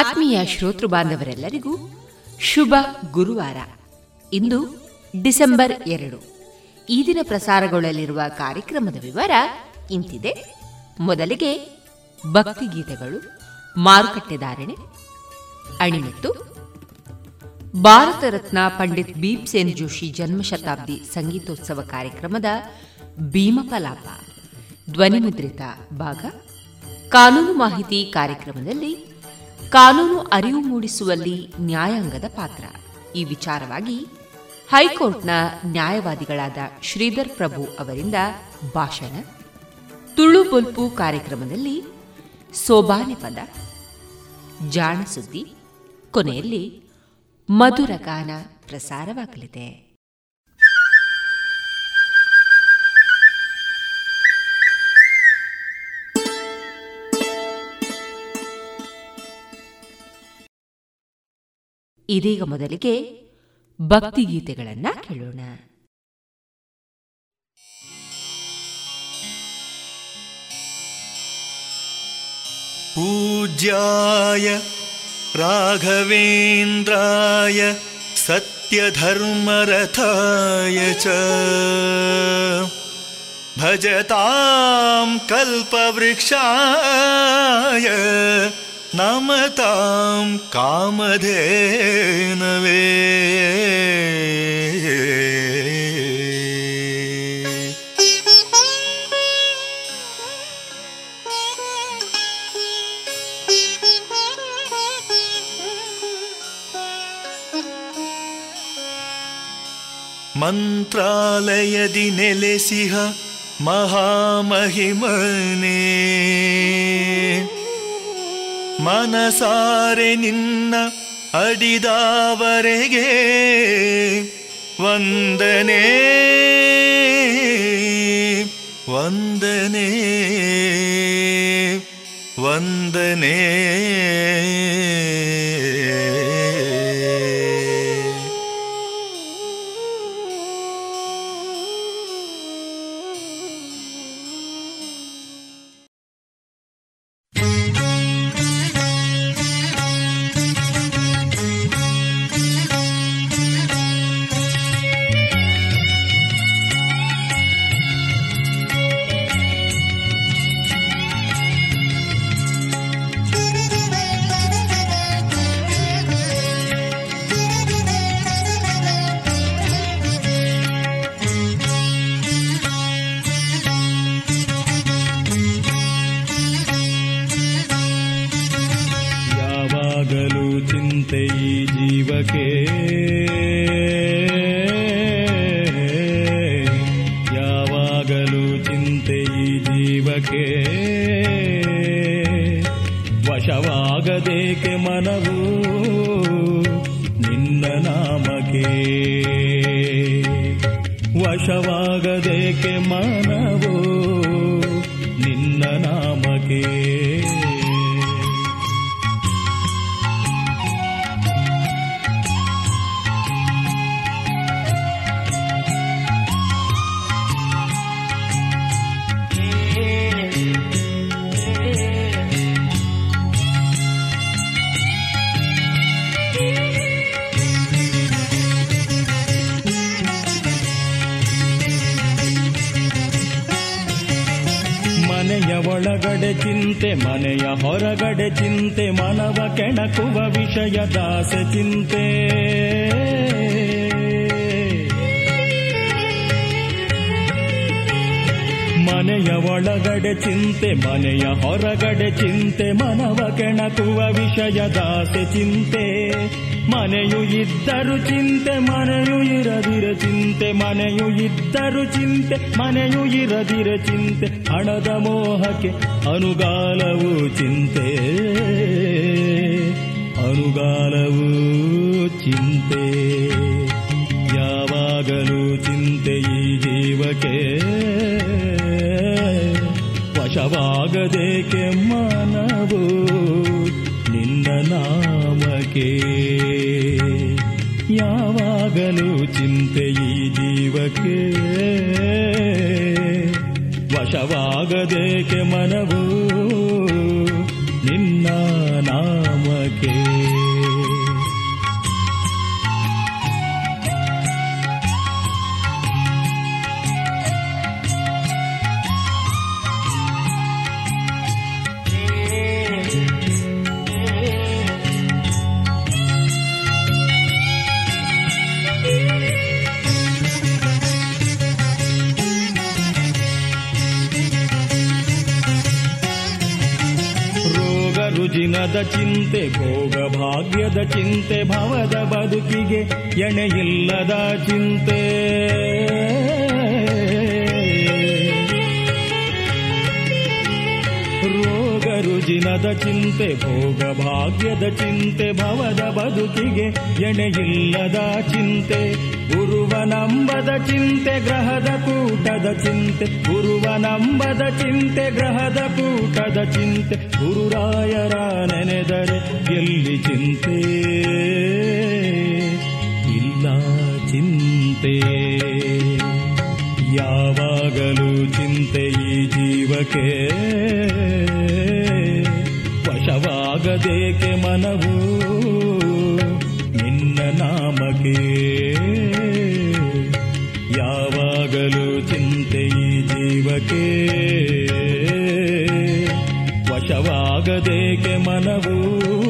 ಆತ್ಮೀಯ ಶ್ರೋತೃ ಬಾಂಧವರೆಲ್ಲರಿಗೂ ಶುಭ ಗುರುವಾರ. ಇಂದು ಡಿಸೆಂಬರ್ ಎರಡು. ಈ ದಿನ ಪ್ರಸಾರಗೊಳ್ಳಲಿರುವ ಕಾರ್ಯಕ್ರಮದ ವಿವರ ಇಂತಿದೆ. ಮೊದಲಿಗೆ ಭಕ್ತಿಗೀತೆಗಳು ಮಾರುಕಟ್ಟೆದಾರಣೆ ಅಣಿಮಿತ್ತು, ಭಾರತ ರತ್ನ ಪಂಡಿತ್ ಭೀಮ್ಸೇನ್ ಜೋಶಿ ಜನ್ಮಶತಾಬ್ದಿ ಸಂಗೀತೋತ್ಸವ ಕಾರ್ಯಕ್ರಮದ ಭೀಮಪಲಾಪ ಧ್ವನಿಮುದ್ರಿತ ಭಾಗ, ಕಾನೂನು ಮಾಹಿತಿ ಕಾರ್ಯಕ್ರಮದಲ್ಲಿ ಕಾನೂನು ಅರಿವು ಮೂಡಿಸುವಲ್ಲಿ ನ್ಯಾಯಾಂಗದ ಪಾತ್ರ. ಈ ವಿಚಾರವಾಗಿ ಹೈಕೋರ್ಟ್ನ ನ್ಯಾಯವಾದಿಗಳಾದ ಶ್ರೀಧರ್ ಪ್ರಭು ಅವರಿಂದ ಭಾಷಣ. ತುಳು ಬೊಲ್ಪು ಕಾರ್ಯಕ್ರಮದಲ್ಲಿ ಸೋಬಾನೆ ಪದ ಜಾಣ ಸುದ್ದಿ. ಕೊನೆಯಲ್ಲಿ ಮಧುರ ಗಾನ ಪ್ರಸಾರವಾಗಲಿದೆ. ಇದೀಗ ಮೊದಲಿಗೆ ಭಕ್ತಿಗೀತೆಗಳನ್ನ ಕೇಳೋಣ पूज्याय राघवेन्द्राय सत्यधर्मरथाय च भजतां कल्पवृक्षाय नमतां कामधेनवे। मन्त्रालयदि नेलेसिह महामहिमने ಮನಸಾರೆ ನಿನ್ನ ಅಡಿದಾವರೆಗೆ ವಂದನೆ ವಂದನೆ ವಂದನೆ ಚಿಂತೆ ಮನೆಯ ಹೊರಗಡೆ ಚಿಂತೆ ಮನವ ಕೆಣಕುವ ವಿಷಯ ದಾಸ ಚಿಂತೆ. ಮನೆಯ ಒಳಗಡೆ ಚಿಂತೆ ಮನೆಯ ಹೊರಗಡೆ ಚಿಂತೆ ಮನವ ಕೆಣಕುವ ವಿಷಯ ದಾಸೆ ಚಿಂತೆ. ಮನೆಯು ಇದ್ದರು ಚಿಂತೆ, ಮನೆಯು ಇರದಿರ ಚಿಂತೆ, ಮನೆಯು ಇದ್ದರು ಚಿಂತೆ, ಮನೆಯು ಇರದಿರ ಚಿಂತೆ, ಹಣದ ಮೋಹಕ್ಕೆ ಅನುಗಾಲವು ಚಿಂತೆ. ಅನುಗಾಲವು ಚಿಂತೆ. ಯಾವಾಗಲೂ ಚಿಂತೆ ಈ ಜೀವಕ್ಕೆ. ವಶವಾಗದೇಕೆ ಮನವು? ನಿನ್ನ ನಾಮಕ್ಕೆ. ಯಾವಾಗಲೂ ಚಿಂತೆ ಈ ಜೀವಕ್ಕೆ. ವಶವಾಗದೇಕೆ ಮನವು ನಿನ್ನ ನಾಮಕ್ಕೆ. ರುಜಿನದ ಚಿಂತೆ, ಭೋಗ ಭಾಗ್ಯದ ಚಿಂತೆ, ಭವದ ಬದುಕಿಗೆ ಎಣೆಯಿಲ್ಲದ ಚಿಂತೆ. ರೋಗ ರುಜಿನದ ಚಿಂತೆ, ಭೋಗ ಭಾಗ್ಯದ ಚಿಂತೆ, ಭವದ ಬದುಕಿಗೆ ಎಣೆಯಿಲ್ಲದ ಚಿಂತೆ. ಗುರುವನಂಬದ ಚಿಂತೆ, ಗ್ರಹದ ಕೂಟದ ಚಿಂತೆ. ಗುರುವನಂಬದ ಚಿಂತೆ, ಗ್ರಹದ ಕೂಟದ ಚಿಂತೆ. ಗುರುರಾಯರ ನೆನೆದರೆ ಎಲ್ಲಿ ಚಿಂತೆ? ಇಲ್ಲ ಚಿಂತೆ. ಯಾವಾಗಲೂ ಚಿಂತೆ ಈ ಜೀವಕ್ಕೆ? ವಶವಾಗದೇಕೆ ಮನವು? ನಿನ್ನ ನಾಮಕ್ಕೆ ವಶವಾಗದೇಕೆ ಮನವು?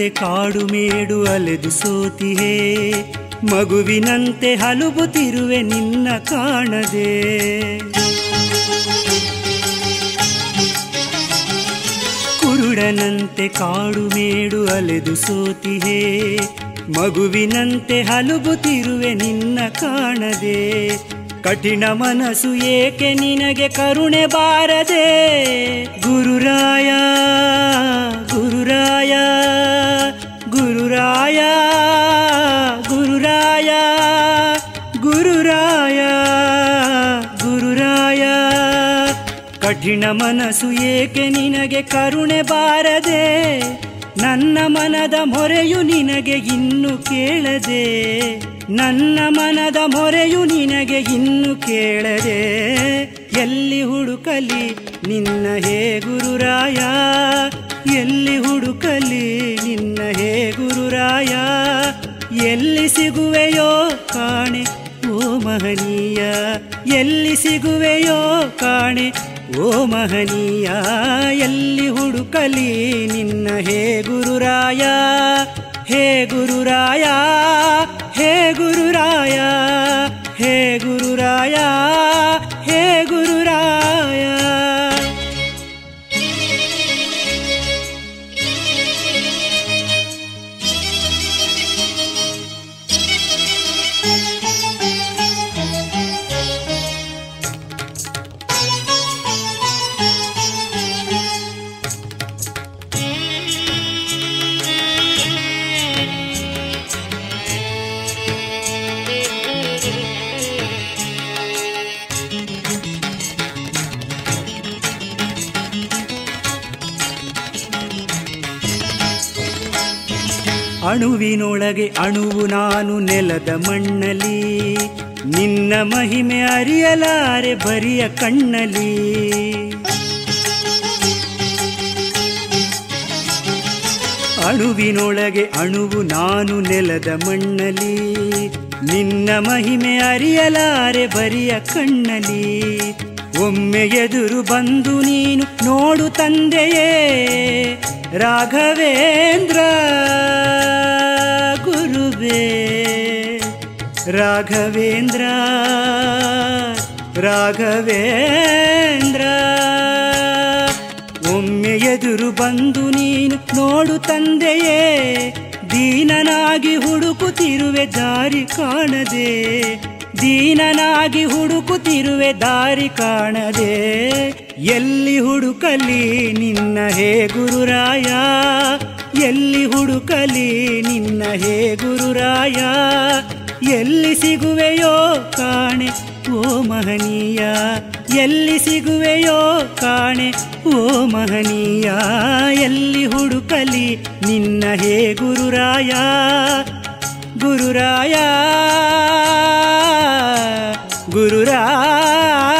ಕುರುಡನಂತೆ ಕಾಡು ಮೇಡು ಅಲೆದು ಸೋತಿಹೇ, ಮಗುವಿನಂತೆ ಹಲುಬುತ್ತಿರುವೆ ನಿನ್ನ ಕಾಣದೆ. ಕುರುಡನಂತೆ ಕಾಡು ಮೇಡು ಅಲೆದು ಸೋತಿಹೇ, ಮಗುವಿನಂತೆ ಹಲುಬುತ್ತಿರುವೆ ನಿನ್ನ ಕಾಣದೆ. ಕಠಿಣ ಮನಸ್ಸು ಏಕೆ ನಿನಗೆ ಕರುಣೆ ಬಾರದೆ? ಗುರುರಾಯ ಗುರುರಾಯ. ಗುರುರಾಯ ಗುರುರಾಯ ಗುರುರಾಯ ಗುರುರಾಯ. ಕಠಿಣ ಮನಸ್ಸು ಏಕೆ ನಿನಗೆ ಕರುಣೆ ಬಾರದೆ? ನನ್ನ ಮನದ ಮೊರೆಯು ನಿನಗೆ ಇನ್ನು ಕೇಳದೆ? ನನ್ನ ಮನದ ಮೊರೆಯು ನಿನಗೆ ಇನ್ನು ಕೇಳದೆ? ಎಲ್ಲಿ ಹುಡುಕಲಿ ನಿನ್ನ ಹೇ ಗುರುರಾಯ? ಎಲ್ಲಿ ಹುಡುಕಲಿ ನಿನ್ನ ಹೇ ಗುರುರಾಯ? ಎಲ್ಲಿ ಸಿಗುವೆಯೋ ಕಾಣೆ, ಓ ಮಹನೀಯ? ಎಲ್ಲಿ ಸಿಗುವೆಯೋ ಕಾಣೆ, ಓ ಮಹನೀಯ? ಎಲ್ಲಿ ಹುಡುಕಲಿ ನಿನ್ನ ಹೇ ಗುರುರಾಯ? ಹೇ ಗುರುರಾಯ ಹೇ ಗುರುರಾಯ ಹೇ ಗುರುರಾಯ? ಅಣುವಿನೊಳಗೆ ಅಣುವು ನಾನು ನೆಲದ ಮಣ್ಣಲಿ ನಿನ್ನ ಮಹಿಮೆ ಅರಿಯಲಾರೆ ಬರಿಯ ಕಣ್ಣಲಿ ಅಣುವಿನೊಳಗೆ ಅಣುವು ನಾನು ನೆಲದ ಮಣ್ಣಲಿ ನಿನ್ನ ಮಹಿಮೆ ಅರಿಯಲಾರೆ ಬರಿಯ ಕಣ್ಣಲಿ ಒಮ್ಮೆ ಎದುರು ಬಂದು ನೀನು ನೋಡು ತಂದೆಯೇ ರಾಘವೇಂದ್ರ. ರಾಘವೇಂದ್ರ ರಾಘವೇಂದ್ರ, ಒಮ್ಮೆ ಎದುರು ಬಂದು ನೀನು ನೋಡು ತಂದೆಯೇ, ದೀನನಾಗಿ ಹುಡುಕುತ್ತಿರುವೆ ದಾರಿ ಕಾಣದೆ. ದೀನನಾಗಿ ಹುಡುಕುತ್ತಿರುವೆ ದಾರಿ ಕಾಣದೆ. ಎಲ್ಲಿ ಹುಡುಕಲಿ ನಿನ್ನ ಹೇ ಗುರುರಾಯ ಎಲ್ಲಿ ಹುಡುಕಲಿ ನಿನ್ನ ಹೇ ಗುರುರಾಯ? ಎಲ್ಲಿ ಸಿಗುವೆಯೋ ಕಾಣೆ, ಓ ಮಹನೀಯ? ಎಲ್ಲಿ ಸಿಗುವೆಯೋ ಕಾಣೆ, ಓ ಮಹನೀಯ? ಎಲ್ಲಿ ಹುಡುಕಲಿ ನಿನ್ನ ಹೇ ಗುರುರಾಯ? ಗುರುರಾಯ ಗುರುರಾಯ.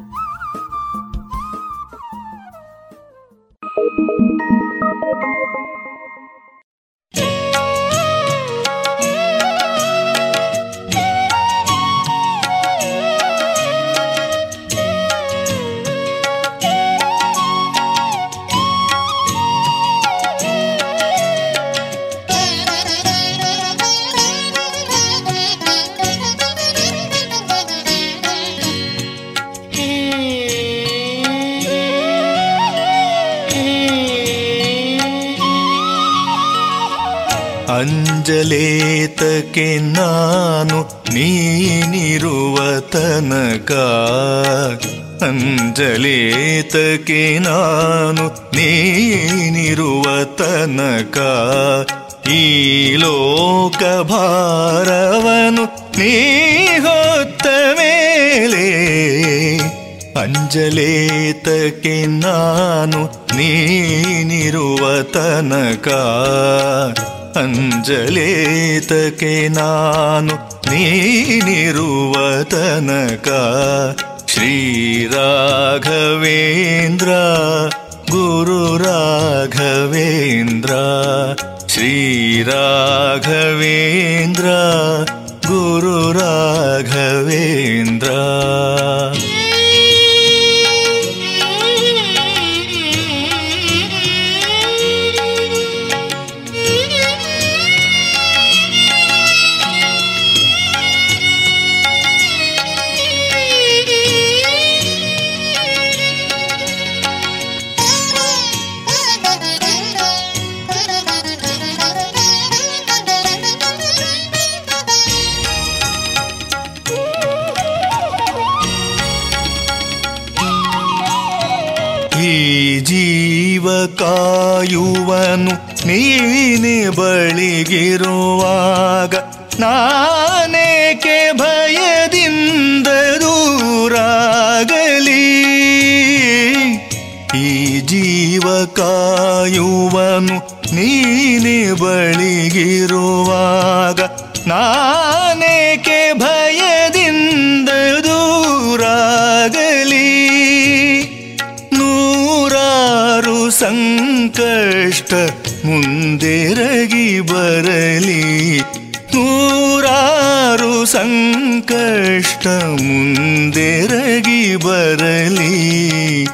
ಅಂಜಲೇತಕ್ಕೆ ನಾನು ನೀನಿರುವ ತನಕ. ಅಂಜಲೇತಕ್ಕೆ ನಾನು ನೀನಿರುವ ತನಕ. ಈ ಲೋಕ ಭಾರವನು ನೀ ಹೊತ್ತ ಮೇಲೆ. ಅಂಜಲೇತಕ್ಕೆ ನಾನು ನೀನಿರುವ ತನಕ. ಅಂಜಲೇತಕ್ಕೆ ನಾನು ನೀನಿರುವ ತನಕ ಶ್ರೀರಾಘವೇಂದ್ರ ಗುರು ರಾಘವೇಂದ್ರ ಶ್ರೀರಾಘವೇಂದ್ರ ಗುರು ರಾಘವೇಂದ್ರ ಜೀವ ಕಾಯುವನು ನೀನೆ ಬಳಿಗಿರುವಾಗ ನಾನೇಕೆ ಭಯದಿಂದ ದೂರಾಗಲಿ? ಈ ಜೀವ ಕಾಯುವನು ನೀನೆ ಬಳಿಗಿರುವಾಗ ನಾನೇಕೆ ಭಯದಿಂದ ಸಂಕಷ್ಟ ಮುಂದೆರಗಿ ಬರಲಿ. ನೂರಾರು ಸಂಕಷ್ಟ ಮುಂದೆರಗಿ ಬರಲಿ.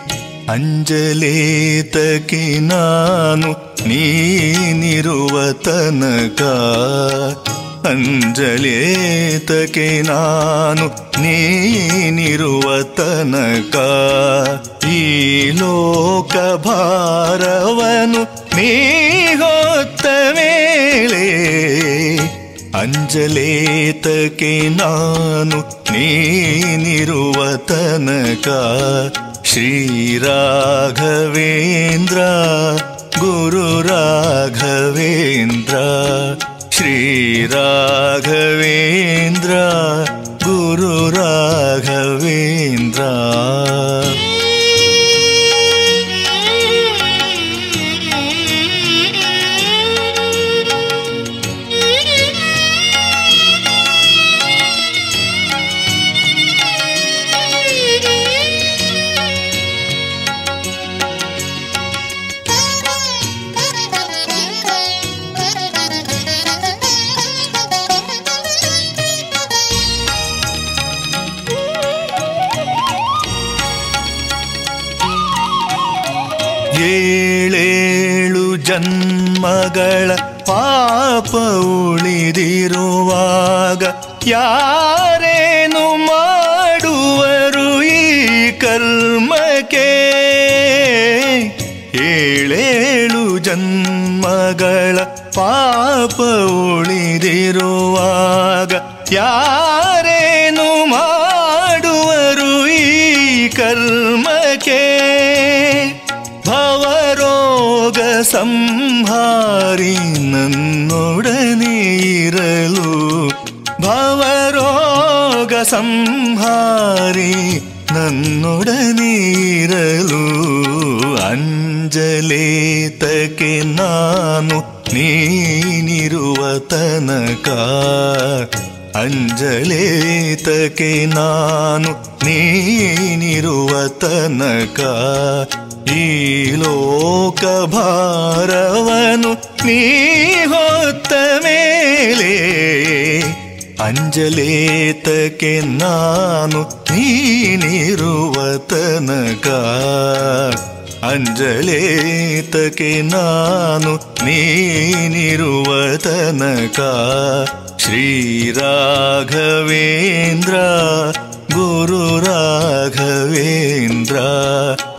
ಅಂಜಲೇತಕ್ಕೆ ನಾನು ನೀನಿರುವ ತನಕ ಅಂಜಲೇತಕ್ಕೆ ನಾನು ನೀನಿರುವ ತನಕ ಈ ಲೋಕ ಭಾರವನು ನೀ ಹೊತ್ತ ಮೇಲೆ ಅಂಜಲೇತಕ್ಕೆ ನಾನು ನೀನಿರುವ ತನಕ ಶ್ರೀರಾಘವೇಂದ್ರ ಗುರು ರಾಘವೇಂದ್ರ ಶ್ರೀರಾಘವೇಂದ್ರ ಗುರು ಜನ್ಮಗಳ ಪಾಪ ಉಳಿದಿರುವಾಗ ಯಾರೇನು ಮಾಡುವರು ಈ ಕರ್ಮಕ್ಕೆ? ಏಳೇಳು ಜನ್ಮಗಳ ಪಾಪ ಉಳಿದಿರುವಾಗ ಯಾರೇನು ಮಾಡುವರು ಈ ಕರ್ಮಕ್ಕೆ? ಸಂಹಾರಿ ನನ್ನೊಡನೆ ಇರಲು ಭವರೋಗ ಸಂಹಾರಿ ನನ್ನೊಡನೆ ಇರಲು ಅಂಜಲೇತಕ್ಕೆ ನಾನು ನೀನಿರುವ ತನಕ ಅಂಜಲೇತಕ್ಕೆ ನಾನು ನೀನಿರುವ ತನಕ ಈ ಲೋಕ ಭಾರವನು ನೀ ಹೊತ್ತ ಮೇಲೆ ಅಂಜಲೇತಕ್ಕೆ ನಾನು ನೀನಿರುವ ತನಕ ಅಂಜಲೇತಕ್ಕೆ ನಾನು ನೀನಿರುವ ತನಕ ಗುರು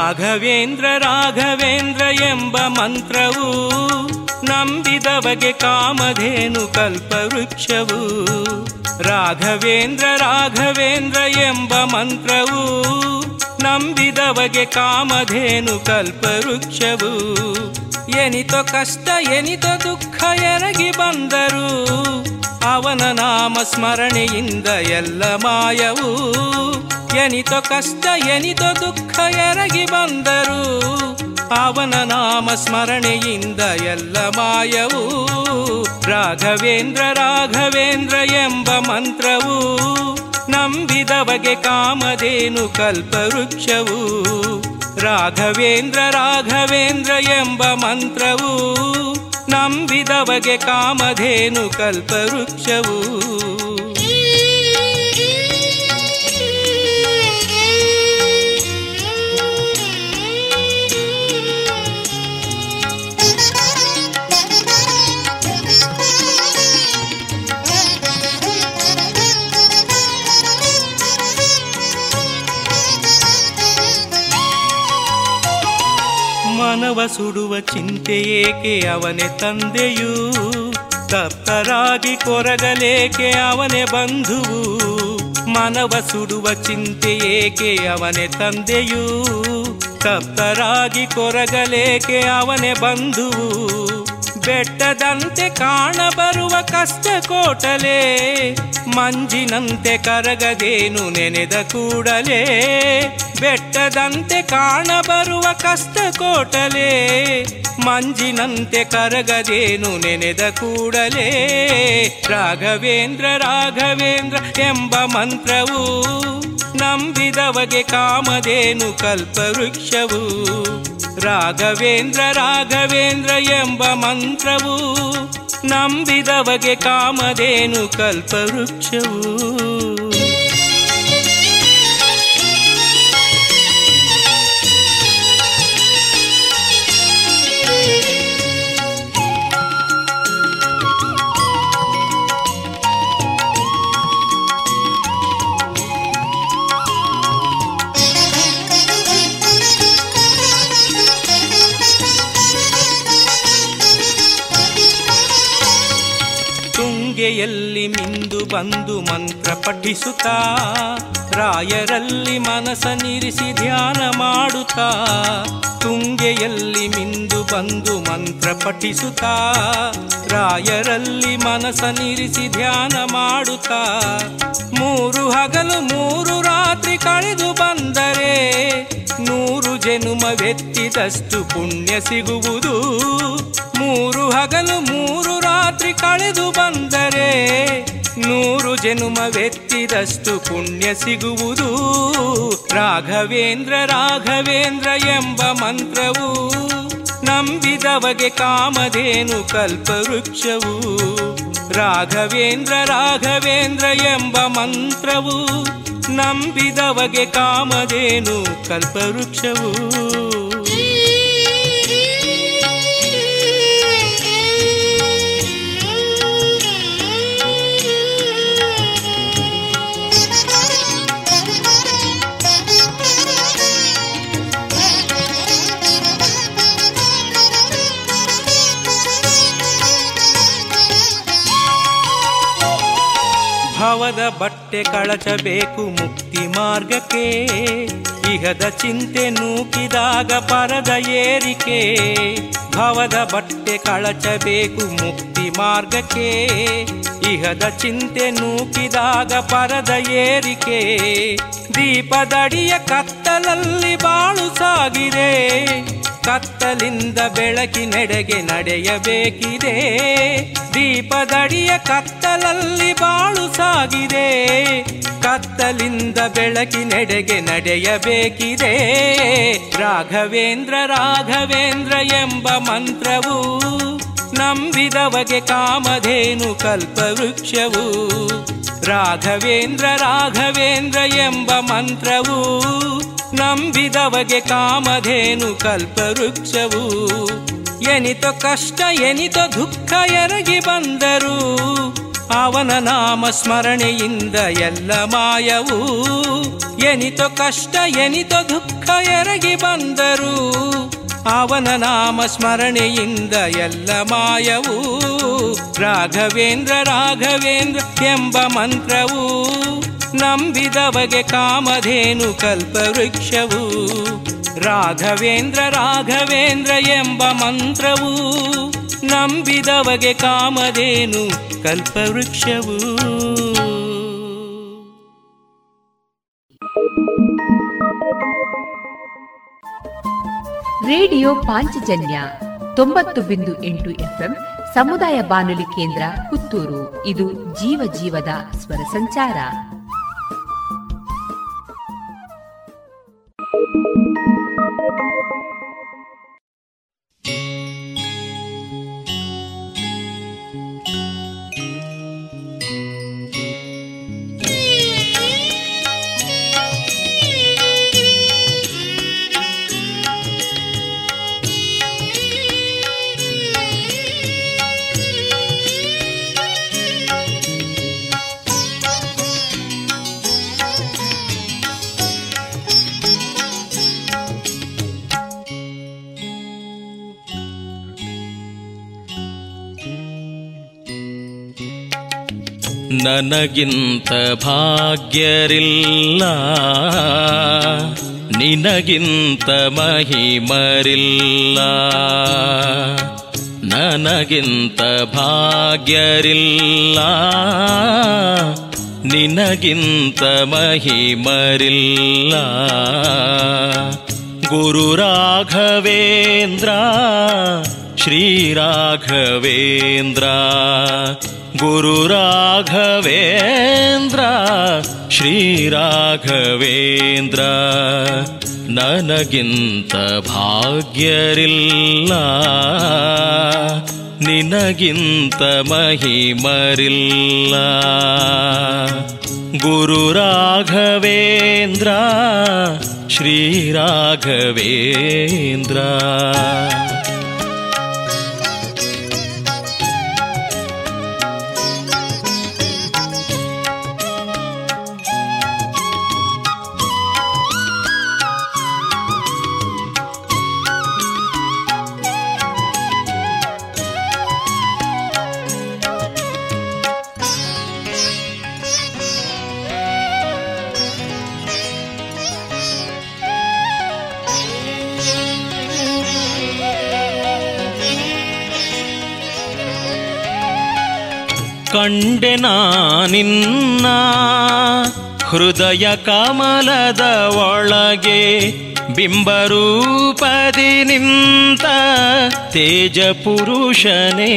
ರಾಘವೇಂದ್ರ ರಾಘವೇಂದ್ರ ಎಂಬ ಮಂತ್ರವು ನಂಬಿದವಗೆ ಕಾಮಧೇನು ಕಲ್ಪವೃಕ್ಷವು ರಾಘವೇಂದ್ರ ರಾಘವೇಂದ್ರ ಎಂಬ ಮಂತ್ರವು ನಂಬಿದವಗೆ ಕಾಮಧೇನು ಕಲ್ಪವೃಕ್ಷವು ಎನಿತೋ ಕಷ್ಟ, ಎನಿತೋ ದುಃಖ ಎರಗಿ ಬಂದರು ಅವನ ನಾಮ ಸ್ಮರಣೆಯಿಂದ ಎಲ್ಲ ಮಾಯವು ಎನಿತ ಕಷ್ಟ, ಎನಿತ ದುಃಖ ಎರಗಿ ಬಂದರು. ಅವನ ನಾಮ ಸ್ಮರಣೆಯಿಂದ ಎಲ್ಲ ಮಾಯವು ರಾಘವೇಂದ್ರ ರಾಘವೇಂದ್ರ ಎಂಬ ಮಂತ್ರವು ನಂಬಿದವಗೆ ಕಾಮಧೇನು ಕಲ್ಪವೃಕ್ಷವು ರಾಘವೇಂದ್ರ ರಾಘವೇಂದ್ರ ಎಂಬ ಮಂತ್ರವು ನಂಬಿದವಗೆ ಕಾಮಧೇನು ಕಲ್ಪವೃಕ್ಷವು. ಮನವ ಸುಡುವ ಚಿಂತೆ ಏಕೆ ಅವನೇ ತಂದೆಯೂ? ತಪ್ತರಾಗಿ ಕೊರಗಲೇಕೆ ಅವನೇ ಬಂಧುವು? ಮನವ ಸುಡುವ ಚಿಂತೆ ಏಕೆ ಅವನೇ ತಂದೆಯೂ? ತಪ್ತರಾಗಿ ಕೊರಗಲೇಕೆ ಅವನೇ ಬಂಧುವು? ಬೆಟ್ಟದಂತೆ ಕಾಣಬರುವ ಕಷ್ಟ ಕೋಟಲೆ ಮಂಜಿನಂತೆ ಕರಗದೇನು ನೆನೆದ ಕೂಡಲೇ, ಬೆಟ್ಟದಂತೆ ಕಾಣಬರುವ ಕಷ್ಟ ಕೋಟಲೆ ಮಂಜಿನಂತೆ ಕರಗದೇನು ನೆನೆದ ಕೂಡಲೇ, ರಾಘವೇಂದ್ರ ರಾಘವೇಂದ್ರ ಎಂಬ ಮಂತ್ರವು ನಂಬಿದವಗೆ ಕಾಮಧೇನು ಕಲ್ಪವೃಕ್ಷವು. ರಾಘವೇಂದ್ರ ರಾಘವೇಂದ್ರ ಎಂಬ ಮಂತ್ರವು ನಂಬಿದವಗೆ ಕಾಮಧೇನು ಕಲ್ಪವೃಕ್ಷವು. ತುಂಗೆಯಲ್ಲಿ ಮಿಂದು ಬಂದು ಮಂತ್ರ ಪಠಿಸುತ್ತಾ, ರಾಯರಲ್ಲಿ ಮನಸನಿರಿಸಿ ಧ್ಯಾನ ಮಾಡುತ್ತಾ, ತುಂಗೆಯಲ್ಲಿ ಮಿಂದು ಬಂದು ಮಂತ್ರ ಪಠಿಸುತ್ತಾ, ರಾಯರಲ್ಲಿ ಮನಸನಿರಿಸಿ ಧ್ಯಾನ ಮಾಡುತ್ತಾ, ಮೂರು ಹಗಲು ಮೂರು ರಾತ್ರಿ ಕಳೆದು ಬಂದರೆ, ನೂರು ಜನುಮವೆತ್ತಿದಷ್ಟು ಪುಣ್ಯ ಸಿಗುವುದು. ಮೂರು ಹಗಲು ಮೂರು ರಾತ್ರಿ ಕಳೆದು ಬಂದರೆ ನೂರು ಜನುಮವೆತ್ತಿದಷ್ಟು ಪುಣ್ಯ ಸಿಗುವುದು. ರಾಘವೇಂದ್ರ ರಾಘವೇಂದ್ರ ಎಂಬ ಮಂತ್ರವು ನಂಬಿದವಗೆ ಕಾಮಧೇನು ಕಲ್ಪವೃಕ್ಷವು. ರಾಘವೇಂದ್ರ ರಾಘವೇಂದ್ರ ಎಂಬ ಮಂತ್ರವು ನಂಬಿದವಗೆ ಕಾಮಧೇನು ಕಲ್ಪವೃಕ್ಷವು. ಭವದ ಬಟ್ಟೆ ಕಳಚಬೇಕು ಮುಕ್ತಿ ಮಾರ್ಗಕ್ಕೆ. ಇಹದ ಚಿಂತೆ ನೂಕಿದಾಗ ಪರದ ಏರಿಕೆ. ಭವದ ಬಟ್ಟೆ ಕಳಚಬೇಕು ಮುಕ್ತಿ ಮಾರ್ಗಕ್ಕೆ. ಇಹದ ಚಿಂತೆ ನೂಕಿದಾಗ ಪರದ ಏರಿಕೆ. ದೀಪದಡಿಯ ಕತ್ತಲಲ್ಲಿ ಬಾಳು ಸಾಗಿದೆ. ಕತ್ತಲಿಂದ ಬೆಳಕಿನೆಡೆಗೆ ನಡೆಯಬೇಕಿದೆ. ದೀಪದಡಿಯ ಕತ್ತಲಲ್ಲಿ ಬಾಳು ಸಾಗಿದೆ. ಕತ್ತಲಿಂದ ಬೆಳಕಿನೆಡೆಗೆ ನಡೆಯಬೇಕಿದೆ. ರಾಘವೇಂದ್ರ ರಾಘವೇಂದ್ರ ಎಂಬ ಮಂತ್ರವು ನಂಬಿದವಗೆ ಕಾಮಧೇನು ಕಲ್ಪವೃಕ್ಷವು. ರಾಘವೇಂದ್ರ ರಾಘವೇಂದ್ರ ಎಂಬ ಮಂತ್ರವು ನಂಬಿದವಗೆ ಕಾಮಧೇನು ಕಲ್ಪವೃಕ್ಷವು ಎನಿತೋ ಕಷ್ಟ, ಎನಿತ ದುಃಖ ಎರಗಿ ಬಂದರು. ಅವನ ನಾಮ ಸ್ಮರಣೆಯಿಂದ ಎಲ್ಲ ಮಾಯವು. ಎನಿತೋ ಕಷ್ಟ, ಎನಿತ ದುಃಖ ಎರಗಿ ಬಂದರು. ಅವನ ನಾಮ ಸ್ಮರಣೆಯಿಂದ ಎಲ್ಲ ಮಾಯವೂ. ರಾಘವೇಂದ್ರ ರಾಘವೇಂದ್ರ ಎಂಬ ಮಂತ್ರವು. ನಂಬಿದವಗೆ ಕಾಮಧೇನು ಕಲ್ಪವೃಕ್ಷವು. ರಾಘವೇಂದ್ರ ರಾಘವೇಂದ್ರ ಎಂಬ ಮಂತ್ರವು ನಂಬಿದವಗೆ ಕಾಮಧೇನು ಕಲ್ಪವೃಕ್ಷವು. ರೇಡಿಯೋ ಪಾಂಚಜನ್ಯ ತೊಂಬತ್ತು ಬಿಂದು ಎಂಟು ಎಫ್ಎಂ ಸಮುದಾಯ ಬಾನುಲಿ ಕೇಂದ್ರ ಪುತ್ತೂರು. ಇದು ಜೀವ ಜೀವದ ಸ್ವರ ಸಂಚಾರ. ನನಗಿಂತ ಭಾಗ್ಯರಿಲ್ಲ. ನಿನಗಿಂತ ಮಹಿಮರಿಲ್ಲ. ನನಗಿಂತ ಭಾಗ್ಯರಿಲ್ಲ. ನಿನಗಿಂತ ಮಹಿಮರಿಲ್ಲ. ಗುರು ರಾಘವೇಂದ್ರ ಶ್ರೀರಾಘವೇಂದ್ರ ಗುರು ರಾಘವೇಂದ್ರ ಶ್ರೀರಾಘವೇಂದ್ರ ನನಗಿಂತ ಭಾಗ್ಯರಿಲ್ಲ ನಿನಗಿಂತ ಮಹಿಮರಿಲ್ಲ. ಗುರು ರಾಘವೇಂದ್ರ ಶ್ರೀರಾಘವೇಂದ್ರ ಕಂಡೆ ನಿನ್ನ ಹೃದಯ ಕಮಲದ ಒಳಗೆ ಬಿಂಬರೂಪದಿ ನಿಂತ ತೇಜ ಪುರುಷನೇ.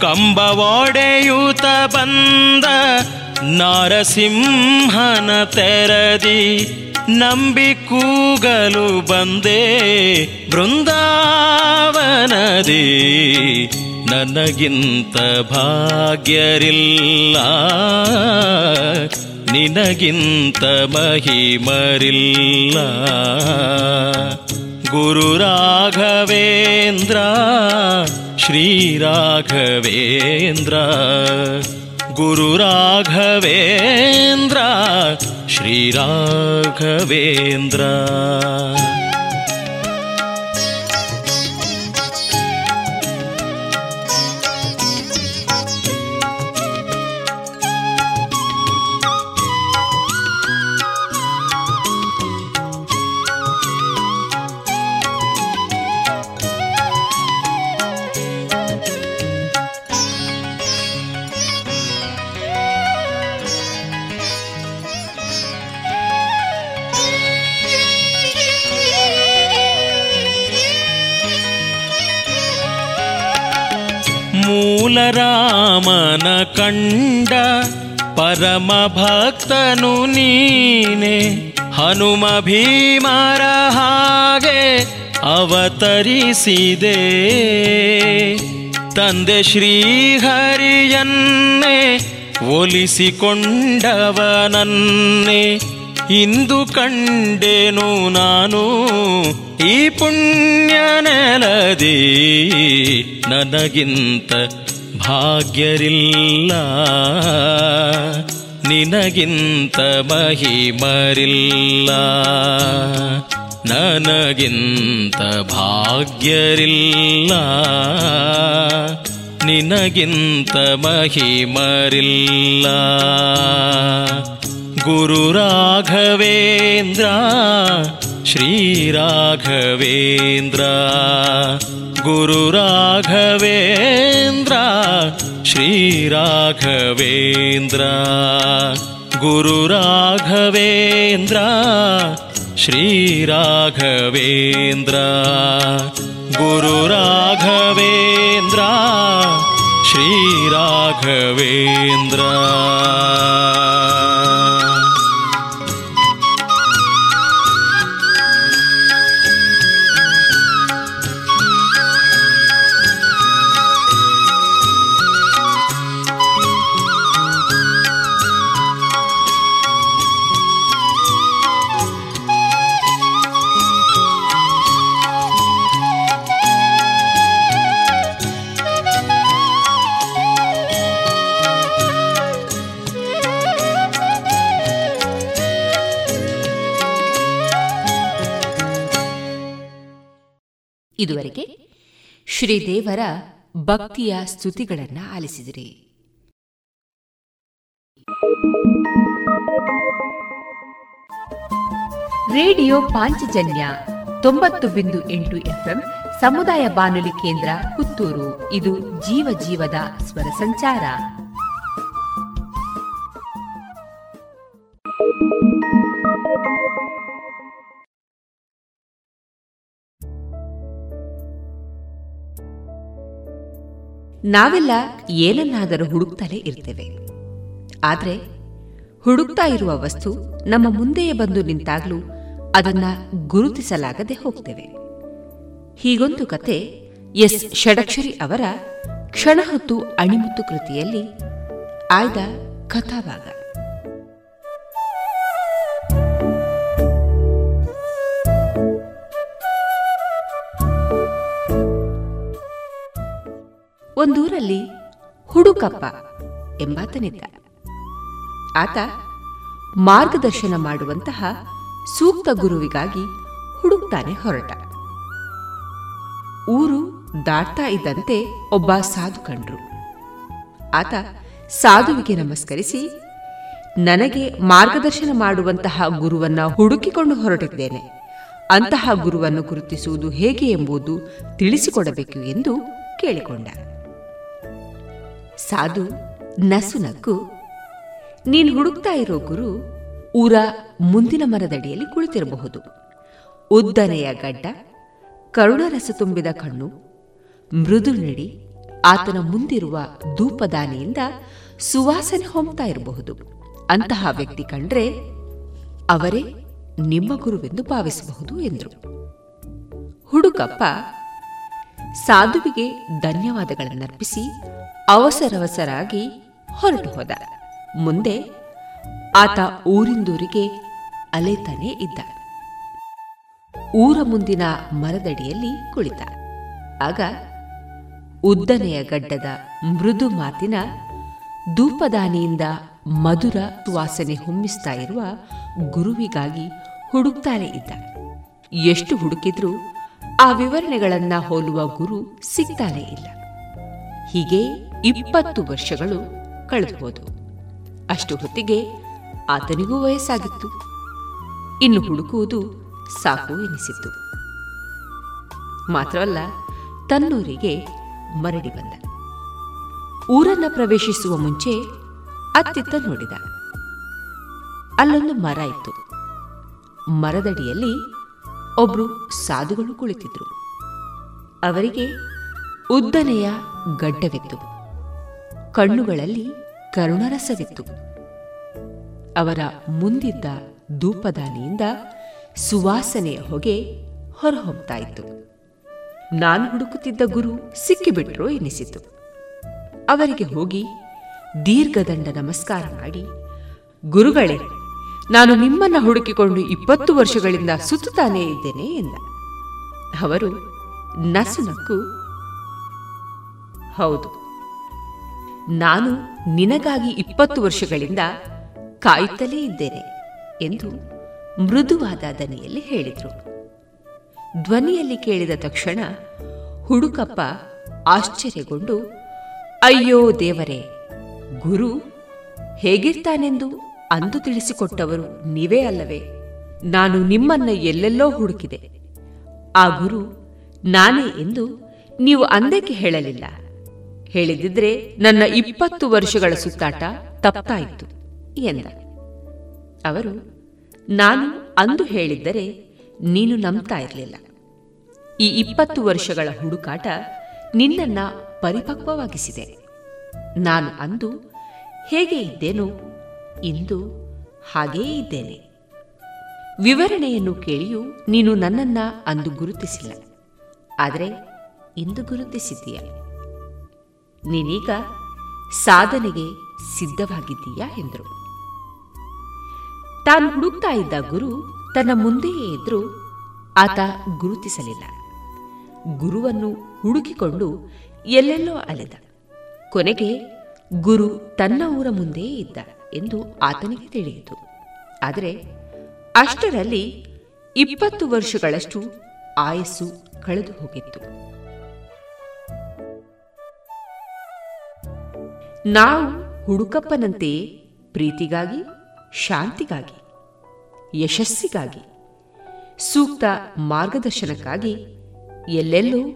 ಕಂಬ ಒಡೆಯೂತ ಬಂದ ನಾರಸಿಂಹನ ತೆರದಿ ನಂಬಿ ಕೂಗಲು ಬಂದೆ ಬೃಂದಾವನದಿ. ನನಗಿಂತ ಭಾಗ್ಯರಿಲ್ಲ. ನಿನಗಿಂತ ಮಹಿಮರಿಲ್ಲ. ಗುರು ರಾಘವೇಂದ್ರ ಶ್ರೀರಾಘವೇಂದ್ರ ಗುರು ರಾಘವೇಂದ್ರ ಶ್ರೀರಾಘವೇಂದ್ರ ಮೂಲರಾಮನ ಕಂಡ ಪರಮ ಭಕ್ತನು ನೀನೆ. ಹನುಮ ಭೀಮರ ಹಾಗೆ ಅವತರಿಸಿದೆ. ತಂದೆ ಶ್ರೀಹರಿಯನ್ನೇ ಒಲಿಸಿಕೊಂಡವನನ್ನೇ ಇಂದು ಕಂಡೆನು ನಾನು. ಈ ಪುಣ್ಯ ನೆಲದಿ ನನಗಿಂತ ಭಾಗ್ಯರಿಲ್ಲ. ನಿನಗಿಂತ ಮಹಿಮರಿಲ್ಲ. ನನಗಿಂತ ಭಾಗ್ಯರಿಲ್ಲ. ನಿನಗಿಂತ ಮಹಿಮರಿಲ್ಲ. ಗುರು ರಾಘವೇಂದ್ರ ಶ್ರೀರಾಘವೇಂದ್ರ ಗುರು ರಾಘವೇಂದ್ರ श्रीराघवेन्द्र गुरुराघवेन्द्र श्रीराघवेन्द्र गुरुराघवेन्द्र श्रीराघवेन्द्र। ಇದುವರೆಗೆ ಶ್ರೀದೇವರ ಭಕ್ತಿಯ ಸ್ತುತಿಗಳನ್ನ ಆಲಿಸಿದಿರಿ. ರೇಡಿಯೋ ಪಾಂಚಜನ್ಯ ತೊಂಬತ್ತು ಬಿಂದು ಎಂಟು ಎಫ್ಎಂ ಸಮುದಾಯ ಬಾನುಲಿ ಕೇಂದ್ರ ಪುತ್ತೂರು. ಇದು ಜೀವ ಜೀವದ ಸ್ವರ ಸಂಚಾರ. ನಾವೆಲ್ಲ ಏನನ್ನಾದರೂ ಹುಡುಕ್ತಲೇ ಇರ್ತೇವೆ. ಆದರೆ ಹುಡುಕ್ತಾ ಇರುವ ವಸ್ತು ನಮ್ಮ ಮುಂದೆಯೇ ಬಂದು ನಿಂತಾಗಲೂ ಅದನ್ನ ಗುರುತಿಸಲಾಗದೆ ಹೋಗ್ತೇವೆ. ಹೀಗೊಂದು ಕತೆ ಎಸ್. ಷಡಕ್ಷರಿ ಅವರ ಕ್ಷಣ ಹೊತ್ತು ಅಣಿಮುತ್ತು ಕೃತಿಯಲ್ಲಿ ಆಯ್ದ ಕಥಾಭಾಗ. ಒಂದೂರಲ್ಲಿ ಹುಡುಕಪ್ಪ ಎಂಬಾತನಿದ್ದ. ಆತ ಮಾರ್ಗದರ್ಶನ ಮಾಡುವಂತಹ ಸೂಕ್ತ ಗುರುವಿಗಾಗಿ ಹುಡುಕ್ತಾನೆ ಹೊರಟ. ಊರು ದಾಟ್ತಾ ಇದ್ದಂತೆ ಒಬ್ಬ ಸಾಧು ಕಂಡ್ರು. ಆತ ಸಾಧುವಿಗೆ ನಮಸ್ಕರಿಸಿ, ನನಗೆ ಮಾರ್ಗದರ್ಶನ ಮಾಡುವಂತಹ ಗುರುವನ್ನ ಹುಡುಕಿಕೊಂಡು ಹೊರಟಿದ್ದೇನೆ. ಅಂತಹ ಗುರುವನ್ನು ಗುರುತಿಸುವುದು ಹೇಗೆ ಎಂಬುದು ತಿಳಿಸಿಕೊಡಬೇಕು ಎಂದು ಕೇಳಿಕೊಂಡ. ಸಾಧು ನಸುನಕ್ಕು, ನೀನು ಹುಡುಕ್ತಾ ಇರೋ ಗುರು ಊರ ಮುಂದಿನ ಮರದಡಿಯಲ್ಲಿ ಕುಳಿತಿರಬಹುದು. ಉದ್ದನೆಯ ಗಡ್ಡ, ಕರುಣರಸ ತುಂಬಿದ ಕಣ್ಣು, ಮೃದು ನಡಿ, ಆತನ ಮುಂದಿರುವ ಧೂಪದಾನಿಯಿಂದ ಸುವಾಸನೆ ಹೊಮ್ತಾ ಇರಬಹುದು. ಅಂತಹ ವ್ಯಕ್ತಿ ಕಂಡ್ರೆ ಅವರೇ ನಿಮ್ಮ ಗುರುವೆಂದು ಭಾವಿಸಬಹುದು ಎಂದರು. ಹುಡುಕಪ್ಪ, ಸಾಧುವಿಗೆ ಧನ್ಯವಾದಗಳನ್ನರ್ಪಿಸಿ ಅವಸರವಸರಾಗಿ ಹೊರಟು ಹೋದ. ಮುಂದೆ ಆತ ಊರಿಂದೂರಿಗೆ ಅಲೆತಾನೆ ಇದ್ದ. ಊರ ಮುಂದಿನ ಮರದಡಿಯಲ್ಲಿ ಕುಳಿತ. ಆಗ ಉದ್ದನೆಯ ಗಡ್ಡದ ಮೃದು ಮಾತಿನ ಧೂಪದಾನಿಯಿಂದ ಮಧುರ ವಾಸನೆ ಹೊಮ್ಮಿಸ್ತಾ ಇರುವ ಗುರುವಿಗಾಗಿ ಹುಡುಕ್ತಾನೆ ಇದ್ದ. ಎಷ್ಟು ಹುಡುಕಿದ್ರೂ ಆ ವಿವರಣೆಗಳನ್ನ ಹೋಲುವ ಗುರು ಸಿಗ್ತಾನೆ ಇಲ್ಲ. ಹೀಗೆ ಇಪ್ಪತ್ತು ವರ್ಷಗಳು ಕಳೆದುಹೋದು ಅಷ್ಟು ಹೊತ್ತಿಗೆ ಆತನಿಗೂ ವಯಸ್ಸಾಗಿತ್ತು. ಇನ್ನು ಹುಡುಕುವುದು ಸಾಕು ಎನಿಸಿತ್ತು. ಮಾತ್ರವಲ್ಲ, ತನ್ನೂರಿಗೆ ಮರಡಿ ಬಂದ. ಊರನ್ನ ಪ್ರವೇಶಿಸುವ ಮುಂಚೆ ಅತ್ತಿತ್ತ ನೋಡಿದ. ಅಲ್ಲೊಂದು ಮರ ಇತ್ತು. ಮರದಡಿಯಲ್ಲಿ ಒಬ್ರು ಸಾಧುಗಳು ಕುಳಿತಿದ್ರು. ಅವರಿಗೆ ಉದ್ದನೆಯ ಗಡ್ಡವಿತ್ತು. ಕಣ್ಣುಗಳಲ್ಲಿ ಕರುಣರಸವಿತ್ತು. ಅವರ ಮುಂದಿದ್ದ ಧೂಪದಾನಿಯಿಂದ ಸುವಾಸನೆಯ ಹೊಗೆ ಹೊರಹೊಮ್ತಾ ನಾನು ಹುಡುಕುತ್ತಿದ್ದ ಗುರು ಸಿಕ್ಕಿಬಿಟ್ರು ಎನಿಸಿತು. ಅವರಿಗೆ ಹೋಗಿ ದೀರ್ಘದಂಡ ನಮಸ್ಕಾರ ಮಾಡಿ, ಗುರುಗಳೇ, ನಾನು ನಿಮ್ಮನ್ನ ಹುಡುಕಿಕೊಂಡು ಇಪ್ಪತ್ತು ವರ್ಷಗಳಿಂದ ಸುತ್ತುತ್ತಾನೇ ಇದ್ದೇನೆ ಎಂದ. ಅವರು ನಸುನಕ್ಕು ಹೌದು. ನಾನು ನಿನಗಾಗಿ ಇಪ್ಪತ್ತು ವರ್ಷಗಳಿಂದ ಕಾಯುತ್ತಲೇ ಇದ್ದೇನೆ ಎಂದು ಮೃದುವಾದ ದನಿಯಲ್ಲಿ ಹೇಳಿದರು. ಧ್ವನಿಯಲ್ಲಿ ಕೇಳಿದ ತಕ್ಷಣ ಹುಡುಕಪ್ಪ ಆಶ್ಚರ್ಯಗೊಂಡು, ಅಯ್ಯೋ ದೇವರೇ, ಗುರು ಹೇಗಿರ್ತಾನೆಂದು ಅಂದು ತಿಳಿಸಿಕೊಟ್ಟವರು ನೀವೇ ಅಲ್ಲವೇ? ನಾನು ನಿಮ್ಮನ್ನ ಎಲ್ಲೆಲ್ಲೋ ಹುಡುಕಿದೆ. ಆ ಗುರು ನಾನೇ ಎಂದು ನೀವು ಅಂದಕ್ಕೆ ಹೇಳಲಿಲ್ಲ. ಹೇಳಿದಿದ್ರೆ ನನ್ನ ಇಪ್ಪತ್ತು ವರ್ಷಗಳ ಸುತ್ತಾಟ ತಪ್ಪಾಯಿತು ಎಂದ. ಅವರು, ನಾನು ಅಂದು ಹೇಳಿದ್ದರೆ ನೀನು ನಂಬ್ತಾ ಇರಲಿಲ್ಲ. ಈ ಇಪ್ಪತ್ತು ವರ್ಷಗಳ ಹುಡುಕಾಟ ನಿನ್ನನ್ನ ಪರಿಪಕ್ವವಾಗಿಸಿದೆ. ನಾನು ಅಂದು ಹೇಗೆ ಇದ್ದೇನೋ ಇಂದು ಹಾಗೇ ಇದ್ದೇನೆ. ವಿವರಣೆಯನ್ನು ಕೇಳಿಯೂ ನೀನು ನನ್ನನ್ನ ಅಂದು ಗುರುತಿಸಿಲ್ಲ. ಆದರೆ ಇಂದು ಗುರುತಿಸಿದ್ದೀಯ. ನೀನೀಗ ಸಾಧನೆಗೆ ಸಿದ್ಧವಾಗಿದ್ದೀಯಾ ಎಂದರು. ತಾನು ಹುಡುಕ್ತಾ ಇದ್ದ ಗುರು ತನ್ನ ಮುಂದೆಯೇ ಇದ್ರೂ ಆತ ಗುರುತಿಸಲಿಲ್ಲ. ಗುರುವನ್ನು ಹುಡುಕಿಕೊಂಡು ಎಲ್ಲೆಲ್ಲೋ ಅಲೆದ. ಕೊನೆಗೆ ಗುರು ತನ್ನ ಊರ ಮುಂದೆಯೇ ಇದ್ದ ಎಂದು ಆತನಿಗೆ ತಿಳಿಯಿತು. ಆದರೆ ಅಷ್ಟರಲ್ಲಿ ಇಪ್ಪತ್ತು ವರ್ಷಗಳಷ್ಟು ಆಯಸ್ಸು ಕಳೆದು ಹೋಗಿತ್ತು. ನಾವು ಹುಡುಕಪ್ಪನಂತೆ ಪ್ರೀತಿಗಾಗಿ, ಶಾಂತಿಗಾಗಿ, ಯಶಸ್ಸಿಗಾಗಿ, ಸೂಕ್ತ ಮಾರ್ಗದರ್ಶನಕ್ಕಾಗಿ ಎಲ್ಲೆಲ್ಲೂ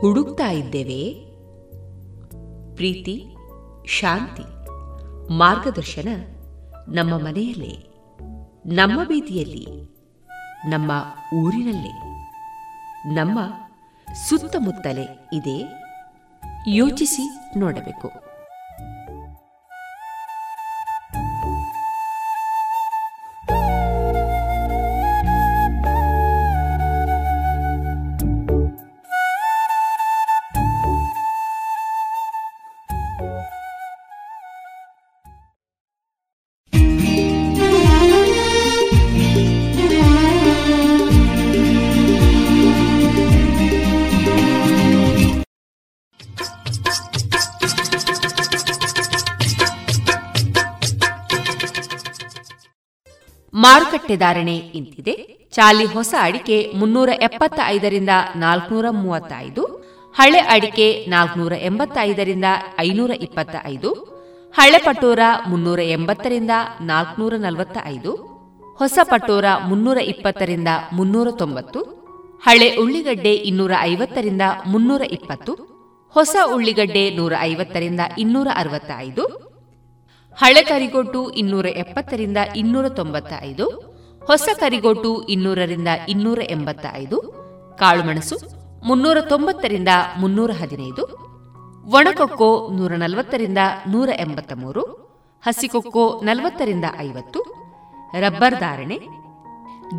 ಹುಡುಕ್ತಾ ಇದ್ದೇವೆ. ಪ್ರೀತಿ, ಶಾಂತಿ, ಮಾರ್ಗದರ್ಶನ ನಮ್ಮ ಮನೆಯಲ್ಲೇ, ನಮ್ಮ ಬೀದಿಯಲ್ಲಿ, ನಮ್ಮ ಊರಿನಲ್ಲೇ, ನಮ್ಮ ಸುತ್ತಮುತ್ತಲೇ ಇದೆ. ಯೋಚಿಸಿ ನೋಡಬೇಕು. ಧಾರಣೆ ಇಂತಿದೆ. ಚಾಲಿ ಹೊಸ ಅಡಿಕೆ ಮುನ್ನೂರ ಎಪ್ಪತ್ತ ಐದರಿಂದ ನಾಲ್ಕನೂರ ಮೂವತ್ತೈದು, ಹಳೆ ಅಡಿಕೆ ನಾಲ್ಕನೂರ ಎಂಬತ್ತೈದರಿಂದ ಐನೂರ ಇಪ್ಪತ್ತ ಐದು ಹಳೆ ಪಟೋರ ಮುನ್ನೂರ ಎಂಬತ್ತರಿಂದ ನಾಲ್ಕನೂರ ನಲವತ್ತ ಐದು ಹೊಸ ಪಟೋರ ಮುನ್ನೂರ ಇಪ್ಪತ್ತರಿಂದ ಮುನ್ನೂರ ತೊಂಬತ್ತು, ಹಳೆ ಉಳ್ಳಿಗಡ್ಡೆ ಇನ್ನೂರ ಐವತ್ತರಿಂದ ಮುನ್ನೂರ ಇಪ್ಪತ್ತು, ಹೊಸ ಉಳ್ಳಿಗಡ್ಡೆ ನೂರ ಐವತ್ತರಿಂದ ಇನ್ನೂರ ಅರವತ್ತ ಐದು ಹಳೆ ಕರಿಗೊಟ್ಟು ಇನ್ನೂರ ಎಪ್ಪತ್ತರಿಂದ ಇನ್ನೂರ ತೊಂಬತ್ತ ಐದು ಹೊಸ ಕರಿಗೋಟು ಇನ್ನೂರರಿಂದ ಇನ್ನೂರ ಎಂಬತ್ತ ಐದು ಕಾಳುಮೆಣಸು ಮುನ್ನೂರ ತೊಂಬತ್ತರಿಂದ ಮುನ್ನೂರ ಹದಿನೈದು, ಒಣಕೊಕ್ಕೋ ನೂರ ನಲವತ್ತರಿಂದ ನೂರ ಎಂಬತ್ತ ಮೂರು ಹಸಿಕೊಕ್ಕೋ ನಲವತ್ತರಿಂದ ಐವತ್ತು, ರಬ್ಬರ್ ಧಾರಣೆ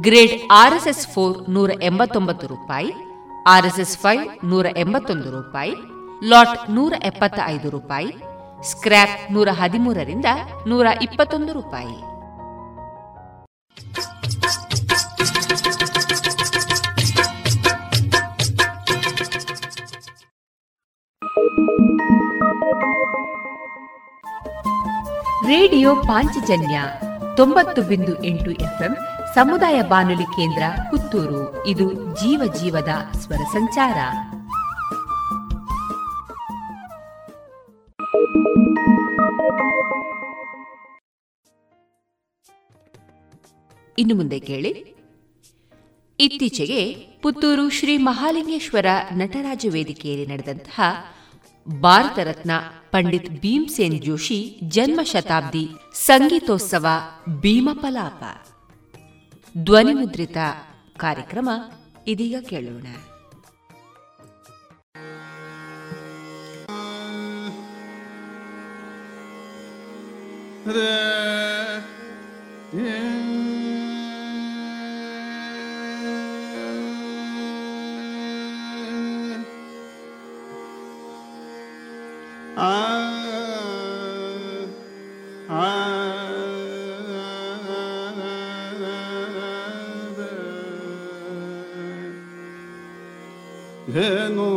ಗ್ರೇಡ್ ಆರ್ಎಸ್ಎಸ್ ಫೋರ್ ನೂರ ಎಂಬತ್ತೊಂಬತ್ತು ರೂಪಾಯಿ, ಆರ್ಎಸ್ಎಸ್ ಫೈವ್ ನೂರ ಎಂಬತ್ತೊಂದು ರೂಪಾಯಿ, ಲಾಟ್ ನೂರ ಎಪ್ಪತ್ತ ಐದು ರೂಪಾಯಿ, ಸ್ಕ್ರ್ಯಾಪ್ ನೂರ ಹದಿಮೂರರಿಂದ ನೂರ ಇಪ್ಪತ್ತೊಂದು ರೂಪಾಯಿ. ರೇಡಿಯೋ ಪಾಂಚಜನ್ಯ ತೊಂಬತ್ತು ಬಿಂದು ಎಂಟು ಎಫ್ಎಂ ಸಮುದಾಯ ಬಾನುಲಿ ಕೇಂದ್ರ ಪುತ್ತೂರು. ಇದು ಜೀವ ಜೀವದ ಸ್ವರ ಸಂಚಾರ. ಇನ್ನು ಮುಂದೆ ಕೇಳಿ. ಇತ್ತೀಚೆಗೆ ಪುತ್ತೂರು ಶ್ರೀ ಮಹಾಲಿಂಗೇಶ್ವರ ನಟರಾಜ ವೇದಿಕೆಯಲ್ಲಿ ನಡೆದಂತಹ ಭಾರತ ರತ್ನ ಪಂಡಿತ್ ಭೀಮ್ಸೇನ್ ಜೋಶಿ ಜನ್ಮ ಶತಾಬ್ದಿ ಸಂಗೀತೋತ್ಸವ ಭೀಮಪಲಾಪ ಧ್ವನಿಮುದ್ರಿತ ಕಾರ್ಯಕ್ರಮ ಇದೀಗ ಕೇಳೋಣ Yeah. Genu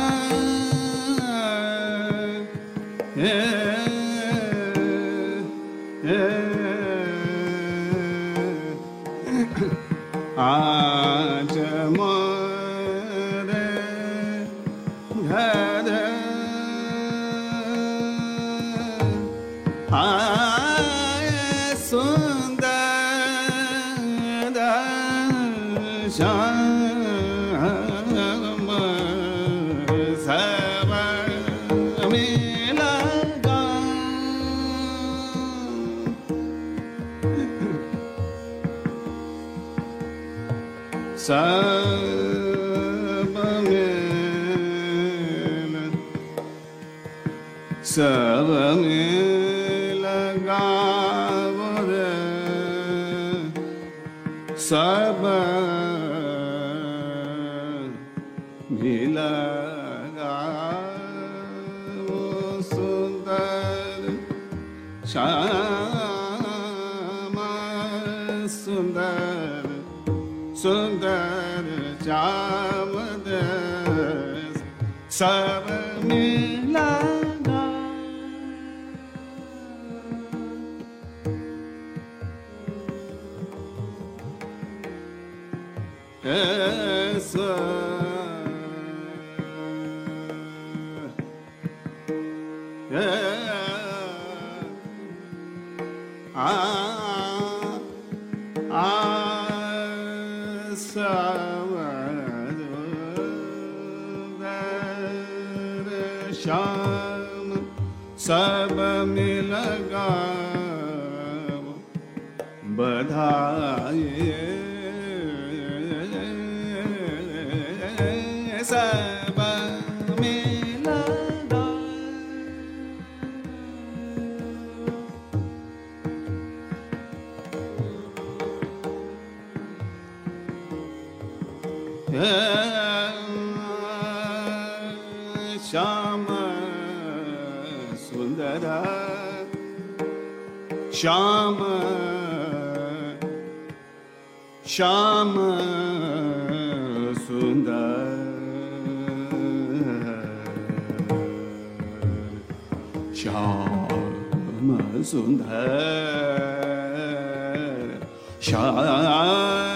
श्याम सब मिल गा बधाई श्याम श्याम सुंदर श्याम सुंदर श्याम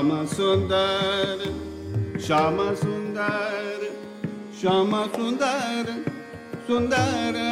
सुन्दर शमा सुन्दर शर सुन्दर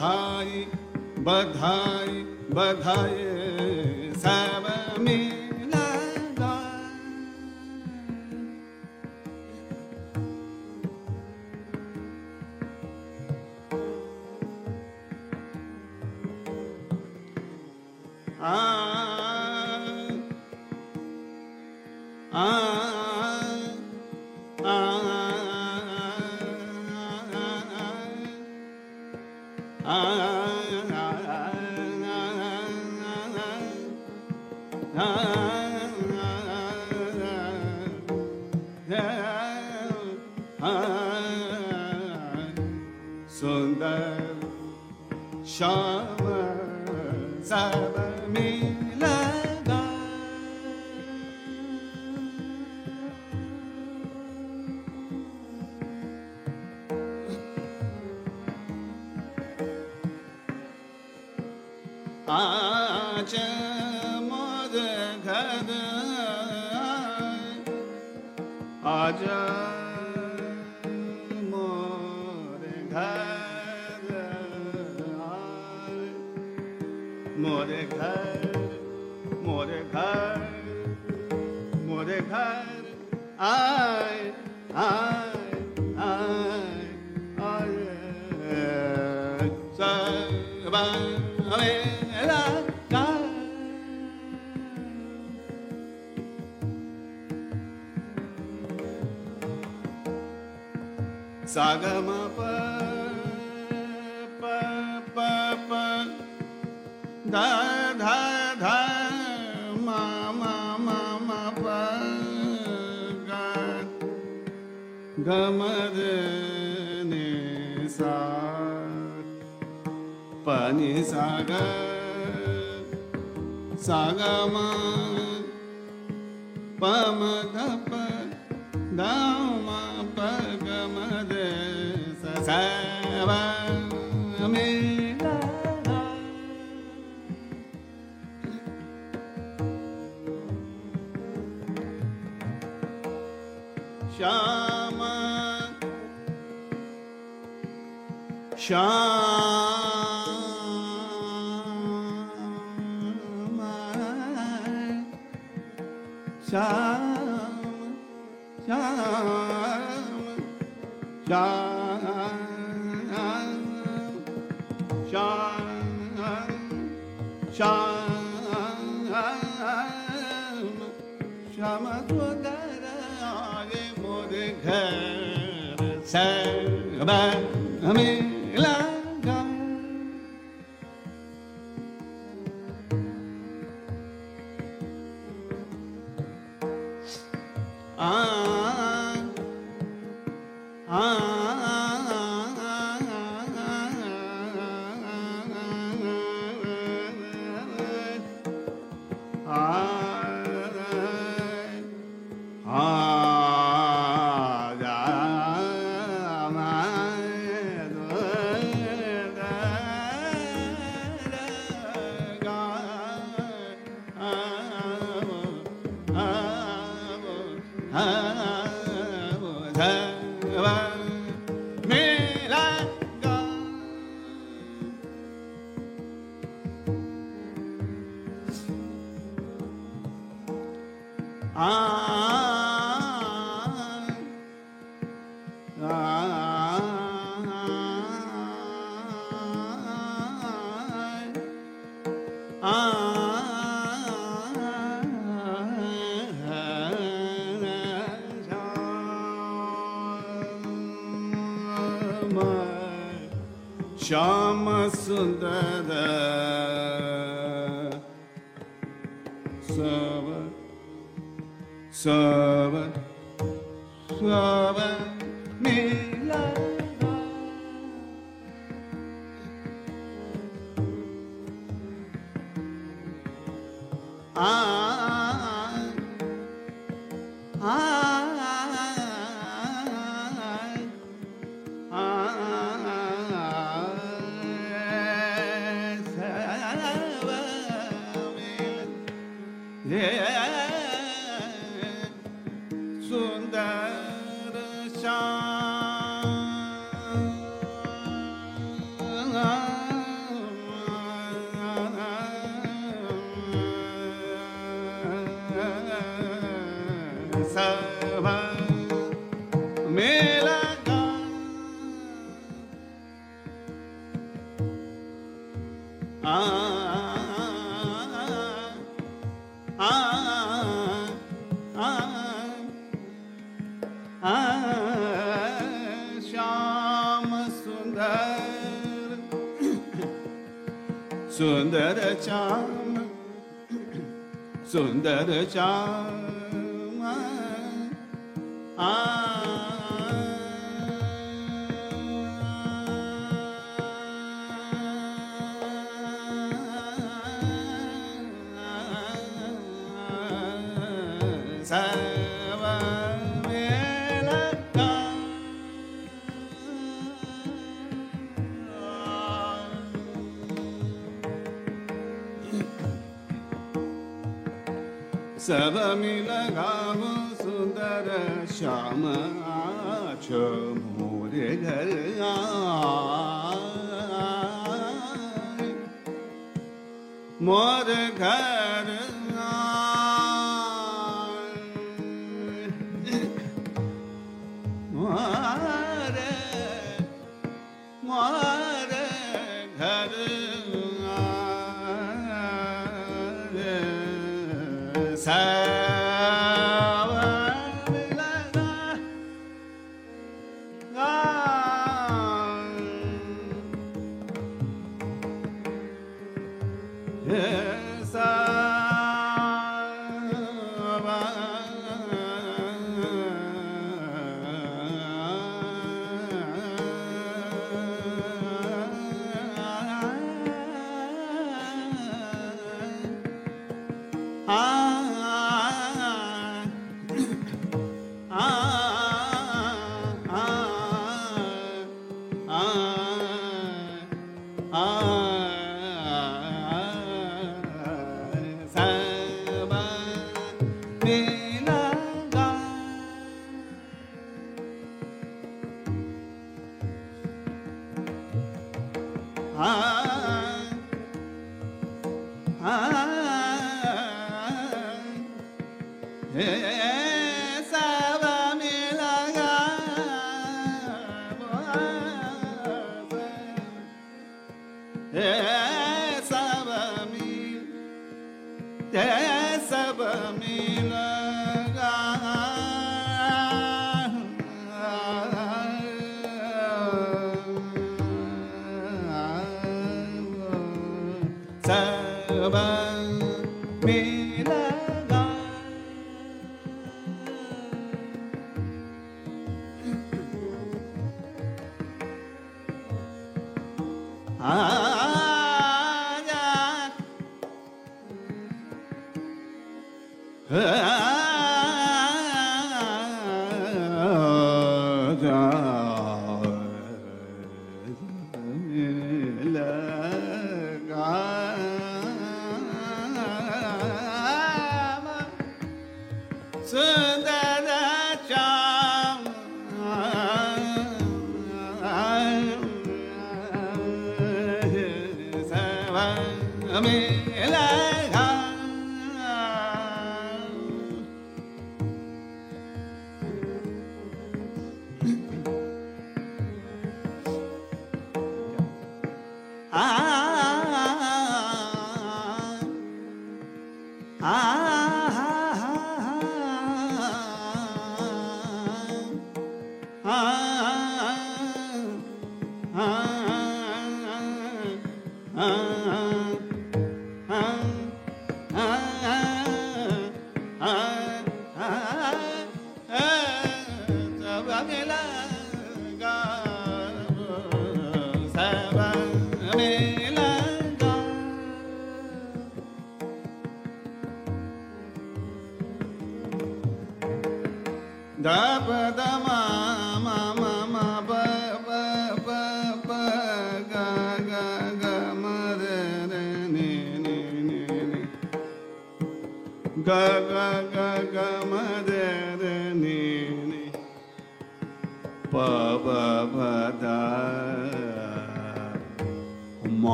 बधाई बधाई बधाई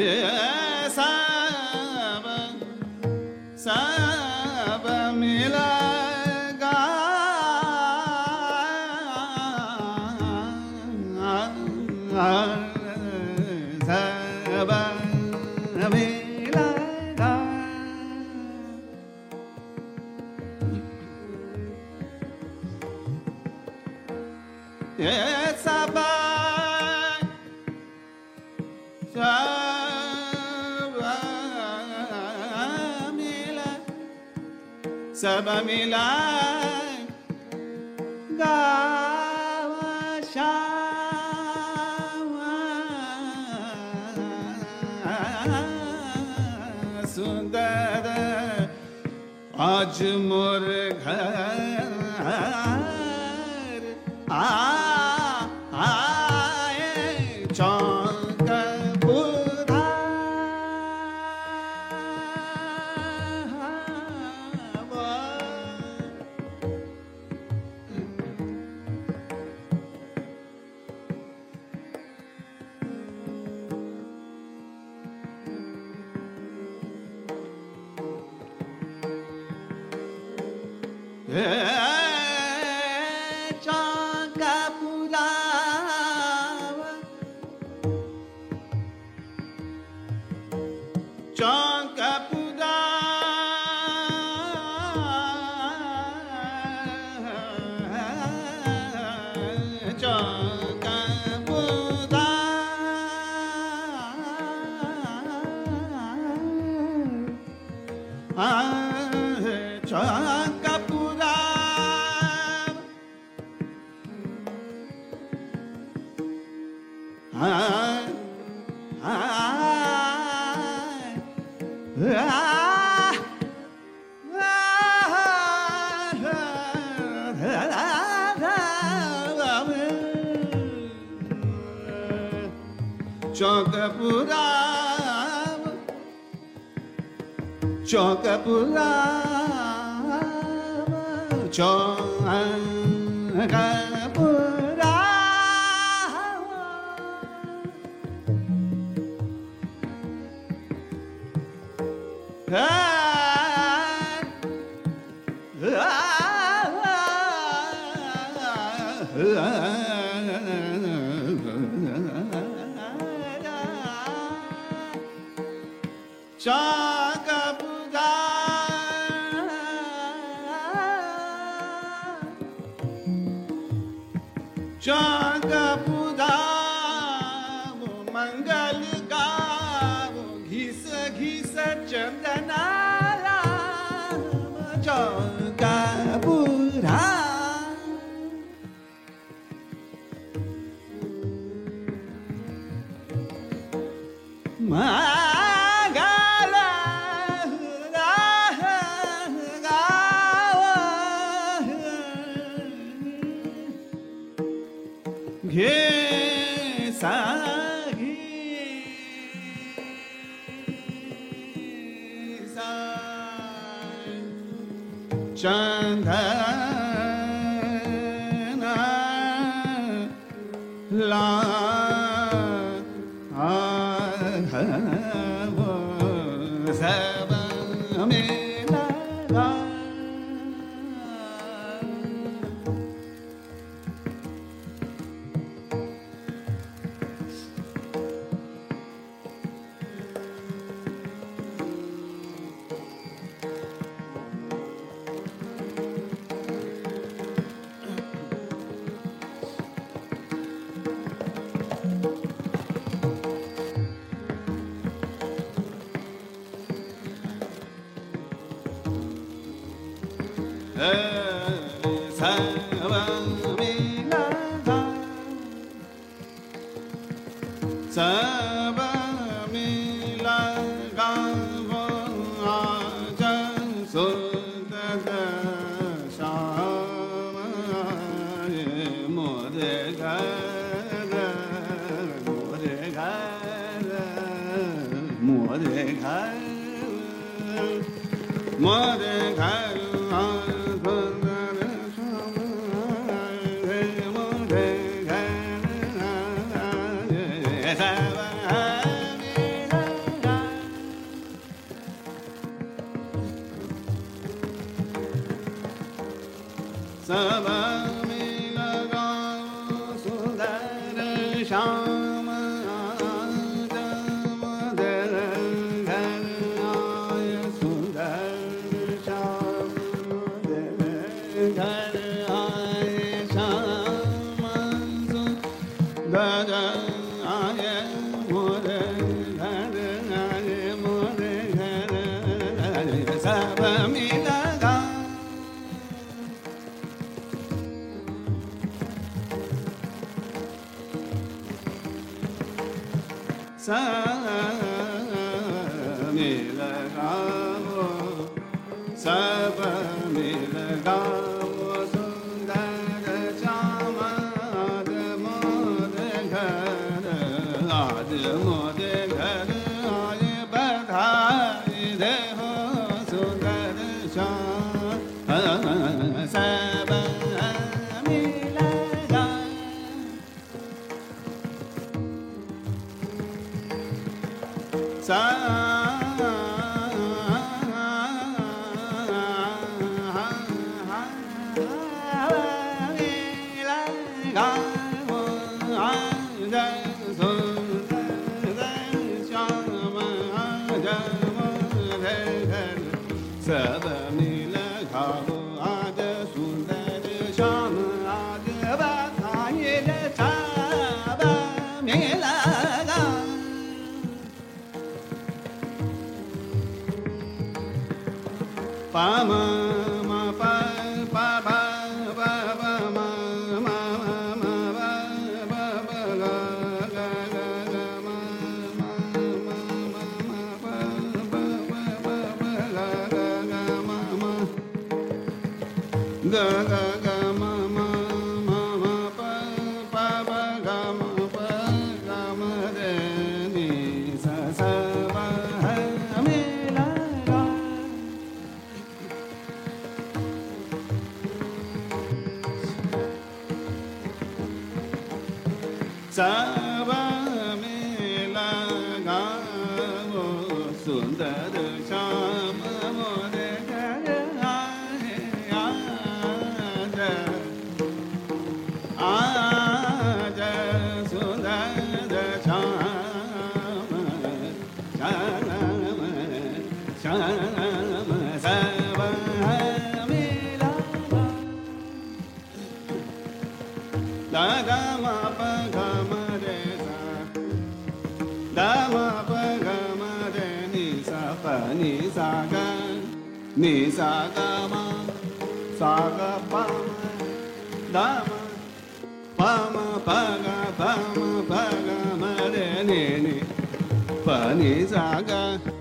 É. é, é. sebem ile kavuşam. acımır Chandana. ला नि सा ग पग पग मरेणी प नि सा निगा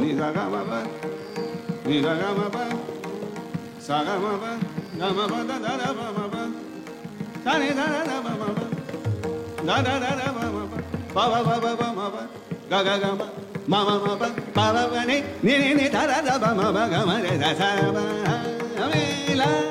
Ni da ga ma ba, ni da ga ma ba. Sagamaba, Gamaba, da da da ba ba ba. Da da da da ba ma ba. Da da da da ba ba ba. Ba ba ba ba ba ba. Ga ga ga ma. Ma ma ma ba. Ba ba ne. Ne ne da da da ba ma ba ga ma da da sa ba. Amela.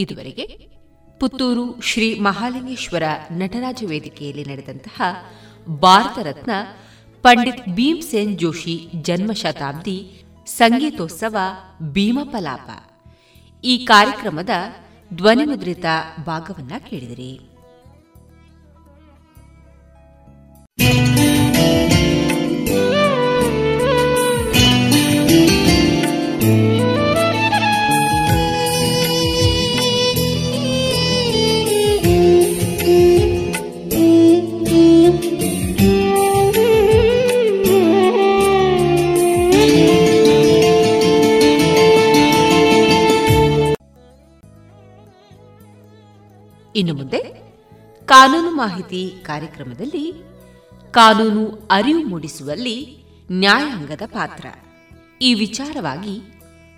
ಇದುವರೆಗೆ ಪುತ್ತೂರು ಶ್ರೀ ಮಹಾಲಿಂಗೇಶ್ವರ ನಟರಾಜ ವೇದಿಕೆಯಲ್ಲಿ ನಡೆದಂತಹ ಭಾರತ ರತ್ನ ಪಂಡಿತ್ ಭೀಮ್ಸೇನ್ ಜೋಶಿ ಜನ್ಮ ಶತಾಬ್ದಿ ಸಂಗೀತೋತ್ಸವ ಭೀಮಪಲಾಪ. ಈ ಕಾರ್ಯಕ್ರಮದ ಧ್ವನಿಮುದ್ರಿತ ಭಾಗವನ್ನ ಕೇಳಿದಿರಿ. ಇನ್ನು ಮುಂದೆ ಕಾನೂನು ಮಾಹಿತಿ ಕಾರ್ಯಕ್ರಮದಲ್ಲಿ ಕಾನೂನು ಅರಿವು ಮೂಡಿಸುವಲ್ಲಿ ನ್ಯಾಯಾಂಗದ ಪಾತ್ರ. ಈ ವಿಚಾರವಾಗಿ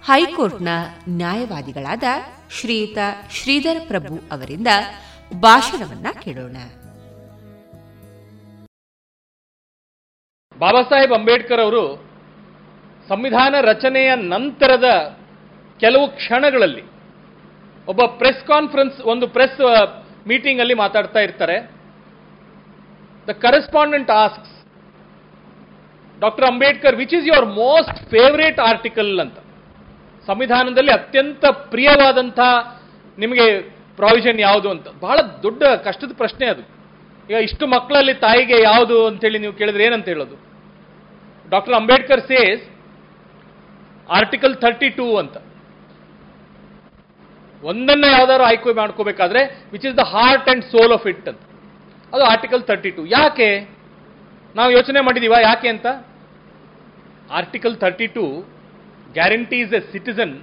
ಹೈಕೋರ್ಟ್ನ ನ್ಯಾಯವಾದಿಗಳಾದ ಶ್ರೀಯುತ ಶ್ರೀಧರ ಪ್ರಭು ಅವರಿಂದ ಭಾಷಣವನ್ನ ಕೇಳೋಣ. ಬಾಬಾ ಸಾಹೇಬ್ ಅಂಬೇಡ್ಕರ್ ಅವರು ಸಂವಿಧಾನ ರಚನೆಯ ನಂತರದ ಕೆಲವು ಕ್ಷಣಗಳಲ್ಲಿ ಒಬ್ಬ ಪ್ರೆಸ್ ಕಾನ್ಫರೆನ್ಸ್ ಒಂದು ಪ್ರೆಸ್ ಮೀಟಿಂಗ್ ಅಲ್ಲಿ ಮಾತಾಡ್ತಾ ಇರ್ತಾರೆ. The correspondent asks doctor Ambedkar which is your most favourite article ಅಂತ. ಸಂವಿಧಾನದಲ್ಲಿ ಅತ್ಯಂತ ಪ್ರಿಯವಾದಂತಹ ನಿಮಗೆ ಪ್ರಾವಿಷನ್ ಯಾವುದು ಅಂತ. ಬಹಳ ದೊಡ್ಡ ಕಷ್ಟದ ಪ್ರಶ್ನೆ ಅದು. ಈಗ ಇಷ್ಟು ಮಕ್ಕಳಲ್ಲಿ ತಾಯಿಗೆ ಯಾವುದು ಅಂತೇಳಿ ನೀವು ಕೇಳಿದ್ರೆ ಏನಂತ ಹೇಳೋದು? Doctor Ambedkar says article thirty two ಅಂತ. ಒಂದನ್ನ ಯಾವ್ದಾದ್ರು ಆಯ್ಕೆ ಮಾಡ್ಕೋಬೇಕಾದ್ರೆ which is the heart and soul of it ಅಂತ. ಅದು ಆರ್ಟಿಕಲ್ ತರ್ಟಿ ಟು ಯಾಕೆ? ನಾವು ಯೋಚನೆ ಮಾಡಿದೀವ, ಯಾಕೆ ಅಂತ? Article thirty two guarantees a citizen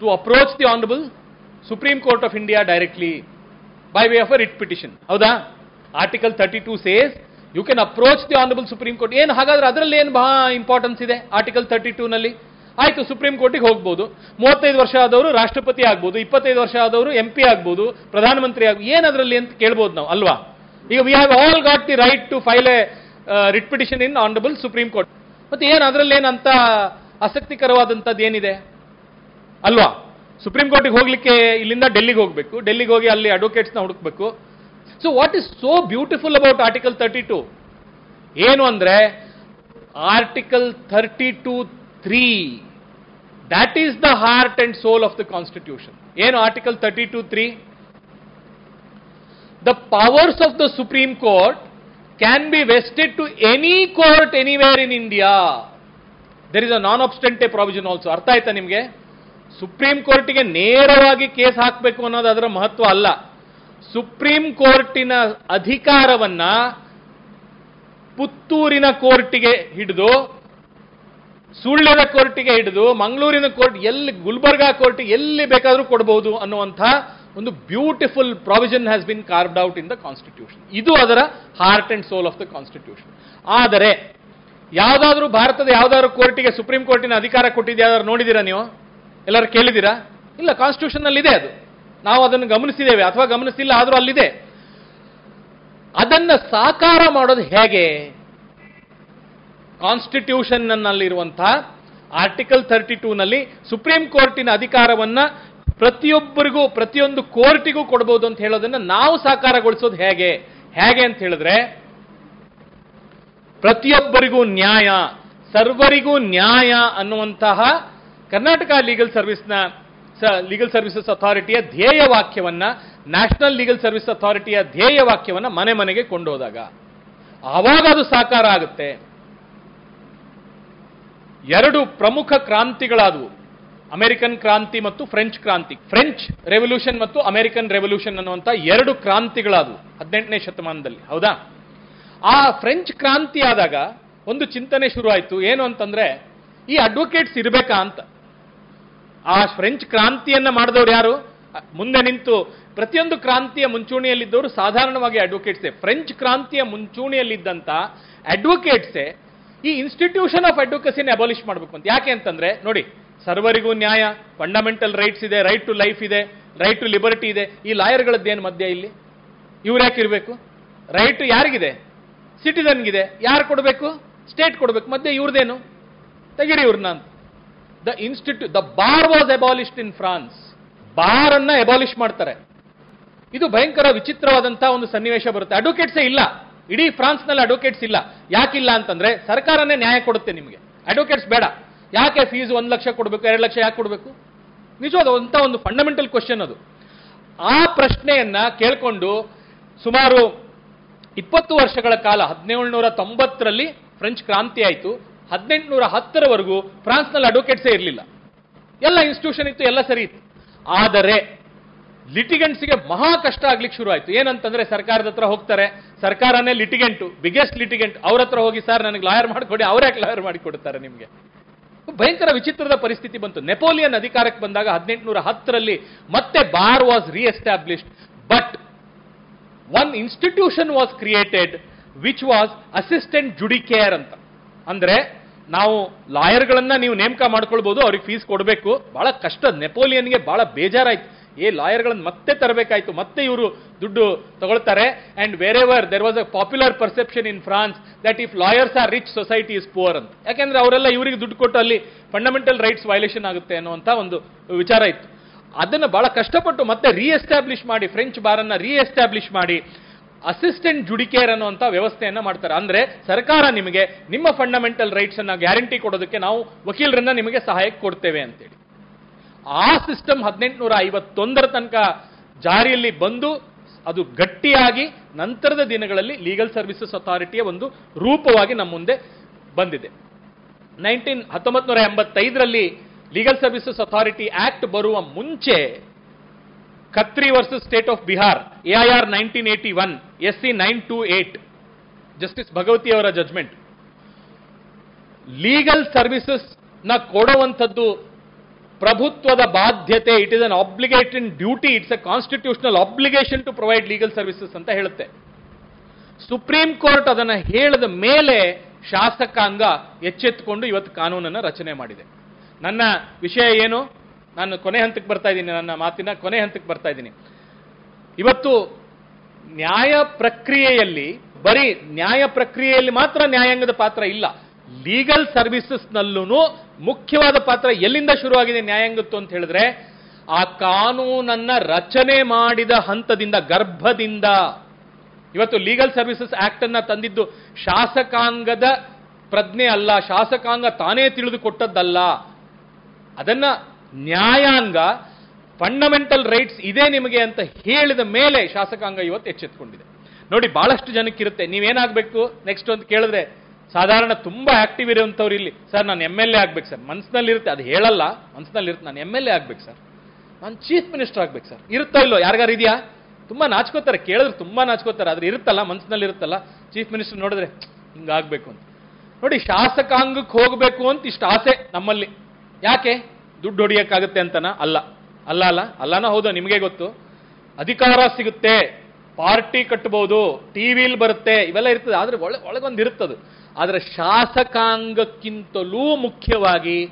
to approach the honourable supreme court of India directly by way of a writ petition ಹೌದಾ? Article thirty two says you can approach the honourable supreme court ಏನು, ಹಾಗಾದ್ರೆ ಅದರಲ್ಲಿ ಏನು ಬಹಳ importance ಇದೆ article thirty ಟೂನಲ್ಲಿ ಆಯ್ತು supreme ಕೋರ್ಟಿಗೆ ಹೋಗ್ಬೋದು. ಮೂವತ್ತೈದು ವರ್ಷ ಆದವರು ರಾಷ್ಟ್ರಪತಿ ಆಗ್ಬೋದು, ಇಪ್ಪತ್ತೈದು ವರ್ಷ ಆದವರು ಎಂ ಪಿ ಆಗ್ಬೋದು, ಪ್ರಧಾನಮಂತ್ರಿ ಆಗ್ಬೋದು, ಏನದರಲ್ಲಿ ಅಂತ ಕೇಳ್ಬೋದು ನಾವು, ಅಲ್ವಾ? ಈಗ we have all got the right to file a writ petition in honourable supreme court ಮತ್ತೆ ಏನು ಅದರಲ್ಲಿ ಏನಂತ ಆಸಕ್ತಿಕರವಾದಂಥದ್ದು ಏನಿದೆ? ಅಲ್ವಾ? ಸುಪ್ರೀಂ ಕೋರ್ಟಿಗೆ ಹೋಗ್ಲಿಕ್ಕೆ ಇಲ್ಲಿಂದ ಡೆಲ್ಲಿಗೆ ಹೋಗಬೇಕು. ಡೆಲ್ಲಿಗೆ ಹೋಗಿ ಅಲ್ಲಿ ಅಡ್ವೊಕೇಟ್ಸ್ನ ಹುಡುಕ್ಬೇಕು. So what is so beautiful about article thirty two ಏನು ಅಂದ್ರೆ article thirty two three that is the heart and soul of the constitution ಏನು article thirty two three the powers of the supreme court can be vested to any court anywhere in India there is a non obstante provision also ಅರ್ಥ ಆಯ್ತಾ ನಿಮಗೆ? Supreme ಕೋರ್ಟಿಗೆ ನೇರವಾಗಿ case ಹಾಕಬೇಕು ಅನ್ನೋದು ಅದರ ಮಹತ್ವ ಅಲ್ಲ. ಸುಪ್ರೀಂ ಕೋರ್ಟಿನ ಅಧಿಕಾರವನ್ನ ಪುತ್ತೂರಿನ ಕೋರ್ಟಿಗೆ ಹಿಡಿದು ಸುಳ್ಳಿನ ಕೋರ್ಟಿಗೆ ಹಿಡಿದು ಮಂಗಳೂರಿನ ಕೋರ್ಟ್ ಎಲ್ಲಿ, ಗುಲ್ಬರ್ಗಾ ಕೋರ್ಟ್ ಎಲ್ಲಿ ಬೇಕಾದರೂ ಕೊಡಬಹುದು ಅನ್ನುವಂಥ ಒಂದು beautiful provision has been carved out in the constitution ಇದು ಅದರ heart and soul of the constitution ಆದರೆ, ಯಾವುದಾದ್ರೂ ಭಾರತದ ಯಾವುದಾದ್ರೂ ಕೋರ್ಟಿಗೆ, ಸುಪ್ರೀಂ ಕೋರ್ಟಿನ ಅಧಿಕಾರ ಕೊಟ್ಟಿದ್ಯಾವ್ದಾದ್ರು ನೋಡಿದ್ದೀರಾ ನೀವು? ಎಲ್ಲರೂ ಕೇಳಿದ್ದೀರಾ? ಇಲ್ಲ ಕಾನ್ಸ್ಟಿಟ್ಯೂಷನ್ ಇದೆ ಅದು. ನಾವು ಅದನ್ನು ಗಮನಿಸಿದ್ದೇವೆ, ಅಥವಾ ಗಮನಿಸಿಲ್ಲ ಆದರೂ ಅಲ್ಲಿದೆ. ಅದನ್ನು ಸಾಕಾರ ಮಾಡೋದು ಹೇಗೆ? ಕಾನ್ಸ್ಟಿಟ್ಯೂಷನ್ ನಲ್ಲಿರುವಂತಹ ಆರ್ಟಿಕಲ್ ಥರ್ಟಿ ಟೂನಲ್ಲಿ ಸುಪ್ರೀಂ ಕೋರ್ಟಿನ ಅಧಿಕಾರವನ್ನ ಪ್ರತಿಯೊಬ್ಬರಿಗೂ, ಪ್ರತಿಯೊಂದು ಕೋರ್ಟಿಗೂ ಕೊಡಬಹುದು ಅಂತ ಹೇಳೋದನ್ನ ನಾವು ಸಾಕಾರಗೊಳಿಸೋದು ಹೇಗೆ? ಹೇಗೆ ಅಂತ ಹೇಳಿದ್ರೆ, ಪ್ರತಿಯೊಬ್ಬರಿಗೂ ನ್ಯಾಯ, ಸರ್ವರಿಗೂ ನ್ಯಾಯ ಅನ್ನುವಂತಹ ಕರ್ನಾಟಕ ಲೀಗಲ್ ಸರ್ವಿಸ್ನ ಲೀಗಲ್ ಸರ್ವಿಸಸ್ ಅಥಾರಿಟಿಯ ಧ್ಯೇಯ ವಾಕ್ಯವನ್ನ ನ್ಯಾಷನಲ್ ಲೀಗಲ್ ಸರ್ವಿಸ್ ಅಥಾರಿಟಿಯ ಧ್ಯೇಯ ವಾಕ್ಯವನ್ನ ಮನೆ ಮನೆಗೆ ಕೊಂಡೋದಾಗ, ಆವಾಗ ಅದು ಸಾಕಾರ ಆಗುತ್ತೆ. ಎರಡು ಪ್ರಮುಖ ಕ್ರಾಂತಿಗಳಾದವು. ಅಮೆರಿಕನ್ ಕ್ರಾಂತಿ ಮತ್ತು ಫ್ರೆಂಚ್ ಕ್ರಾಂತಿ. ಫ್ರೆಂಚ್ ರೆವಲ್ಯೂಷನ್ ಮತ್ತು ಅಮೆರಿಕನ್ ರೆವಲ್ಯೂಷನ್ ಅನ್ನುವಂಥ ಎರಡು ಕ್ರಾಂತಿಗಳಾದವು ಹದಿನೆಂಟನೇ ಶತಮಾನದಲ್ಲಿ. ಹೌದಾ? ಆ ಫ್ರೆಂಚ್ ಕ್ರಾಂತಿ ಆದಾಗ ಒಂದು ಚಿಂತನೆ ಶುರುವಾಯಿತು. ಏನು ಅಂತಂದ್ರೆ, ಈ ಅಡ್ವೊಕೇಟ್ಸ್ ಇರಬೇಕಾ ಅಂತ. ಆ ಫ್ರೆಂಚ್ ಕ್ರಾಂತಿಯನ್ನ ಮಾಡಿದವರು ಯಾರು? ಮುಂದೆ ನಿಂತು ಪ್ರತಿಯೊಂದು ಕ್ರಾಂತಿಯ ಮುಂಚೂಣಿಯಲ್ಲಿದ್ದವರು ಸಾಧಾರಣವಾಗಿ ಅಡ್ವೊಕೇಟ್ಸೆ. ಫ್ರೆಂಚ್ ಕ್ರಾಂತಿಯ ಮುಂಚೂಣಿಯಲ್ಲಿದ್ದಂಥ ಅಡ್ವೊಕೇಟ್ಸೇ ಈ ಇನ್ಸ್ಟಿಟ್ಯೂಷನ್ ಆಫ್ ಅಡ್ವೊಕಸಿನ ಅಬಾಲಿಷ್ ಮಾಡಬೇಕು ಅಂತ. ಯಾಕೆ ಅಂತಂದ್ರೆ, ನೋಡಿ, ಸರ್ವರಿಗೂ ನ್ಯಾಯ ಫಂಡಮೆಂಟಲ್ ರೈಟ್ಸ್ ಇದೆ ರೈಟ್ ಟು ಲೈಫ್ ಇದೆ ರೈಟ್ ಟು ಲಿಬರ್ಟಿ ಇದೆ. ಈ ಲಾಯರ್ಗಳದ್ದೇನು ಮಧ್ಯ ಇಲ್ಲಿ? ಇವ್ರು ಯಾಕೆ ಇರಬೇಕು? ರೈಟ್ ಯಾರಿಗಿದೆ? ಸಿಟಿಸನ್ಗಿದೆ ಯಾರು ಕೊಡಬೇಕು? ಸ್ಟೇಟ್ ಕೊಡಬೇಕು. ಮಧ್ಯೆ ಇವ್ರದೇನು? ತೆಗಿರಿ ಇವ್ರನ್ನ ಅಂತ. The institute the bar was abolished in France bar ಅನ್ನ ಎಬಾಲಿಷ್ ಮಾಡ್ತಾರೆ. ಇದು ಭಯಂಕರ ವಿಚಿತ್ರವಾದಂತಹ ಒಂದು ಸನ್ನಿವೇಶ ಬರುತ್ತೆ. ಅಡ್ವೊಕೇಟ್ಸೇ ಇಲ್ಲ. ಇಡೀ ಫ್ರಾನ್ಸ್ನಲ್ಲಿ ಅಡ್ವೊಕೇಟ್ಸ್ ಇಲ್ಲ. ಯಾಕಿಲ್ಲ ಅಂತಂದ್ರೆ ಸರ್ಕಾರನೇ ನ್ಯಾಯ ಕೊಡುತ್ತೆ ನಿಮಗೆ. ಅಡ್ವೊಕೇಟ್ಸ್ ಬೇಡ. ಯಾಕೆ ಫೀಸ್ ಒಂದು ಲಕ್ಷ ಕೊಡಬೇಕು, ಎರಡು ಲಕ್ಷ ಯಾಕೆ ಕೊಡಬೇಕು? ನಿಜವಾದ ಅಂತ ಒಂದು ಫಂಡಮೆಂಟಲ್ ಕ್ವಶನ್ ಅದು. ಆ ಪ್ರಶ್ನೆಯನ್ನ ಕೇಳ್ಕೊಂಡು ಸುಮಾರು ಇಪ್ಪತ್ತು ವರ್ಷಗಳ ಕಾಲ, ಹದಿನೇಳುನೂರ ತೊಂಬತ್ತರಲ್ಲಿ ಫ್ರೆಂಚ್ ಕ್ರಾಂತಿ ಆಯಿತು. ಹದಿನೆಂಟುನೂರ ಹತ್ತರವರೆಗೂ ಫ್ರಾನ್ಸ್ನಲ್ಲಿ ಅಡ್ವೊಕೇಟ್ಸೇ ಇರಲಿಲ್ಲ. ಎಲ್ಲ ಇನ್ಸ್ಟಿಟ್ಯೂಷನ್ ಇತ್ತು, ಎಲ್ಲ ಸರಿ ಇತ್ತು. ಆದರೆ ಲಿಟಿಗೆಂಟ್ಸ್ಗೆ ಮಹಾ ಕಷ್ಟ ಆಗ್ಲಿಕ್ಕೆ ಶುರು ಆಯ್ತು. ಏನಂತಂದ್ರೆ ಸರ್ಕಾರದ ಹತ್ರ ಹೋಗ್ತಾರೆ. ಸರ್ಕಾರನೇ ಲಿಟಿಗೆಂಟು ಬಿಗ್ಗೆಸ್ಟ್ ಲಿಟಿಗೆಂಟ್. ಅವ್ರ ಹತ್ರ ಹೋಗಿ, ಸರ್, ನನಗೆ ಲಾಯರ್ ಮಾಡಿಕೊಡಿ. ಅವರೇ ಲಾಯರ್ ಮಾಡಿಕೊಡ್ತಾರೆ ನಿಮ್ಗೆ? ಭಯಂಕರ ವಿಚಿತ್ರದ ಪರಿಸ್ಥಿತಿ ಬಂತು. ನೆಪೋಲಿಯನ್ ಅಧಿಕಾರಕ್ಕೆ ಬಂದಾಗ ಹದಿನೆಂಟುನೂರ ಹತ್ತರಲ್ಲಿ ಮತ್ತೆ bar was re-established but one institution was created which was assistant judicare ಅಂತ. ಅಂದ್ರೆ ನಾವು ಲಾಯರ್ಗಳನ್ನ ನೀವು ನೇಮಕ ಮಾಡ್ಕೊಳ್ಬಹುದು ಅವ್ರಿಗೆ ಫೀಸ್ ಕೊಡಬೇಕು. ಬಹಳ ಕಷ್ಟ. ನೆಪೋಲಿಯನ್ಗೆ ಬಹಳ ಬೇಜಾರಾಯ್ತು. ಏ ಲಾಯರ್ಗಳನ್ನು ಮತ್ತೆ ತರಬೇಕಾಯ್ತು, ಮತ್ತೆ ಇವರು ದುಡ್ಡು ತಗೊಳ್ತಾರೆ. And wherever there was a popular perception in France that if lawyers are rich society is poor ಅಂತ. ಯಾಕೆಂದ್ರೆ ಅವರೆಲ್ಲ ಇವರಿಗೆ ದುಡ್ಡು ಕೊಟ್ಟು ಅಲ್ಲಿ ಫಂಡಮೆಂಟಲ್ ರೈಟ್ಸ್ ವೈಲೇಷನ್ ಆಗುತ್ತೆ ಅನ್ನುವಂಥ ಒಂದು ವಿಚಾರ ಇತ್ತು. ಅದನ್ನು ಬಹಳ ಕಷ್ಟಪಟ್ಟು ಮತ್ತೆ ರೀಎಸ್ಟಾಬ್ಲಿಷ್ ಮಾಡಿ ಫ್ರೆಂಚ್ ಬಾರನ್ನ ರೀಎಸ್ಟಾಬ್ಲಿಷ್ ಮಾಡಿ ಅಸಿಸ್ಟೆಂಟ್ ಜುಡಿಕೇರ್ ಅನ್ನುವಂಥ ವ್ಯವಸ್ಥೆಯನ್ನ ಮಾಡ್ತಾರೆ. ಅಂದ್ರೆ ಸರ್ಕಾರ ನಿಮಗೆ ನಿಮ್ಮ ಫಂಡಮೆಂಟಲ್ ರೈಟ್ಸ್ ಅನ್ನ ಗ್ಯಾರಂಟಿ ಕೊಡೋದಕ್ಕೆ ನಾವು ವಕೀಲರನ್ನ ನಿಮಗೆ ಸಹಾಯಕ್ಕೆ ಕೊಡ್ತೇವೆ ಅಂತೇಳಿ. ಆ ಸಿಸ್ಟಮ್ ಹದಿನೆಂಟುನೂರ ಐವತ್ತೊಂದರ ತನಕ ಜಾರಿಯಲ್ಲಿ ಬಂದು ಅದು ಗಟ್ಟಿಯಾಗಿ ನಂತರದ ದಿನಗಳಲ್ಲಿ ಲೀಗಲ್ ಸರ್ವಿಸಸ್ ಅಥಾರಿಟಿಯ ಒಂದು ರೂಪವಾಗಿ ನಮ್ಮ ಮುಂದೆ ಬಂದಿದೆ. ನೈನ್ಟೀನ್ ಹತ್ತೊಂಬತ್ತು ಎಂಬತ್ತೈದರಲ್ಲಿ ಲೀಗಲ್ ಸರ್ವಿಸಸ್ ಅಥಾರಿಟಿ ಆಕ್ಟ್ ಬರುವ ಮುಂಚೆ Khatri versus state of Bihar AIR nineteen eighty one, S C nine two eight justice Bhagwati ಅವರ ಜಜ್ಮೆಂಟ್. ಲೀಗಲ್ ಸರ್ವಿಸಸ್ನ ಕೊಡುವಂಥದ್ದು ಪ್ರಭುತ್ವದ ಬಾಧ್ಯತೆ it is an obligation duty it's a constitutional obligation to provide legal services ಅಂತ ಹೇಳುತ್ತೆ. Supreme court ಅದನ್ನು ಹೇಳಿದ ಮೇಲೆ ಶಾಸಕಾಂಗ ಎಚ್ಚೆತ್ತುಕೊಂಡು ಇವತ್ತು ಕಾನೂನನ್ನು ರಚನೆ ಮಾಡಿದೆ. ನನ್ನ ವಿಷಯ ಏನು? ನಾನು ಕೊನೆ ಹಂತಕ್ಕೆ ಬರ್ತಾ ಇದ್ದೀನಿ ನನ್ನ ಮಾತಿನ, ಕೊನೆ ಹಂತಕ್ಕೆ ಬರ್ತಾ ಇದ್ದೀನಿ. ಇವತ್ತು ನ್ಯಾಯ ಪ್ರಕ್ರಿಯೆಯಲ್ಲಿ, ಬರೀ ನ್ಯಾಯ ಪ್ರಕ್ರಿಯೆಯಲ್ಲಿ ಮಾತ್ರ ನ್ಯಾಯಾಂಗದ ಪಾತ್ರ ಇಲ್ಲ. ಲೀಗಲ್ ಸರ್ವಿಸಸ್ನಲ್ಲೂ ಮುಖ್ಯವಾದ ಪಾತ್ರ ಎಲ್ಲಿಂದ ಶುರುವಾಗಿದೆ ನ್ಯಾಯಾಂಗತ್ತು ಅಂತ ಹೇಳಿದ್ರೆ, ಆ ಕಾನೂನನ್ನ ರಚನೆ ಮಾಡಿದ ಹಂತದಿಂದ, ಗರ್ಭದಿಂದ. ಇವತ್ತು ಲೀಗಲ್ ಸರ್ವಿಸಸ್ ಆಕ್ಟ್ ಅನ್ನ ತಂದಿದ್ದು ಶಾಸಕಾಂಗದ ಪ್ರಜ್ಞೆ ಅಲ್ಲ, ಶಾಸಕಾಂಗ ತಾನೇ ತಿಳಿದುಕೊಟ್ಟದ್ದಲ್ಲ ಅದನ್ನ ನ್ಯಾಯಾಂಗ ಫಂಡಮೆಂಟಲ್ ರೈಟ್ಸ್ ಇದೆ ನಿಮಗೆ ಅಂತ ಹೇಳಿದ ಮೇಲೆ ಶಾಸಕಾಂಗ ಇವತ್ತು ಎಚ್ಚೆತ್ಕೊಂಡಿದೆ. ನೋಡಿ, ಬಹಳಷ್ಟು ಜನಕ್ಕಿರುತ್ತೆ, ನೀವೇನಾಗಬೇಕು? ನೆಕ್ಸ್ಟ್ ಅಂತ ಕೇಳಿದ್ರೆ ಸಾಧಾರಣ ತುಂಬ ಆಕ್ಟಿವ್ ಇರುವಂಥವ್ರು ಇಲ್ಲಿ. ಸರ್, ನಾನು ಎಂ ಎಲ್ ಎ ಆಗ್ಬೇಕು ಸರ್. ಮನಸ್ಸಿನಲ್ಲಿರುತ್ತೆ ಅದು ಹೇಳಲ್ಲ. ಮನಸ್ಸಿನಲ್ಲಿರುತ್ತೆ ನಾನು ಎಂ ಎಲ್ ಎ ಆಗ್ಬೇಕು ಸರ್. ನಾನು ಚೀಫ್ ಮಿನಿಸ್ಟರ್ ಆಗ್ಬೇಕು ಸರ್. ಇರುತ್ತಾ ಇಲ್ಲೋ ಯಾರಿಗಾರು ಇದೆಯಾ? ತುಂಬಾ ನಾಚ್ಕೋತಾರೆ, ಕೇಳಿದ್ರೆ ತುಂಬಾ ನಾಚ್ಕೋತಾರೆ, ಆದ್ರೆ ಇರುತ್ತಲ್ಲ ಮನಸ್ಸಿನಲ್ಲಿ ಇರುತ್ತಲ್ಲ ಚೀಫ್ ಮಿನಿಸ್ಟರ್ ನೋಡಿದ್ರೆ ಹಿಂಗಾಗಬೇಕು ಅಂತ. ನೋಡಿ ಶಾಸಕಾಂಗಕ್ಕೆ ಹೋಗಬೇಕು ಅಂತ ಇಷ್ಟು ಆಸೆ ನಮ್ಮಲ್ಲಿ. ಯಾಕೆ? ದುಡ್ಡು ಹೊಡಿಯೋಕ್ಕಾಗುತ್ತೆ ಅಂತನ? ಅಲ್ಲ. ಅಲ್ಲ ಅಲ್ಲ. ಅಲ್ಲನ ಹೌದು, ನಿಮಗೆ ಗೊತ್ತು. ಅಧಿಕಾರ ಸಿಗುತ್ತೆ. ಪಾರ್ಟಿ ಕಟ್ಟಬಹುದು ಟಿವಿಲಿ ಬರುತ್ತೆ. ಇವೆಲ್ಲ ಇರ್ತದೆ. ಆದ್ರೆ ಒಳ ಒಳಗೊಂದು ಇರುತ್ತದು ಆದ್ರೆ ಶಾಸಕಾಂಗಕ್ಕಿಂತಲೂ ಮುಖ್ಯವಾಗಿ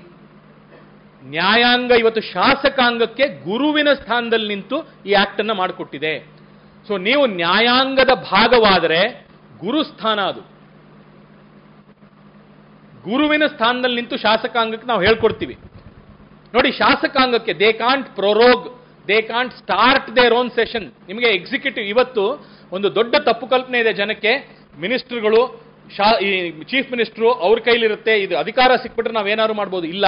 ನ್ಯಾಯಾಂಗ ಇವತ್ತು ಶಾಸಕಾಂಗಕ್ಕೆ ಗುರುವಿನ ಸ್ಥಾನದಲ್ಲಿ ನಿಂತು ಈ ಆಕ್ಟ್ ಅನ್ನ ಮಾಡಿಕೊಟ್ಟಿದೆ. ಸೊ ನೀವು ನ್ಯಾಯಾಂಗದ ಭಾಗವಾದರೆ ಗುರುಸ್ಥಾನ ಅದು. ಗುರುವಿನ ಸ್ಥಾನದಲ್ಲಿ ನಿಂತು ಶಾಸಕಾಂಗಕ್ಕೆ ನಾವು ಹೇಳ್ಕೊಡ್ತೀವಿ. ನೋಡಿ, ಶಾಸಕಾಂಗಕ್ಕೆ they can't prorogue they can't start their own session ನಿಮಗೆ ಎಕ್ಸಿಕ್ಯೂಟಿವ್ ಇವತ್ತು ಒಂದು ದೊಡ್ಡ ತಪ್ಪು ಕಲ್ಪನೆ ಇದೆ ಜನಕ್ಕೆ. ಮಿನಿಸ್ಟರ್ಗಳು ಶಾ, ಈ ಚೀಫ್ ಮಿನಿಸ್ಟ್ರು ಅವ್ರ ಕೈಲಿರುತ್ತೆ, ಇದು ಅಧಿಕಾರ ಸಿಕ್ಬಿಟ್ರೆ ನಾವೇನಾದ್ರು ಮಾಡ್ಬೋದು. ಇಲ್ಲ.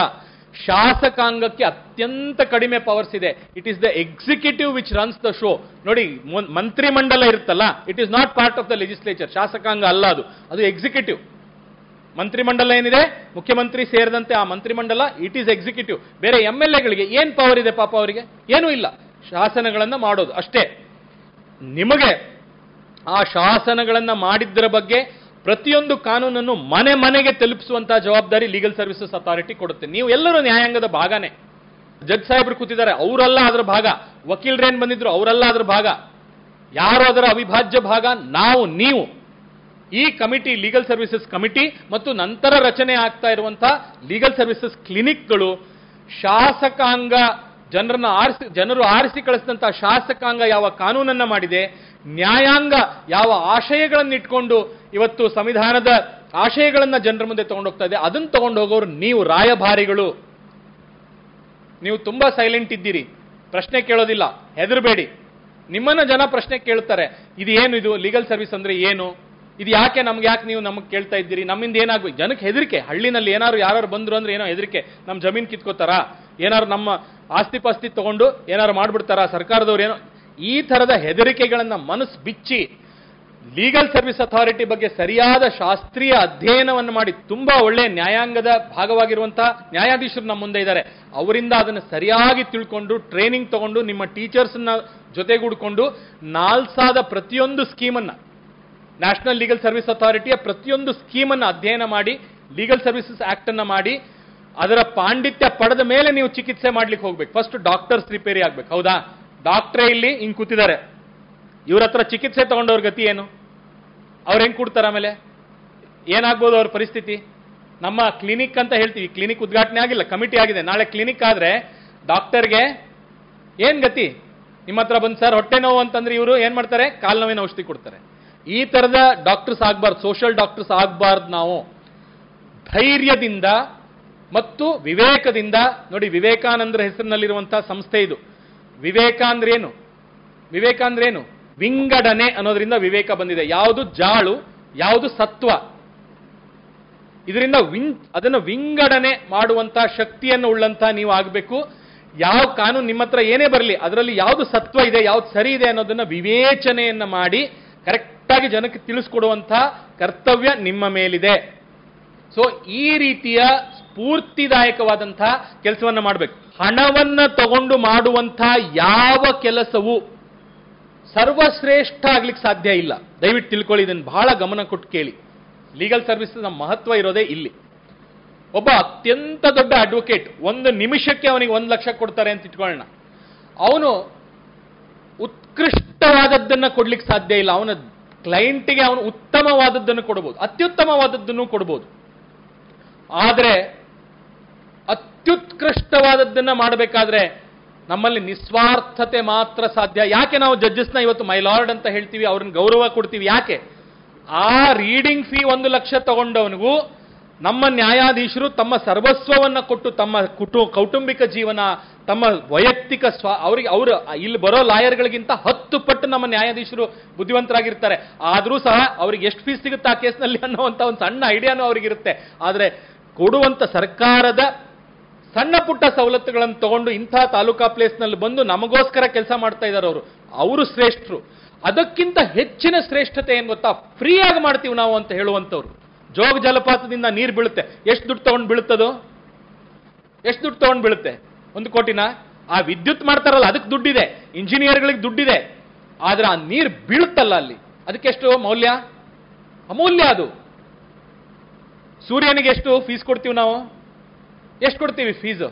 ಶಾಸಕಾಂಗಕ್ಕೆ ಅತ್ಯಂತ ಕಡಿಮೆ ಪವರ್ಸ್ ಇದೆ. It is the executive which runs the show ನೋಡಿ ಮಂತ್ರಿ ಮಂತ್ರಿಮಂಡಲ ಇರುತ್ತಲ್ಲ it is not part of the legislature ಶಾಸಕಾಂಗ ಅಲ್ಲ ಅದು. ಅದು ಎಕ್ಸಿಕ್ಯೂಟಿವ್ ಮಂತ್ರಿಮಂಡಲ ಏನಿದೆ? ಮುಖ್ಯಮಂತ್ರಿ ಸೇರಿದಂತೆ ಆ ಮಂತ್ರಿಮಂಡಲ ಇಟ್ ಈಸ್ ಎಕ್ಸಿಕ್ಯೂಟಿವ್ ಬೇರೆ ಎಂ ಎಲ್ ಎಗಳಿಗೆ ಏನ್ ಪವರ್ ಇದೆ ಪಾಪ ಅವರಿಗೆ? ಏನೂ ಇಲ್ಲ. ಶಾಸನಗಳನ್ನ ಮಾಡೋದು ಅಷ್ಟೇ. ನಿಮಗೆ ಆ ಶಾಸನಗಳನ್ನ ಮಾಡಿದ್ದರ ಬಗ್ಗೆ ಪ್ರತಿಯೊಂದು ಕಾನೂನನ್ನು ಮನೆ ಮನೆಗೆ ತಲುಪಿಸುವಂತಹ ಜವಾಬ್ದಾರಿ ಲೀಗಲ್ ಸರ್ವಿಸಸ್ ಅಥಾರಿಟಿ ಕೊಡುತ್ತೆ. ನೀವು ಎಲ್ಲರೂ ನ್ಯಾಯಾಂಗದ ಭಾಗನೇ. ಜಡ್ಜ್ ಸಾಹೇಬ್ರು ಕೂತಿದ್ದಾರೆ, ಅವರಲ್ಲ ಅದರ ಭಾಗ. ವಕೀಲರೇನ್ ಬಂದಿದ್ರು, ಅವರಲ್ಲ ಅದರ ಭಾಗ. ಯಾರು ಅದರ ಅವಿಭಾಜ್ಯ ಭಾಗ? ನಾವು, ನೀವು. ಈ ಕಮಿಟಿ ಲೀಗಲ್ ಸರ್ವಿಸಸ್ ಕಮಿಟಿ ಮತ್ತು ನಂತರ ರಚನೆ ಆಗ್ತಾ ಇರುವಂತಹ ಲೀಗಲ್ ಸರ್ವಿಸಸ್ ಕ್ಲಿನಿಕ್ಗಳು ಶಾಸಕಾಂಗ ಜನರನ್ನ ಆರಿಸಿ, ಜನರು ಆರಿಸಿ ಕಳಿಸಿದಂತಹ ಶಾಸಕಾಂಗ ಯಾವ ಕಾನೂನನ್ನ ಮಾಡಿದೆ? ನ್ಯಾಯಾಂಗ ಯಾವ ಆಶಯಗಳನ್ನು ಇಟ್ಕೊಂಡು ಇವತ್ತು ಸಂವಿಧಾನದ ಆಶಯಗಳನ್ನ ಜನರ ಮುಂದೆ ತಗೊಂಡೋಗ್ತಾ ಇದೆ. ಅದನ್ನು ತಗೊಂಡು ಹೋಗೋರು ನೀವು ರಾಯಭಾರಿಗಳು. ನೀವು ತುಂಬಾ ಸೈಲೆಂಟ್ ಇದ್ದೀರಿ. ಪ್ರಶ್ನೆ ಕೇಳೋದಿಲ್ಲ. ಹೆದರಬೇಡಿ. ನಿಮ್ಮನ್ನ ಜನ ಪ್ರಶ್ನೆ ಕೇಳ್ತಾರೆ. ಇದು ಏನು ಇದು? ಲೀಗಲ್ ಸರ್ವಿಸ್ ಅಂದ್ರೆ ಏನು? ಇದು ಯಾಕೆ ನಮ್ಗೆ ಯಾಕೆ ನೀವು ನಮಗೆ ಕೇಳ್ತಾ ಇದ್ದೀರಿ? ನಮ್ಮಿಂದ ಏನಾಗ್ಬೇಕು ಜನಕ್ಕೆ ಹೆದರಿಕೆ. ಹಳ್ಳಿನಲ್ಲಿ ಏನಾದ್ರು ಯಾರು ಬಂದ್ರು ಅಂದ್ರೆ ಏನೋ ಹೆದರಿಕೆ. ನಮ್ಮ ಜಮೀನ್ ಕಿತ್ಕೋತಾರಾ? ಏನಾರು ನಮ್ಮ ಆಸ್ತಿ ಪಾಸ್ತಿ ತಗೊಂಡು ಏನಾರು ಮಾಡ್ಬಿಡ್ತಾರಾ? ಸರ್ಕಾರದವ್ರು ಏನೋ ಈ ತರದ ಹೆದರಿಕೆಗಳನ್ನ ಮನಸ್ಸು ಬಿಚ್ಚಿ ಲೀಗಲ್ ಸರ್ವಿಸ್ ಅಥಾರಿಟಿ ಬಗ್ಗೆ ಸರಿಯಾದ ಶಾಸ್ತ್ರೀಯ ಅಧ್ಯಯನವನ್ನು ಮಾಡಿ ತುಂಬಾ ಒಳ್ಳೆ ನ್ಯಾಯಾಂಗದ ಭಾಗವಾಗಿರುವಂತಹ ನ್ಯಾಯಾಧೀಶರು ನಮ್ಮ ಮುಂದೆ ಇದ್ದಾರೆ. ಅವರಿಂದ ಅದನ್ನು ಸರಿಯಾಗಿ ತಿಳ್ಕೊಂಡು ಟ್ರೈನಿಂಗ್ ತಗೊಂಡು, ನಿಮ್ಮ ಟೀಚರ್ಸ್ನ ಜೊತೆಗೂಡ್ಕೊಂಡು ನಾಲ್ಸಾದ ಪ್ರತಿಯೊಂದು ಸ್ಕೀಮನ್ನ ನ್ಯಾಷನಲ್ ಲೀಗಲ್ ಸರ್ವಿಸ್ ಅಥಾರಿಟಿಯ ಪ್ರತಿಯೊಂದು ಸ್ಕೀಮನ್ನು ಅಧ್ಯಯನ ಮಾಡಿ ಲೀಗಲ್ ಸರ್ವಿಸಸ್ ಆಕ್ಟ್ ಅನ್ನ ಮಾಡಿ, ಅದರ ಪಾಂಡಿತ್ಯ ಪಡೆದ ಮೇಲೆ ನೀವು ಚಿಕಿತ್ಸೆ ಮಾಡ್ಲಿಕ್ಕೆ ಹೋಗ್ಬೇಕು. ಫಸ್ಟ್ ಡಾಕ್ಟರ್ಸ್ ರಿಪೇರಿ ಆಗ್ಬೇಕು. ಹೌದಾ? ಡಾಕ್ಟ್ರೇ ಇಲ್ಲಿ ಹಿಂಗೆ ಕೂತಿದ್ದಾರೆ. ಇವ್ರ ಹತ್ರ ಚಿಕಿತ್ಸೆ ತಗೊಂಡವ್ರ ಗತಿ ಏನು? ಅವ್ರು ಹೆಂಗೆ ಕೊಡ್ತಾರೆ ಆಮೇಲೆ? ಏನಾಗ್ಬೋದು ಅವ್ರ ಪರಿಸ್ಥಿತಿ? ನಮ್ಮ ಕ್ಲಿನಿಕ್ ಅಂತ ಹೇಳ್ತೀವಿ. ಕ್ಲಿನಿಕ್ ಉದ್ಘಾಟನೆ ಆಗಿಲ್ಲ, ಕಮಿಟಿ ಆಗಿದೆ. ನಾಳೆ ಕ್ಲಿನಿಕ್ ಆದರೆ ಡಾಕ್ಟರ್ಗೆ ಏನು ಗತಿ? ನಿಮ್ಮ ಹತ್ರ ಬಂದು ಸರ್ ಹೊಟ್ಟೆ ನೋವು ಅಂತಂದ್ರೆ ಇವರು ಏನು ಮಾಡ್ತಾರೆ? ಕಾಲ್ ನೋವಿನ ಔಷಧಿ ಕೊಡ್ತಾರೆ. ಈ ಥರದ ಡಾಕ್ಟರ್ಸ್ ಆಗಬಾರ್ದು ಸೋಷಲ್ ಡಾಕ್ಟರ್ಸ್ ಆಗಬಾರ್ದು ನಾವು. ಧೈರ್ಯದಿಂದ ಮತ್ತು ವಿವೇಕದಿಂದ, ನೋಡಿ ವಿವೇಕಾನಂದರ ಹೆಸರಿನಲ್ಲಿರುವಂತಹ ಸಂಸ್ಥೆ ಇದು. ವಿವೇಕ ಅಂದ್ರೇನು? ವಿವೇಕ ಅಂದ್ರೇನು? ವಿಂಗಡಣೆ ಅನ್ನೋದ್ರಿಂದ ವಿವೇಕ ಬಂದಿದೆ. ಯಾವುದು ಜಾಳು, ಯಾವುದು ಸತ್ವ? ಇದರಿಂದ ವಿಂಗ್ ಅದನ್ನು ವಿಂಗಡಣೆ ಮಾಡುವಂತಹ ಶಕ್ತಿಯನ್ನು ಉಳ್ಳಂತಹ ನೀವು ಆಗಬೇಕು. ಯಾವ ಕಾನೂನು ನಿಮ್ಮ ಹತ್ರ ಏನೇ ಬರಲಿ, ಅದರಲ್ಲಿ ಯಾವುದು ಸತ್ವ ಇದೆ, ಯಾವ್ದು ಸರಿ ಇದೆ ಅನ್ನೋದನ್ನ ವಿವೇಚನೆಯನ್ನ ಮಾಡಿ ಕರೆಕ್ಟಾಗಿ ಜನಕ್ಕೆ ತಿಳಿಸ್ಕೊಡುವಂತಹ ಕರ್ತವ್ಯ ನಿಮ್ಮ ಮೇಲಿದೆ. ಸೊ ಈ ರೀತಿಯ ಸ್ಫೂರ್ತಿದಾಯಕವಾದಂತಹ ಕೆಲಸವನ್ನ ಮಾಡಬೇಕು. ಹಣವನ್ನ ತಗೊಂಡು ಮಾಡುವಂಥ ಯಾವ ಕೆಲಸವು ಸರ್ವಶ್ರೇಷ್ಠ ಆಗ್ಲಿಕ್ಕೆ ಸಾಧ್ಯ ಇಲ್ಲ. ದಯವಿಟ್ಟು ತಿಳ್ಕೊಳ್ಳಿ ಇದನ್ನು ಬಹಳ ಗಮನ ಕೊಟ್ಟು ಕೇಳಿ. ಲೀಗಲ್ ಸರ್ವಿಸ್ನ ಮಹತ್ವ ಇರೋದೇ ಇಲ್ಲಿ. ಒಬ್ಬ ಅತ್ಯಂತ ದೊಡ್ಡ ಅಡ್ವೊಕೇಟ್ ಒಂದು ನಿಮಿಷಕ್ಕೆ ಅವನಿಗೆ ಒಂದು ಲಕ್ಷ ಕೊಡ್ತಾರೆ ಅಂತ ಇಟ್ಕೊಳ್ಳೋಣ ಅವನು ಉತ್ಕೃಷ್ಟವಾದದ್ದನ್ನು ಕೊಡ್ಲಿಕ್ಕೆ ಸಾಧ್ಯ ಇಲ್ಲ. ಅವನ ಕ್ಲೈಂಟಿಗೆ ಅವನು ಉತ್ತಮವಾದದ್ದನ್ನು ಕೊಡಬಹುದು ಅತ್ಯುತ್ತಮವಾದದ್ದನ್ನು ಕೊಡಬಹುದು ಆದರೆ ಅತ್ಯುತ್ಕೃಷ್ಟವಾದದ್ದನ್ನ ಮಾಡಬೇಕಾದ್ರೆ ನಮ್ಮಲ್ಲಿ ನಿಸ್ವಾರ್ಥತೆ ಮಾತ್ರ ಸಾಧ್ಯ. ಯಾಕೆ ನಾವು ಜಡ್ಜಸ್ನ ಇವತ್ತು ಮೈಲಾರ್ಡ್ ಅಂತ ಹೇಳ್ತೀವಿ, ಅವ್ರನ್ನ ಗೌರವ ಕೊಡ್ತೀವಿ, ಯಾಕೆ? ಆ ರೀಡಿಂಗ್ ಫೀ ಒಂದು ಲಕ್ಷ ತಗೊಂಡವನಿಗೂ ನಮ್ಮ ನ್ಯಾಯಾಧೀಶರು ತಮ್ಮ ಸರ್ವಸ್ವವನ್ನ ಕೊಟ್ಟು, ತಮ್ಮ ಕುಟು, ಕೌಟುಂಬಿಕ ಜೀವನ, ತಮ್ಮ ವೈಯಕ್ತಿಕ ಸ್ವ, ಅವರಿಗೆ, ಅವರು, ಇಲ್ಲಿ ಬರೋ ಲಾಯರ್ಗಳಿಗಿಂತ ಹತ್ತು ಪಟ್ಟು ನಮ್ಮ ನ್ಯಾಯಾಧೀಶರು ಬುದ್ಧಿವಂತರಾಗಿರ್ತಾರೆ. ಆದರೂ ಸಹ ಅವ್ರಿಗೆ ಎಷ್ಟು ಫೀಸ್ ಸಿಗುತ್ತೆ ಆ ಕೇಸ್ನಲ್ಲಿ ಅನ್ನುವಂಥ ಒಂದು ಸಣ್ಣ ಐಡಿಯಾನು ಅವ್ರಿಗಿರುತ್ತೆ. ಆದರೆ ಕೊಡುವಂಥ ಸರ್ಕಾರದ ಸಣ್ಣ ಪುಟ್ಟ ಸವಲತ್ತುಗಳನ್ನು ತಗೊಂಡು ಇಂಥ ತಾಲೂಕಾ ಪ್ಲೇಸ್ನಲ್ಲಿ ಬಂದು ನಮಗೋಸ್ಕರ ಕೆಲಸ ಮಾಡ್ತಾ ಇದ್ದಾರೆ ಅವರು. ಅವರು ಶ್ರೇಷ್ಠರು. ಅದಕ್ಕಿಂತ ಹೆಚ್ಚಿನ ಶ್ರೇಷ್ಠತೆ ಏನು ಗೊತ್ತಾ? ಫ್ರೀಯಾಗಿ ಮಾಡ್ತೀವಿ ನಾವು ಅಂತ ಹೇಳುವಂಥವ್ರು. ಜೋಗ ಜಲಪಾತದಿಂದ ನೀರು ಬೀಳುತ್ತೆ. ಎಷ್ಟು ದುಡ್ಡು ತಗೊಂಡು ಬೀಳುತ್ತದು ಎಷ್ಟು ದುಡ್ಡು ತಗೊಂಡು ಬೀಳುತ್ತೆ? ಒಂದು ಕೋಟಿನ? ಆ ವಿದ್ಯುತ್ ಮಾಡ್ತಾರಲ್ಲ, ಅದಕ್ಕೆ ದುಡ್ಡಿದೆ. ಇಂಜಿನಿಯರ್ಗಳಿಗೆ ದುಡ್ಡಿದೆ. ಆದ್ರೆ ಆ ನೀರು ಬೀಳುತ್ತಲ್ಲ ಅಲ್ಲಿ. ಅದಕ್ಕೆ ಎಷ್ಟು ಮೌಲ್ಯ? ಅಮೂಲ್ಯ ಅದು. ಸೂರ್ಯನಿಗೆ ಎಷ್ಟು ಫೀಸ್ ಕೊಡ್ತೀವಿ ನಾವು? ಎಷ್ಟು ಕೊಡ್ತೀವಿ ಫೀಸು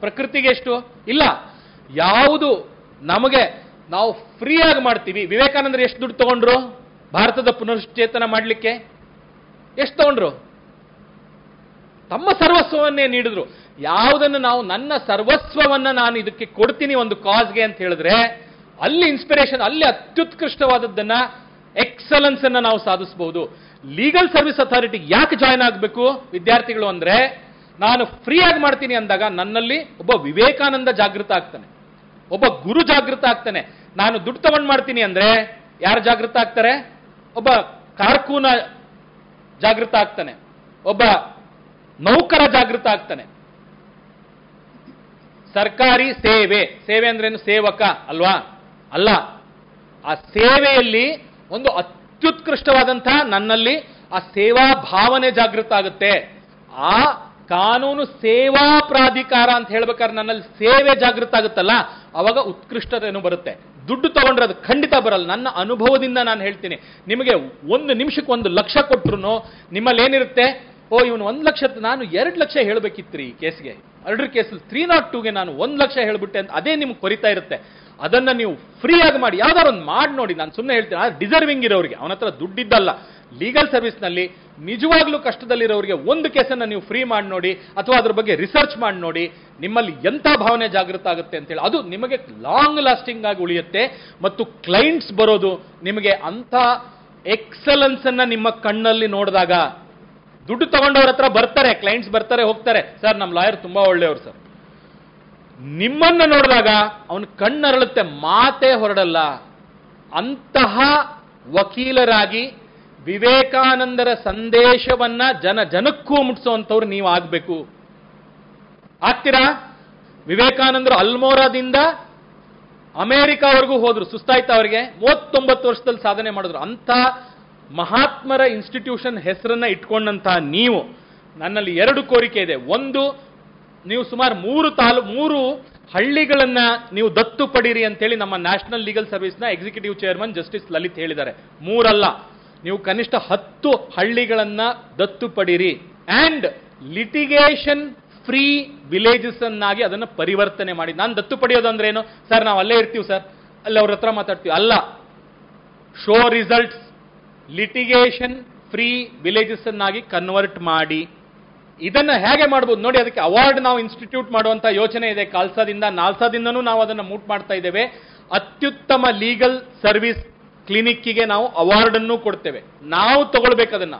ಪ್ರಕೃತಿಗೆ ಎಷ್ಟು? ಇಲ್ಲ. ಯಾವುದು ನಮಗೆ ನಾವು ಫ್ರೀಯಾಗಿ ಮಾಡ್ತೀವಿ. ವಿವೇಕಾನಂದರು ಎಷ್ಟು ದುಡ್ಡು ತಗೊಂಡ್ರು? ಭಾರತದ ಪುನಶ್ಚೇತನ ಮಾಡಲಿಕ್ಕೆ ಎಷ್ಟು ತಗೊಂಡ್ರು? ತಮ್ಮ ಸರ್ವಸ್ವವನ್ನೇ ನೀಡಿದ್ರು. ಯಾವುದನ್ನು ನಾವು ನನ್ನ ಸರ್ವಸ್ವವನ್ನ ನಾನು ಇದಕ್ಕೆ ಕೊಡ್ತೀನಿ ಒಂದು ಕಾಸ್ಗೆ ಅಂತ ಹೇಳಿದ್ರೆ, ಅಲ್ಲಿ ಇನ್ಸ್ಪಿರೇಷನ್ ಅಲ್ಲಿ ಅತ್ಯುತ್ಕೃಷ್ಟವಾದದ್ದನ್ನ ಎಕ್ಸಲೆನ್ಸ್ ನಾವು ಸಾಧಿಸಬಹುದು ಲೀಗಲ್ ಸರ್ವಿಸ್ ಅಥಾರಿಟಿ ಯಾಕೆ ಜಾಯ್ನ್ ಆಗಬೇಕು ವಿದ್ಯಾರ್ಥಿಗಳು ಅಂದ್ರೆ, ನಾನು ಫ್ರೀ ಆಗಿ ಮಾಡ್ತೀನಿ ಅಂದಾಗ ನನ್ನಲ್ಲಿ ಒಬ್ಬ ವಿವೇಕಾನಂದ ಜಾಗೃತ ಆಗ್ತಾನೆ. ಒಬ್ಬ ಗುರು ಜಾಗೃತ ಆಗ್ತಾನೆ. ನಾನು ದುಡ್ಡು ತಗೊಂಡು ಮಾಡ್ತೀನಿ ಅಂದ್ರೆ ಯಾರು ಜಾಗೃತ ಆಗ್ತಾರೆ? ಒಬ್ಬ ಕಾರ್ಕೂನ ಜಾಗೃತ ಆಗ್ತಾನೆ. ಒಬ್ಬ ನೌಕರ ಜಾಗೃತ ಆಗ್ತಾನೆ. ಸರ್ಕಾರಿ ಸೇವೆ. ಸೇವೆ ಅಂದ್ರೇನು ಸೇವಕ ಅಲ್ವಾ? ಅಲ್ಲ. ಆ ಸೇವೆಯಲ್ಲಿ ಒಂದು ಅತ್ಯುತ್ಕೃಷ್ಟವಾದಂತಹ ನನ್ನಲ್ಲಿ ಆ ಸೇವಾ ಭಾವನೆ ಜಾಗೃತ ಆಗುತ್ತೆ. ಆ ಕಾನೂನು ಸೇವಾ ಪ್ರಾಧಿಕಾರ ಅಂತ ಹೇಳ್ಬೇಕಾದ್ರೆ ನನ್ನಲ್ಲಿ ಸೇವೆ ಜಾಗೃತ ಆಗುತ್ತಲ್ಲ, ಅವಾಗ ಉತ್ಕೃಷ್ಟತೆಯನ್ನು ಬರುತ್ತೆ. ದುಡ್ಡು ತಗೊಂಡ್ರೆ ಅದು ಖಂಡಿತ ಬರಲ್ಲ. ನನ್ನ ಅನುಭವದಿಂದ ನಾನು ಹೇಳ್ತೀನಿ. ನಿಮಗೆ ಒಂದು ನಿಮಿಷಕ್ಕೆ ಒಂದು ಲಕ್ಷ ಕೊಟ್ರು ನಿಮ್ಮಲ್ಲಿ ಏನಿರುತ್ತೆ? ಓ, ಇವನು ಒಂದು ಲಕ್ಷ ನಾನು ಎರಡು ಲಕ್ಷ ಹೇಳಬೇಕಿತ್ತು ಈ ಕೇಸ್ಗೆ. ಎರಡು ಕೇಸಲ್ಲಿ ತ್ರೀ ನಾಟ್ ಟೂಗೆ ನಾನು ಒಂದು ಲಕ್ಷ ಹೇಳಿಬಿಟ್ಟೆ ಅಂತ ಅದೇ ನಿಮ್ಗೆ ಕೊರಿತಾ ಇರುತ್ತೆ. ಅದನ್ನ ನೀವು ಫ್ರೀಯಾಗಿ ಮಾಡಿ ಯಾವ್ದಾರು ಒಂದು ಮಾಡಿ ನೋಡಿ, ನಾನು ಸುಮ್ಮನೆ ಹೇಳ್ತೀನಿ ಡಿಸರ್ವಿಂಗ್ ಇರೋರಿಗೆ, ಅವನ ಹತ್ರ ದುಡ್ಡಿದ್ದಲ್ಲ ಲೀಗಲ್ ಸರ್ವಿಸ್ನಲ್ಲಿ ನಿಜವಾಗ್ಲೂ ಕಷ್ಟದಲ್ಲಿರೋರಿಗೆ ಒಂದು ಕೇಸನ್ನು ನೀವು ಫ್ರೀ ಮಾಡಿ ನೋಡಿ, ಅಥವಾ ಅದ್ರ ಬಗ್ಗೆ ರಿಸರ್ಚ್ ಮಾಡಿ ನೋಡಿ, ನಿಮ್ಮಲ್ಲಿ ಎಂಥ ಭಾವನೆ ಜಾಗೃತ ಆಗುತ್ತೆ ಅಂತೇಳಿ ಅದು ನಿಮಗೆ ಲಾಂಗ್ ಲಾಸ್ಟಿಂಗ್ ಆಗಿ ಉಳಿಯುತ್ತೆ, ಮತ್ತು ಕ್ಲೈಂಟ್ಸ್ ಬರೋದು ನಿಮಗೆ ಅಂಥ ಎಕ್ಸಲೆನ್ಸ್ ಅನ್ನ ನಿಮ್ಮ ಕಣ್ಣಲ್ಲಿ ನೋಡಿದಾಗ, ದುಡ್ಡು ತಗೊಂಡವ್ರ ಹತ್ರ ಬರ್ತಾರೆ ಕ್ಲೈಂಟ್ಸ್ ಬರ್ತಾರೆ, ಹೋಗ್ತಾರೆ. ಸರ್ ನಮ್ಮ ಲಾಯರ್ ತುಂಬ ಒಳ್ಳೆಯವರು, ಸರ್. ನಿಮ್ಮನ್ನ ನೋಡಿದಾಗ ಅವನ ಕಣ್ಣರಳುತ್ತೆ, ಮಾತೇ ಹೊರಡಲ್ಲ. ಅಂತಹ ವಕೀಲರಾಗಿ ವಿವೇಕಾನಂದರ ಸಂದೇಶವನ್ನ ಜನ ಜನಕ್ಕೂ ಮುಟ್ಟಿಸುವಂಥವ್ರು ನೀವು ಆಗಬೇಕು. ಆಗ್ತೀರಾ? ವಿವೇಕಾನಂದರು ಅಲ್ಮೋರಾದಿಂದ ಅಮೆರಿಕಾವರೆಗೂ ಹೋದ್ರು, ಸುಸ್ತಾಯ್ತಾ ಅವರಿಗೆ? ಮೂವತ್ತೊಂಬತ್ತು ವರ್ಷದಲ್ಲಿ ಸಾಧನೆ ಮಾಡಿದ್ರು. ಅಂತ ಮಹಾತ್ಮರ ಇನ್ಸ್ಟಿಟ್ಯೂಷನ್ ಹೆಸರನ್ನ ಇಟ್ಕೊಂಡಂತಹ ನೀವು ನನ್ನಲ್ಲಿ ಎರಡು ಕೋರಿಕೆ ಇದೆ. ಒಂದು ನೀವು ಸುಮಾರು ಮೂರು ತಾಲೂ, ಮೂರು ಹಳ್ಳಿಗಳನ್ನ ನೀವು ದತ್ತು ಪಡೀರಿ ಅಂತೇಳಿ ನಮ್ಮ ನ್ಯಾಷನಲ್ ಲೀಗಲ್ ಸರ್ವಿಸ್ನ ಎಕ್ಸಿಕ್ಯೂಟಿವ್ ಚೇರ್ಮನ್ ಜಸ್ಟಿಸ್ ಲಲಿತ್ ಹೇಳಿದ್ದಾರೆ. ಮೂರಲ್ಲ, ನೀವು ಕನಿಷ್ಠ ಹತ್ತು ಹಳ್ಳಿಗಳನ್ನ ದತ್ತು ಪಡೀರಿ ಅಂಡ್ ಲಿಟಿಗೇಷನ್ ಫ್ರೀ ವಿಲೇಜಸ್ ಅನ್ನಾಗಿ ಅದನ್ನು ಪರಿವರ್ತನೆ ಮಾಡಿ. ನಾನು ದತ್ತು ಪಡೆಯೋದು ಅಂದ್ರೆ ಏನು? ಸರ್, ನಾವು ಅಲ್ಲೇ ಇರ್ತೀವಿ ಸರ್. ಅಲ್ಲಿ ಅವ್ರ ಹತ್ರ ಮಾತಾಡ್ತೀವಿ. ಅಲ್ಲ show results litigation free villages ಅನ್ನಾಗಿ convert ಮಾಡಿ ಇದನ್ನ ಹೇಗೆ ಮಾಡ್ಬೋದು ನೋಡಿ, ಅದಕ್ಕೆ ಅವಾರ್ಡ್ ನಾವು ಇನ್ಸ್ಟಿಟ್ಯೂಟ್ ಮಾಡುವಂತ ಯೋಚನೆ ಇದೆ. ಕಾಲ್ಸಾದಿಂದ ನಾಲ್ಸಾದಿಂದನೂ ನಾವು ಅದನ್ನು ಮೂಟ್ ಮಾಡ್ತಾ ಇದ್ದೇವೆ. ಅತ್ಯುತ್ತಮ ಲೀಗಲ್ ಸರ್ವಿಸ್ ಕ್ಲಿನಿಕ್ಕಿಗೆ ನಾವು ಅವಾರ್ಡ್ ಅನ್ನು ಕೊಡ್ತೇವೆ. ನಾವು ತಗೊಳ್ಬೇಕು ಅದನ್ನ.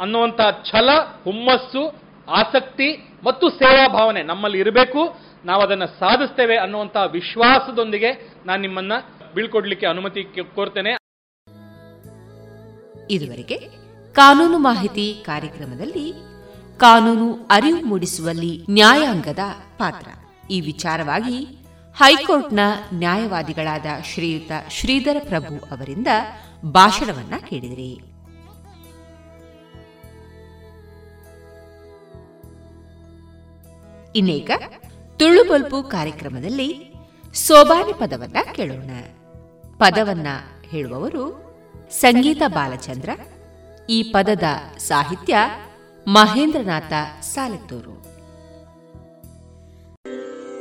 ಅನ್ನುವಂಥ ಛಲ, ಹುಮ್ಮಸ್ಸು, ಆಸಕ್ತಿ ಮತ್ತು ಸೇವಾ ಭಾವನೆ ನಮ್ಮಲ್ಲಿ ಇರಬೇಕು. ನಾವು ಅದನ್ನು ಸಾಧಿಸ್ತೇವೆ ಅನ್ನುವಂತಹ ವಿಶ್ವಾಸದೊಂದಿಗೆ ನಾನು ನಿಮ್ಮನ್ನ ಬೀಳ್ಕೊಡ್ಲಿಕ್ಕೆ ಅನುಮತಿ ಕೋರ್ತೇನೆ ಇದುವರೆಗೆ ಕಾನೂನು ಮಾಹಿತಿ ಕಾರ್ಯಕ್ರಮದಲ್ಲಿ ಕಾನೂನು ಅರಿವು ಮೂಡಿಸುವಲ್ಲಿ ನ್ಯಾಯಾಂಗದ ಪಾತ್ರ. ಈ ವಿಚಾರವಾಗಿ ಹೈಕೋರ್ಟ್ನ ನ್ಯಾಯವಾದಿಗಳಾದ ಶ್ರೀಯುತ ಶ್ರೀಧರ ಪ್ರಭು ಅವರಿಂದ ಭಾಷಣವನ್ನ ಕೇಳಿದಿರಿ. ಇನ್ನೀಗ ತುಳು ಬಲ್ಪು ಕಾರ್ಯಕ್ರಮದಲ್ಲಿ ಸೋಬಾನಿ ಪದವನ್ನ ಕೇಳೋಣ. ಪದವನ್ನ ಹೇಳುವವರು ಸಂಗೀತ ಬಾಲಚಂದ್ರ. ಈ ಪದದ ಸಾಹಿತ್ಯ ಮಹೇಂದ್ರನಾಥ ಸಾಲೆತ್ತೂರು.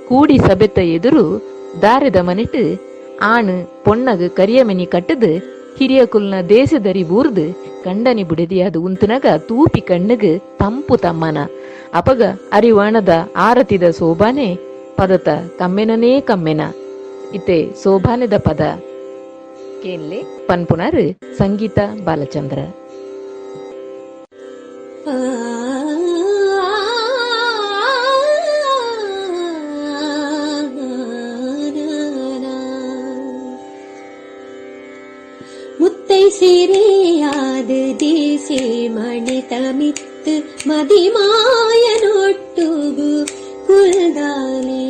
ಕೂಡಿ ಸಬೆತ್ತ ಎದುರು ದಾರದ ಮನಿಟ್ಟು ಆಣ್ ಪೊಣ್ಣಗ ಕರಿಯಮನಿ ಕಟ್ಟದು ಹಿರಿಯ ಕುಲ್ನ ದೇಶದರಿ ಬೂರ್ದು ಕಂಡನಿ ಬುಡದಿಯಾದ ಉಂತನಗ ತೂಪಿ ಕಣ್ಣಗ ತಂಪು ತಮ್ಮನ. ಅಪಗ ಅರಿವಾಣದ ಆರತಿದ ಸೋಬಾನೆ ಪದತ ಕಮ್ಮೆನನೇ ಕಮ್ಮೆನ. ಇತೆ ಸೋಬಾನೆದ ಪದ. ಕೇನ್ಲೆ ಪನ್ಪುನರ್ ಸಂಗೀತ ಬಾಲಚಂದ್ರ. முத்தை சிறையாது தேசே மணிதமித்து மதிமாயனொட்டுகு குல்தானே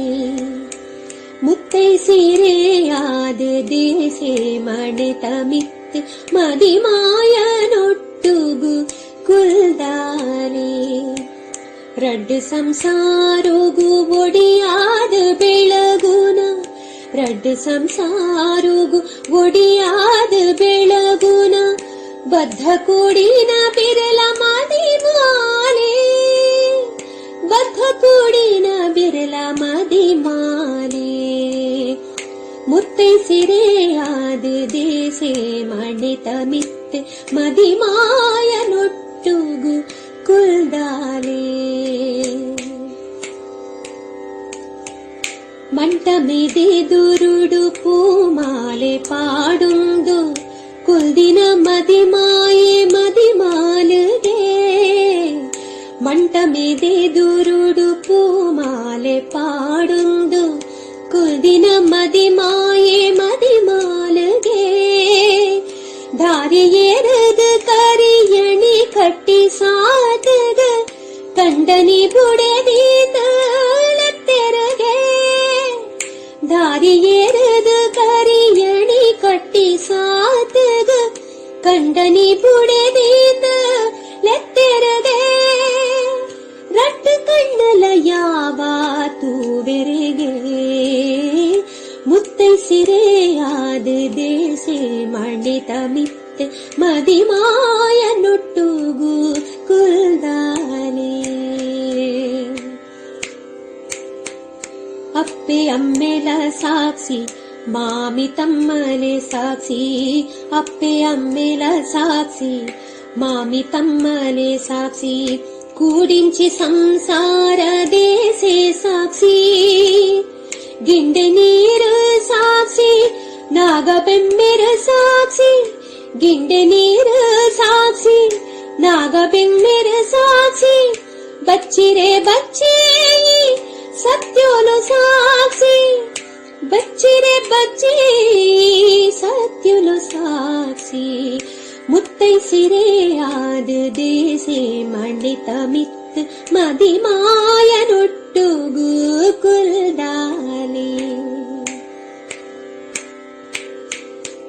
முத்தை சிறையாது தேசே மணிதமித்து மதிமாயனொட்டுகு ಕುಲ್ದಾನೆ ರಡ್ಡು ಸಂಸಾರುಗು ಒಡಿಯಾದ ಬೆಳಗುನ ರಡ್ಡು ಸಂಸಾರುಗು ಒಡಿಯಾದ ಬೆಳಗುನ ಬದ್ಧ ಕೂಡಿನ ಬಿರಲ ಮದಿ ಮಾಲೆ ಬದ್ಧ ಕೂಡಿನ ಬಿರಲ ಮದಿ ಮಾಲೆ ಮುತ್ತೈ ಸಿರೆಯಾದ ದೇಸೆ ಮಣಿತ ಮಿತ್ತೆ ಮದಿಮಾಯ ನೊಟ್ಟುಗು कुलारे मण्टमी दे दुरु पूमाले पाडुन्दु कुल्दिन मदिमाये मदिमालुगे माल गे मण्ट मी कुल्दिन मदिमाये मदिमालुगे मधे ಕಟ್ಟಿ ಸಾತಗ ಕಂಡನಿ ಬುಡದಿಂದ ತೆರಗೆ ದಾರಿ ಏರದು ಕರಿಯಣಿ ಕಟ್ಟಿ ಸಾತಗ ಕಂಡನಿ ಬುಡದಿಂದ ಲೆತ್ತೆರಗೆ ರಟ್ಟು ಕಣ್ಣಲ ಯಾವ ತೂವೆರೆಗೆ ಮುತ್ತೈ ಸಿರೆಯಾದ ದೇಸೆ ಮಂಡಿತ ಮಿತ್ತೆ മതിമായത്ത് മതിമായനൊട്ടുകൂ കുൽദാനേ. അപ്പെ അമ്മല സാക്ഷി മാമി തമ്മലെ സാക്ഷി. അപ്പേ അമ്മല സാക്ഷി മാമി തമ്മലെ സാക്ഷി. കൂടിഞ്ചി സംസാര ദേശേ സാക്ഷി. గిండె నీరు సాక్షి నాగబెమ్మెర సాక్షి గిండె నీరు సాక్షి నాగబింబిర సాక్షి బచ్చిరే బచ్చే సత్యులు సాక్షి బచ్చిరే బచ్చే సత్యులు సాక్షి ముత్తై साक्षी नाम सत्य साक्षीरे मण्डितमित् मदि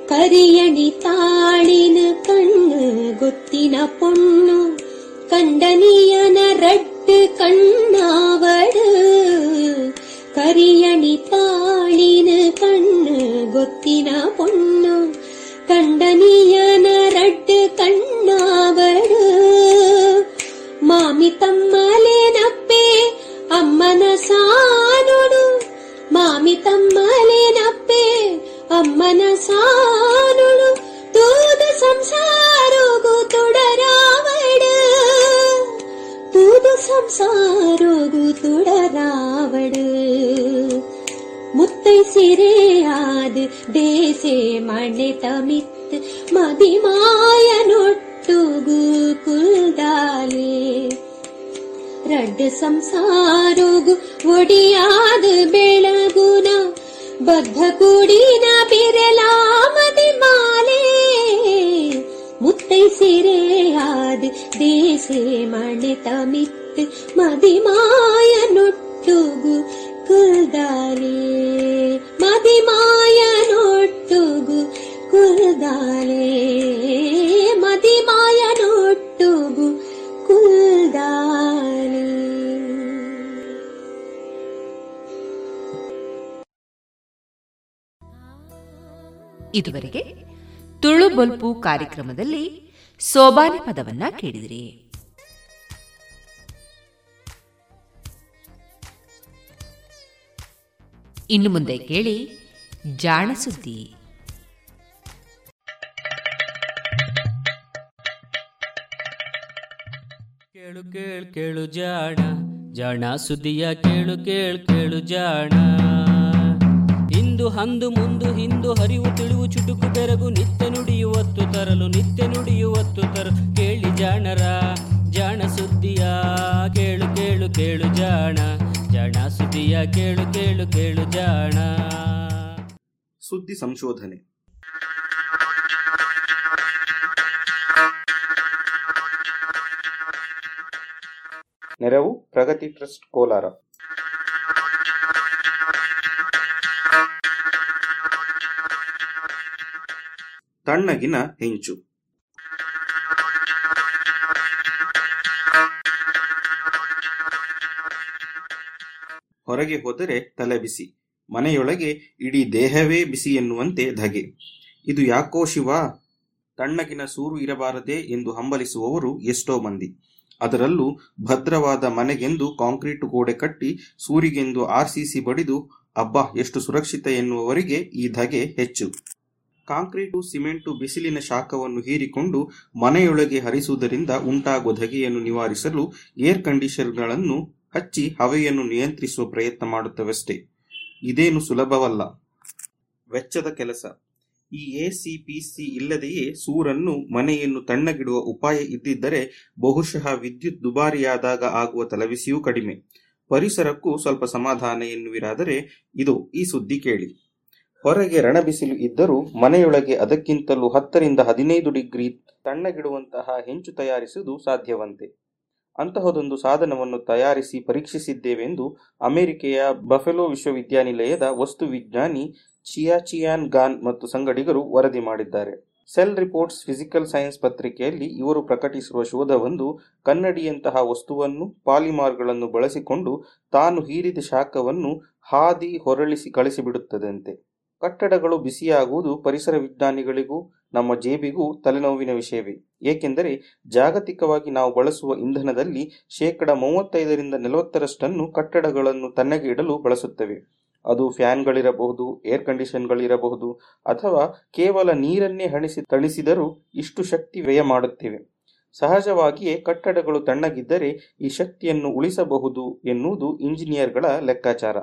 ಕರಿಯಣಿ ತಾಳಿನ ಕಣ್ಣು ಗೊತ್ತಿನ ಪೊಣ್ಣು ಕಂಡನಿಯನ ರಟ್ಟು ಕಣ್ಣಾವಡು ಕರಿಯಣಿ ತಾಳಿನ ಕಣ್ಣು ಗೊತ್ತಿನ ಪೊಣ್ಣು ಕಂಡನಿಯನ ರಡ್ಡು ಕಣ್ಣಾವಡು ಮಾಮಿ ತಮ್ಮಲೇನಪ್ಪೆ ಅಮ್ಮನ ಸಾನುಡು ಮಾಮಿ ತಮ್ಮಲೇನಪ್ಪೆ ಅಮ್ಮನ ಸಾನುಡು ತೂದು ಸಂಸಾರೋಗು ತುಡರಾವಡು ತೂದು ಸಂಸಾರೋಗು ತುಡರಾವಡು ಮುತ್ತೈ ಸಿರೆಯಾದ ದೇಸೆ ಮಣೆ ತಮಿತ್ ಮದಿಮಾಯನೊಟ್ಟುಗು ಕುಲ್ದಾಲೆ ರಡ್ಡ ಸಂಸಾರೋಗು ಒಡಿಯಾದ ಬೆಳಗುನ ಬದ್ಧ ಕೂಡಿನ ಬಿರಲಾಮದಿ ಮಾಲೆ ಮುತ್ತೈ ಸಿರೆಯಾದ ದೇಸೆ ಮಣೆ ತಮಿತ್ ಮದಿಮಾಯನೊಟ್ಟುಗು ಕುಲ್ದಾಲೆ ಮದಿಮಾಯನೊಟ್ಟುಗು ಕುಲ್ದಾಲೆ ಮದಿಮಾಯನೊಟ್ಟುಗು ಕುಲ್ದಾಲೆ ಇದುವರೆಗೆ ತುಳು ಬಲ್ಪು ಕಾರ್ಯಕ್ರಮದಲ್ಲಿ ಸೋಬಾನೆ ಪದವನ್ನ ಕೇಳಿದಿರಿ. ಇನ್ನು ಮುಂದೆ ಕೇಳಿ ಜಾಣ ಸುದ್ದಿ. ಕೇಳು ಕೇಳು ಕೇಳು ಜಾಣ ಜಾಣ ಸುದ್ದಿಯ ಕೇಳು ಕೇಳು ಕೇಳು ಜಾಣ. ಇಂದು ಹಂದು ಮುಂದು ಹಿಂದು ಹರಿವು ತಿಳಿವು ಚುಟುಕು ಬೆರಗು ನಿತ್ಯ ನುಡಿಯುವತ್ತು ತರಲು ನಿತ್ಯ ನುಡಿಯುವತ್ತು ತರಲು ಕೇಳಿ ಜಾಣರ, ಜಾಣ ಸುದ್ದಿಯ ಕೇಳು ಕೇಳು ಕೇಳು ಜಾಣ ಜಾಣ ಸುದ್ದಿಯ ಕೇಳು ಕೇಳು ಕೇಳು ಜಾಣ. ಸುದ್ದಿ ಸಂಶೋಧನೆ. ನೆರವು ಪ್ರಗತಿ ಟ್ರಸ್ಟ್ ಕೋಲಾರ. ತಣ್ಣಗಿನ ಹೆಂಚು. ಹೊರಗೆ ಹೋದರೆ ತಲೆ ಬಿಸಿ. ಮನೆಯೊಳಗೆ ಇಡೀ ದೇಹವೇ ಬಿಸಿ ಎನ್ನುವಂತೆ ಧಗೆ. ಇದು ಯಾಕೋ ಶಿವ? ತಣ್ಣಗಿನ ಸೂರು ಇರಬಾರದೆ ಎಂದು ಹಂಬಲಿಸುವವರು ಎಷ್ಟೋ ಮಂದಿ. ಅದರಲ್ಲೂ ಭದ್ರವಾದ ಮನೆಗೆಂದು ಕಾಂಕ್ರೀಟ್ ಗೋಡೆ ಕಟ್ಟಿ ಸೂರಿಗೆಂದು ಆರ್ಸಿಸಿ ಬಡಿದು, ಅಬ್ಬಾ, ಎಷ್ಟು ಸುರಕ್ಷಿತ ಎನ್ನುವವರಿಗೆ ಈ ಧಗೆ ಹೆಚ್ಚು. ಕಾಂಕ್ರೀಟು, ಸಿಮೆಂಟು, ಬಿಸಿಲಿನ ಶಾಖವನ್ನು ಹೀರಿಕೊಂಡು ಮನೆಯೊಳಗೆ ಹರಿಸುವುದರಿಂದ ಉಂಟಾಗುವ ಧಗೆಯನ್ನು ನಿವಾರಿಸಲು ಏರ್ ಕಂಡೀಷನ್ಗಳನ್ನು ಹಚ್ಚಿ ಹವೆಯನ್ನು ನಿಯಂತ್ರಿಸುವ ಪ್ರಯತ್ನ ಮಾಡುತ್ತವಷ್ಟೇ. ಇದೇನು ಸುಲಭವಲ್ಲ. ವೆಚ್ಚದ ಕೆಲಸ. ಈ ಎಸಿಪಿಸಿ ಇಲ್ಲದೆಯೇ ಸೂರನ್ನು ಮನೆಯನ್ನು ತಣ್ಣಗಿಡುವ ಉಪಾಯ ಇದ್ದಿದ್ದರೆ ಬಹುಶಃ ವಿದ್ಯುತ್ ದುಬಾರಿಯಾದಾಗ ಆಗುವ ತಲೆಬಿಸಿಯೂ ಕಡಿಮೆ. ಪರಿಸರಕ್ಕೂ ಸ್ವಲ್ಪ ಸಮಾಧಾನ ಎನ್ನುವಿರಾದರೆ, ಇದು, ಈ ಸುದ್ದಿ ಕೇಳಿ. ಹೊರಗೆ ರಣಬಿಸಿಲು ಇದ್ದರೂ ಮನೆಯೊಳಗೆ ಅದಕ್ಕಿಂತಲೂ ಹತ್ತರಿಂದ ಹದಿನೈದು ಡಿಗ್ರಿ ತಣ್ಣಗಿಡುವಂತಹ ಹೆಂಚು ತಯಾರಿಸುವುದು ಸಾಧ್ಯವಂತೆ. ಅಂತಹದೊಂದು ಸಾಧನವನ್ನು ತಯಾರಿಸಿ ಪರೀಕ್ಷಿಸಿದ್ದೇವೆಂದು ಅಮೆರಿಕೆಯ ಬಫೆಲೋ ವಿಶ್ವವಿದ್ಯಾನಿಲಯದ ವಸ್ತು ವಿಜ್ಞಾನಿ ಚಿಯಾಚಿಯಾನ್ ಗಾನ್ ಮತ್ತು ಸಂಗಡಿಗರು ವರದಿ ಮಾಡಿದ್ದಾರೆ. ಸೆಲ್ ರಿಪೋರ್ಟ್ಸ್ ಫಿಸಿಕಲ್ ಸೈನ್ಸ್ ಪತ್ರಿಕೆಯಲ್ಲಿ ಇವರು ಪ್ರಕಟಿಸಿರುವ ಶೋಧವೊಂದು ಕನ್ನಡಿಯಂತಹ ವಸ್ತುವನ್ನು, ಪಾಲಿಮಾರ್ಗಳನ್ನು ಬಳಸಿಕೊಂಡು ತಾನು ಹೀರಿದ ಶಾಖವನ್ನು ಹಾದಿ ಹೊರಳಿಸಿ ಕಳಿಸಿಬಿಡುತ್ತದಂತೆ. ಕಟ್ಟಡಗಳು ಬಿಸಿಯಾಗುವುದು ಪರಿಸರ ವಿಜ್ಞಾನಿಗಳಿಗೂ ನಮ್ಮ ಜೇಬಿಗೂ ತಲೆನೋವಿನ ವಿಷಯವೇ. ಏಕೆಂದರೆ ಜಾಗತಿಕವಾಗಿ ನಾವು ಬಳಸುವ ಇಂಧನದಲ್ಲಿ ಶೇಕಡ ಮೂವತ್ತೈದರಿಂದ ನಲವತ್ತರಷ್ಟನ್ನು ಕಟ್ಟಡಗಳನ್ನು ತಣ್ಣಗೆ ಇಡಲು ಬಳಸುತ್ತವೆ. ಅದು ಫ್ಯಾನ್ಗಳಿರಬಹುದು, ಏರ್ ಕಂಡೀಷನ್ಗಳಿರಬಹುದು ಅಥವಾ ಕೇವಲ ನೀರನ್ನೇ ಹಣಿಸಿ ತಣಿಸಿದರೂ ಇಷ್ಟು ಶಕ್ತಿ ವ್ಯಯ ಮಾಡುತ್ತೇವೆ. ಸಹಜವಾಗಿಯೇ ಕಟ್ಟಡಗಳು ತಣ್ಣಗಿದ್ದರೆ ಈ ಶಕ್ತಿಯನ್ನು ಉಳಿಸಬಹುದು ಎನ್ನುವುದು ಇಂಜಿನಿಯರ್ಗಳ ಲೆಕ್ಕಾಚಾರ.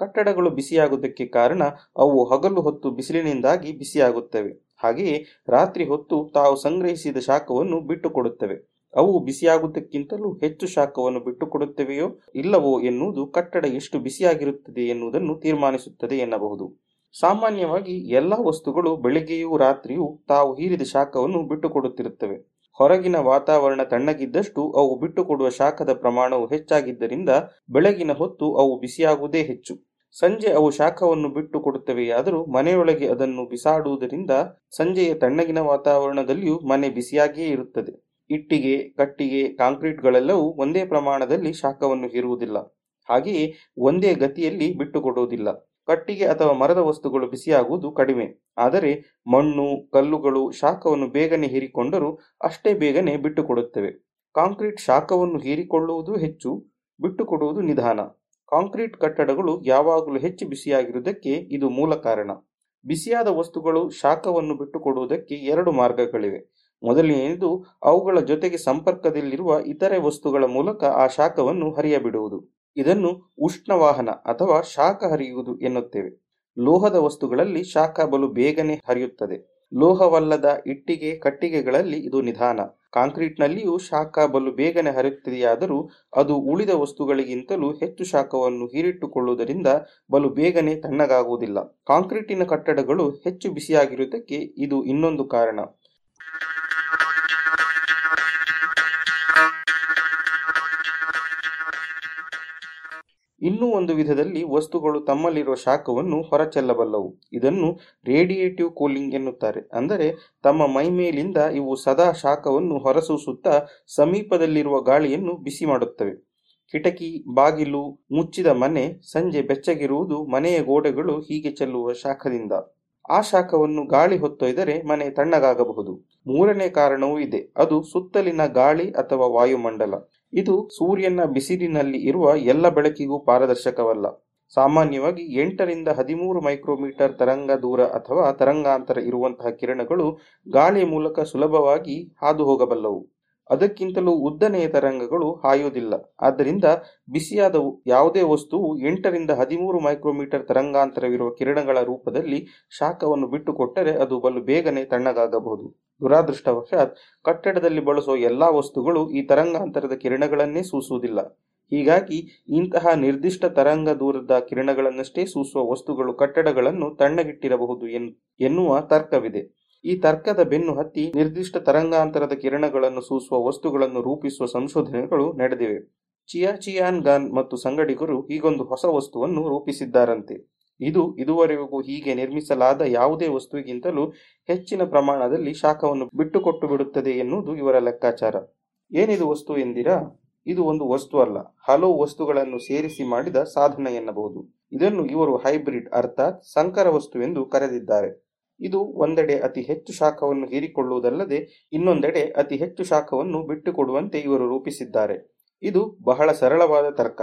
ಕಟ್ಟಡಗಳು ಬಿಸಿಯಾಗುವುದಕ್ಕೆ ಕಾರಣ ಅವು ಹಗಲು ಹೊತ್ತು ಬಿಸಿಲಿನಿಂದಾಗಿ ಬಿಸಿಯಾಗುತ್ತವೆ. ಹಾಗೆಯೇ ರಾತ್ರಿ ಹೊತ್ತು ತಾವು ಸಂಗ್ರಹಿಸಿದ ಶಾಖವನ್ನು ಬಿಟ್ಟುಕೊಡುತ್ತವೆ. ಅವು ಬಿಸಿಯಾಗುವುದಕ್ಕಿಂತಲೂ ಹೆಚ್ಚು ಶಾಖವನ್ನು ಬಿಟ್ಟುಕೊಡುತ್ತವೆಯೋ ಇಲ್ಲವೋ ಎನ್ನುವುದು ಕಟ್ಟಡ ಎಷ್ಟು ಬಿಸಿಯಾಗಿರುತ್ತದೆ ಎನ್ನುವುದನ್ನು ತೀರ್ಮಾನಿಸುತ್ತದೆ ಎನ್ನಬಹುದು. ಸಾಮಾನ್ಯವಾಗಿ ಎಲ್ಲ ವಸ್ತುಗಳು ಬೆಳಿಗ್ಗೆಯೂ ರಾತ್ರಿಯೂ ತಾವು ಹೀರಿದ ಶಾಖವನ್ನು ಬಿಟ್ಟುಕೊಡುತ್ತಿರುತ್ತವೆ. ಹೊರಗಿನ ವಾತಾವರಣ ತಣ್ಣಗಿದ್ದಷ್ಟು ಅವು ಬಿಟ್ಟುಕೊಡುವ ಶಾಖದ ಪ್ರಮಾಣವು ಹೆಚ್ಚಾಗಿದ್ದರಿಂದ ಬೆಳಗಿನ ಹೊತ್ತು ಅವು ಬಿಸಿಯಾಗುವುದೇ ಹೆಚ್ಚು. ಸಂಜೆ ಅವು ಶಾಖವನ್ನು ಬಿಟ್ಟು ಕೊಡುತ್ತವೆಯಾದರೂ ಮನೆಯೊಳಗೆ ಅದನ್ನು ಬಿಸಾಡುವುದರಿಂದ ಸಂಜೆಯ ತಣ್ಣಗಿನ ವಾತಾವರಣದಲ್ಲಿಯೂ ಮನೆ ಬಿಸಿಯಾಗಿಯೇ ಇರುತ್ತದೆ. ಇಟ್ಟಿಗೆ, ಕಟ್ಟಿಗೆ, ಕಾಂಕ್ರೀಟ್ಗಳೆಲ್ಲವೂ ಒಂದೇ ಪ್ರಮಾಣದಲ್ಲಿ ಶಾಖವನ್ನು ಹೀರುವುದಿಲ್ಲ. ಹಾಗೆಯೇ ಒಂದೇ ಗತಿಯಲ್ಲಿ ಬಿಟ್ಟುಕೊಡುವುದಿಲ್ಲ ಕಟ್ಟಿಗೆ ಅಥವಾ ಮರದ ವಸ್ತುಗಳು ಬಿಸಿಯಾಗುವುದು ಕಡಿಮೆ. ಆದರೆ ಮಣ್ಣು, ಕಲ್ಲುಗಳು ಶಾಖವನ್ನು ಬೇಗನೆ ಹೀರಿಕೊಂಡರೂ ಅಷ್ಟೇ ಬೇಗನೆ ಬಿಟ್ಟುಕೊಡುತ್ತವೆ ಕಾಂಕ್ರೀಟ್ ಶಾಖವನ್ನು ಹೀರಿಕೊಳ್ಳುವುದು ಹೆಚ್ಚು ಬಿಟ್ಟುಕೊಡುವುದು ನಿಧಾನ. ಕಾಂಕ್ರೀಟ್ ಕಟ್ಟಡಗಳು ಯಾವಾಗಲೂ ಹೆಚ್ಚು ಬಿಸಿಯಾಗಿರುವುದಕ್ಕೆ ಇದು ಮೂಲ ಕಾರಣ. ಬಿಸಿಯಾದ ವಸ್ತುಗಳು ಶಾಖವನ್ನು ಬಿಟ್ಟುಕೊಡುವುದಕ್ಕೆ ಎರಡು ಮಾರ್ಗಗಳಿವೆ. ಮೊದಲನೆಯದು, ಅವುಗಳ ಜೊತೆಗೆ ಸಂಪರ್ಕದಲ್ಲಿರುವ ಇತರೆ ವಸ್ತುಗಳ ಮೂಲಕ ಆ ಶಾಖವನ್ನು ಹರಿಯಬಿಡುವುದು. ಇದನ್ನು ಉಷ್ಣವಾಹನ ಅಥವಾ ಶಾಖ ಹರಿಯುವುದು ಎನ್ನುತ್ತೇವೆ. ಲೋಹದ ವಸ್ತುಗಳಲ್ಲಿ ಶಾಖ ಬಲು ಬೇಗನೆ ಹರಿಯುತ್ತದೆ. ಲೋಹವಲ್ಲದ ಇಟ್ಟಿಗೆ ಕಟ್ಟಿಗೆಗಳಲ್ಲಿ ಇದು ನಿಧಾನ. ಕಾಂಕ್ರೀಟ್ನಲ್ಲಿಯೂ ಶಾಖ ಬಲು ಬೇಗನೆ ಹರಿಯುತ್ತದೆಯಾದರೂ ಅದು ಉಳಿದ ವಸ್ತುಗಳಿಗಿಂತಲೂ ಹೆಚ್ಚು ಶಾಖವನ್ನು ಹೀರಿಟ್ಟುಕೊಳ್ಳುವುದರಿಂದ ಬಲು ಬೇಗನೆ ತಣ್ಣಗಾಗುವುದಿಲ್ಲ. ಕಾಂಕ್ರೀಟಿನ ಕಟ್ಟಡಗಳು ಹೆಚ್ಚು ಬಿಸಿಯಾಗಿರುವುದಕ್ಕೆ ಇದು ಇನ್ನೊಂದು ಕಾರಣ. ಇನ್ನೂ ಒಂದು ವಿಧದಲ್ಲಿ ವಸ್ತುಗಳು ತಮ್ಮಲ್ಲಿರುವ ಶಾಖವನ್ನು ಹೊರಚೆಲ್ಲಬಲ್ಲವು. ಇದನ್ನು ರೇಡಿಯೇಟಿವ್ ಕೂಲಿಂಗ್ ಎನ್ನುತ್ತಾರೆ. ಅಂದರೆ ತಮ್ಮ ಮೈಮೇಲಿಂದ ಇವು ಸದಾ ಶಾಖವನ್ನು ಹೊರಸೂಸುತ್ತಾ ಸಮೀಪದಲ್ಲಿರುವ ಗಾಳಿಯನ್ನು ಬಿಸಿ ಮಾಡುತ್ತವೆ. ಕಿಟಕಿ, ಬಾಗಿಲು, ಮುಚ್ಚಿದ ಮನೆ, ಸಂಜೆ ಬೆಚ್ಚಗಿರುವುದು ಮನೆಯ ಗೋಡೆಗಳು ಹೀಗೆ ಚೆಲ್ಲುವ ಶಾಖದಿಂದ. ಆ ಶಾಖವನ್ನು ಗಾಳಿ ಹೊತ್ತೊಯ್ದರೆ ಮನೆ ತಣ್ಣಗಾಗಬಹುದು. ಮೂರನೇ ಕಾರಣವೂ ಇದೆ. ಅದು ಸುತ್ತಲಿನ ಗಾಳಿ ಅಥವಾ ವಾಯುಮಂಡಲ. ಇದು ಸೂರ್ಯನ ಬಿಸಿಲಿನಲ್ಲಿ ಇರುವ ಎಲ್ಲ ಬೆಳಕಿಗೂ ಪಾರದರ್ಶಕವಲ್ಲ. ಸಾಮಾನ್ಯವಾಗಿ ಎಂಟರಿಂದ ಹದಿಮೂರು ಮೈಕ್ರೋಮೀಟರ್ ತರಂಗ ದೂರ ಅಥವಾ ತರಂಗಾಂತರ ಇರುವಂತಹ ಕಿರಣಗಳು ಗಾಳಿಯ ಮೂಲಕ ಸುಲಭವಾಗಿ ಹಾದು ಹೋಗಬಲ್ಲವು. ಅದಕ್ಕಿಂತಲೂ ಉದ್ದನೆಯ ತರಂಗಗಳು ಹಾಯುವುದಿಲ್ಲ. ಆದ್ದರಿಂದ ಬಿಸಿಯಾದ ಯಾವುದೇ ವಸ್ತುವು ಎಂಟರಿಂದ ಹದಿಮೂರು ಮೈಕ್ರೋಮೀಟರ್ ತರಂಗಾಂತರವಿರುವ ಕಿರಣಗಳ ರೂಪದಲ್ಲಿ ಶಾಖವನ್ನು ಬಿಟ್ಟುಕೊಟ್ಟರೆ ಅದು ಬಲು ಬೇಗನೆ ತಣ್ಣಗಾಗಬಹುದು. ದುರಾದೃಷ್ಟವಶಾತ್ ಕಟ್ಟಡದಲ್ಲಿ ಬಳಸುವ ಎಲ್ಲಾ ವಸ್ತುಗಳು ಈ ತರಂಗಾಂತರದ ಕಿರಣಗಳನ್ನೇ ಸೂಸುವುದಿಲ್ಲ. ಹೀಗಾಗಿ ಇಂತಹ ನಿರ್ದಿಷ್ಟ ತರಂಗ ದೂರದ ಕಿರಣಗಳನ್ನಷ್ಟೇ ಸೂಸುವ ವಸ್ತುಗಳು ಕಟ್ಟಡಗಳನ್ನು ತಣ್ಣಗಿಟ್ಟಿರಬಹುದು ಎನ್ನುವ ತರ್ಕವಿದೆ. ಈ ತರ್ಕದ ಬೆನ್ನು ಹತ್ತಿ ನಿರ್ದಿಷ್ಟ ತರಂಗಾಂತರದ ಕಿರಣಗಳನ್ನು ಸೂಸುವ ವಸ್ತುಗಳನ್ನು ರೂಪಿಸುವ ಸಂಶೋಧನೆಗಳು ನಡೆದಿವೆ. ಚಿಯಾಚಿಯಾನ್ ಗಾನ್ ಮತ್ತು ಸಂಗಡಿಗರು ಹೀಗೊಂದು ಹೊಸ ವಸ್ತುವನ್ನು ರೂಪಿಸಿದ್ದಾರಂತೆ. ಇದು ಇದುವರೆಗೂ ಹೀಗೆ ನಿರ್ಮಿಸಲಾದ ಯಾವುದೇ ವಸ್ತುವಿಗಿಂತಲೂ ಹೆಚ್ಚಿನ ಪ್ರಮಾಣದಲ್ಲಿ ಶಾಖವನ್ನು ಬಿಟ್ಟುಕೊಟ್ಟು ಬಿಡುತ್ತದೆ ಎನ್ನುವುದು ಇವರ ಲೆಕ್ಕಾಚಾರ. ಏನಿದು ವಸ್ತು ಎಂದಿರಾ? ಇದು ಒಂದು ವಸ್ತು ಅಲ್ಲ, ಹಲವು ವಸ್ತುಗಳನ್ನು ಸೇರಿಸಿ ಮಾಡಿದ ಸಾಧನ ಎನ್ನಬಹುದು. ಇದನ್ನು ಇವರು ಹೈಬ್ರಿಡ್, ಅರ್ಥಾತ್ ಸಂಕರ ವಸ್ತು ಎಂದು ಕರೆದಿದ್ದಾರೆ. ಇದು ಒಂದೆಡೆ ಅತಿ ಹೆಚ್ಚು ಶಾಖವನ್ನು ಹೀರಿಕೊಳ್ಳುವುದಲ್ಲದೆ ಇನ್ನೊಂದೆಡೆ ಅತಿ ಹೆಚ್ಚು ಶಾಖವನ್ನು ಬಿಟ್ಟುಕೊಡುವಂತೆ ಇವರು ರೂಪಿಸಿದ್ದಾರೆ. ಇದು ಬಹಳ ಸರಳವಾದ ತರ್ಕ.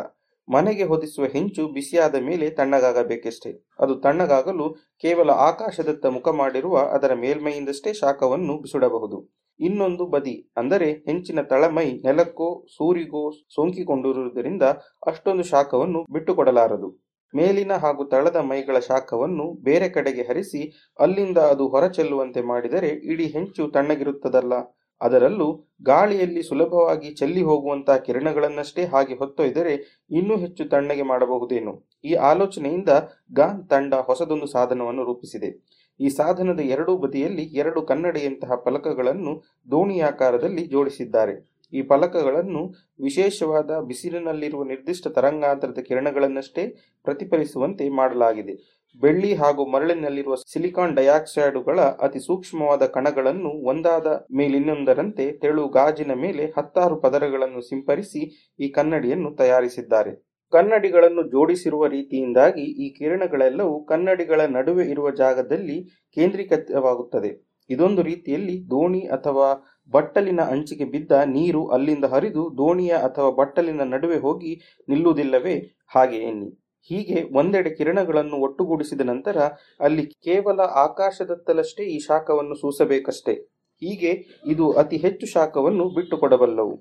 ಮನೆಗೆ ಹೊದಿಸುವ ಹೆಂಚು ಬಿಸಿಯಾದ ಮೇಲೆ ತಣ್ಣಗಾಗಬೇಕಷ್ಟೇ. ಅದು ತಣ್ಣಗಾಗಲು ಕೇವಲ ಆಕಾಶದತ್ತ ಮುಖ ಮಾಡಿರುವ ಅದರ ಮೇಲ್ಮೈಯಿಂದಷ್ಟೇ ಶಾಖವನ್ನು ಬಿಸುಡಬಹುದು. ಇನ್ನೊಂದು ಬದಿ, ಅಂದರೆ ಹೆಂಚಿನ ತಳಮೈ ನೆಲಕ್ಕೋ ಸೂರಿಗೋ ಸೋಂಕಿಕೊಂಡಿರುವುದರಿಂದ ಅಷ್ಟೊಂದು ಶಾಖವನ್ನು ಬಿಟ್ಟುಕೊಡಲಾರದು. ಮೇಲಿನ ಹಾಗೂ ತಳದ ಮೈಗಳ ಶಾಖವನ್ನು ಬೇರೆ ಕಡೆಗೆ ಹರಿಸಿ ಅಲ್ಲಿಂದ ಅದು ಹೊರಚೆಲ್ಲುವಂತೆ ಮಾಡಿದರೆ ಇಡೀ ಹೆಂಚು ತಣ್ಣಗಿರುತ್ತದಲ್ಲ. ಅದರಲ್ಲೂ ಗಾಳಿಯಲ್ಲಿ ಸುಲಭವಾಗಿ ಚೆಲ್ಲಿ ಹೋಗುವಂತಹ ಕಿರಣಗಳನ್ನಷ್ಟೇ ಹಾಗೆ ಹೊತ್ತೊಯ್ದರೆ ಇನ್ನೂ ಹೆಚ್ಚು ತಣ್ಣಗೆ ಮಾಡಬಹುದೇನು? ಈ ಆಲೋಚನೆಯಿಂದ ಗಾನ್ ತಂಡ ಹೊಸದೊಂದು ಸಾಧನವನ್ನು ರೂಪಿಸಿದೆ. ಈ ಸಾಧನದ ಎರಡೂ ಬದಿಯಲ್ಲಿ ಎರಡು ಕನ್ನಡಿಯಂತಹ ಫಲಕಗಳನ್ನು ದೋಣಿಯಾಕಾರದಲ್ಲಿ ಜೋಡಿಸಿದ್ದಾರೆ. ಈ ಫಲಕಗಳನ್ನು ವಿಶೇಷವಾದ ಬಿಸಿಲಿನಲ್ಲಿರುವ ನಿರ್ದಿಷ್ಟ ತರಂಗಾಂತರದ ಕಿರಣಗಳನ್ನಷ್ಟೇ ಪ್ರತಿಫಲಿಸುವಂತೆ ಮಾಡಲಾಗಿದೆ. ಬೆಳ್ಳಿ ಹಾಗೂ ಮರಳಿನಲ್ಲಿರುವ ಸಿಲಿಕಾನ್ ಡೈಆಕ್ಸೈಡುಗಳ ಅತಿ ಸೂಕ್ಷ್ಮವಾದ ಕಣಗಳನ್ನು ಒಂದಾದ ಮೇಲಿನ್ನೊಂದರಂತೆ ತೆಳು ಗಾಜಿನ ಮೇಲೆ ಹತ್ತಾರು ಪದರಗಳನ್ನು ಸಿಂಪರಿಸಿ ಈ ಕನ್ನಡಿಯನ್ನು ತಯಾರಿಸಿದ್ದಾರೆ. ಕನ್ನಡಿಗಳನ್ನು ಜೋಡಿಸಿರುವ ರೀತಿಯಿಂದಾಗಿ ಈ ಕಿರಣಗಳೆಲ್ಲವೂ ಕನ್ನಡಿಗಳ ನಡುವೆ ಇರುವ ಜಾಗದಲ್ಲಿ ಕೇಂದ್ರೀಕೃತವಾಗುತ್ತದೆ. ಇದೊಂದು ರೀತಿಯಲ್ಲಿ ದೋಣಿ ಅಥವಾ ಬಟ್ಟಲಿನ ಅಂಚಿಗೆ ಬಿದ್ದ ನೀರು ಅಲ್ಲಿಂದ ಹರಿದು ದೋಣಿಯ ಅಥವಾ ಬಟ್ಟಲಿನ ನಡುವೆ ಹೋಗಿ ನಿಲ್ಲುವುದಿಲ್ಲವೇ? ಹಾಗೆ ಎನ್ನಿ. ಹೀಗೆ ಒಂದೆಡೆ ಕಿರಣಗಳನ್ನು ಒಟ್ಟುಗೂಡಿಸಿದ ನಂತರ ಅಲ್ಲಿ ಕೇವಲ ಆಕಾಶದತ್ತಲಷ್ಟೇ ಈ ಶಾಖವನ್ನು ಸೂಸಬೇಕಷ್ಟೇ. ಹೀಗೆ ಇದು ಅತಿ ಹೆಚ್ಚು ಶಾಖವನ್ನು ಬಿಟ್ಟುಕೊಡಬಲ್ಲವು.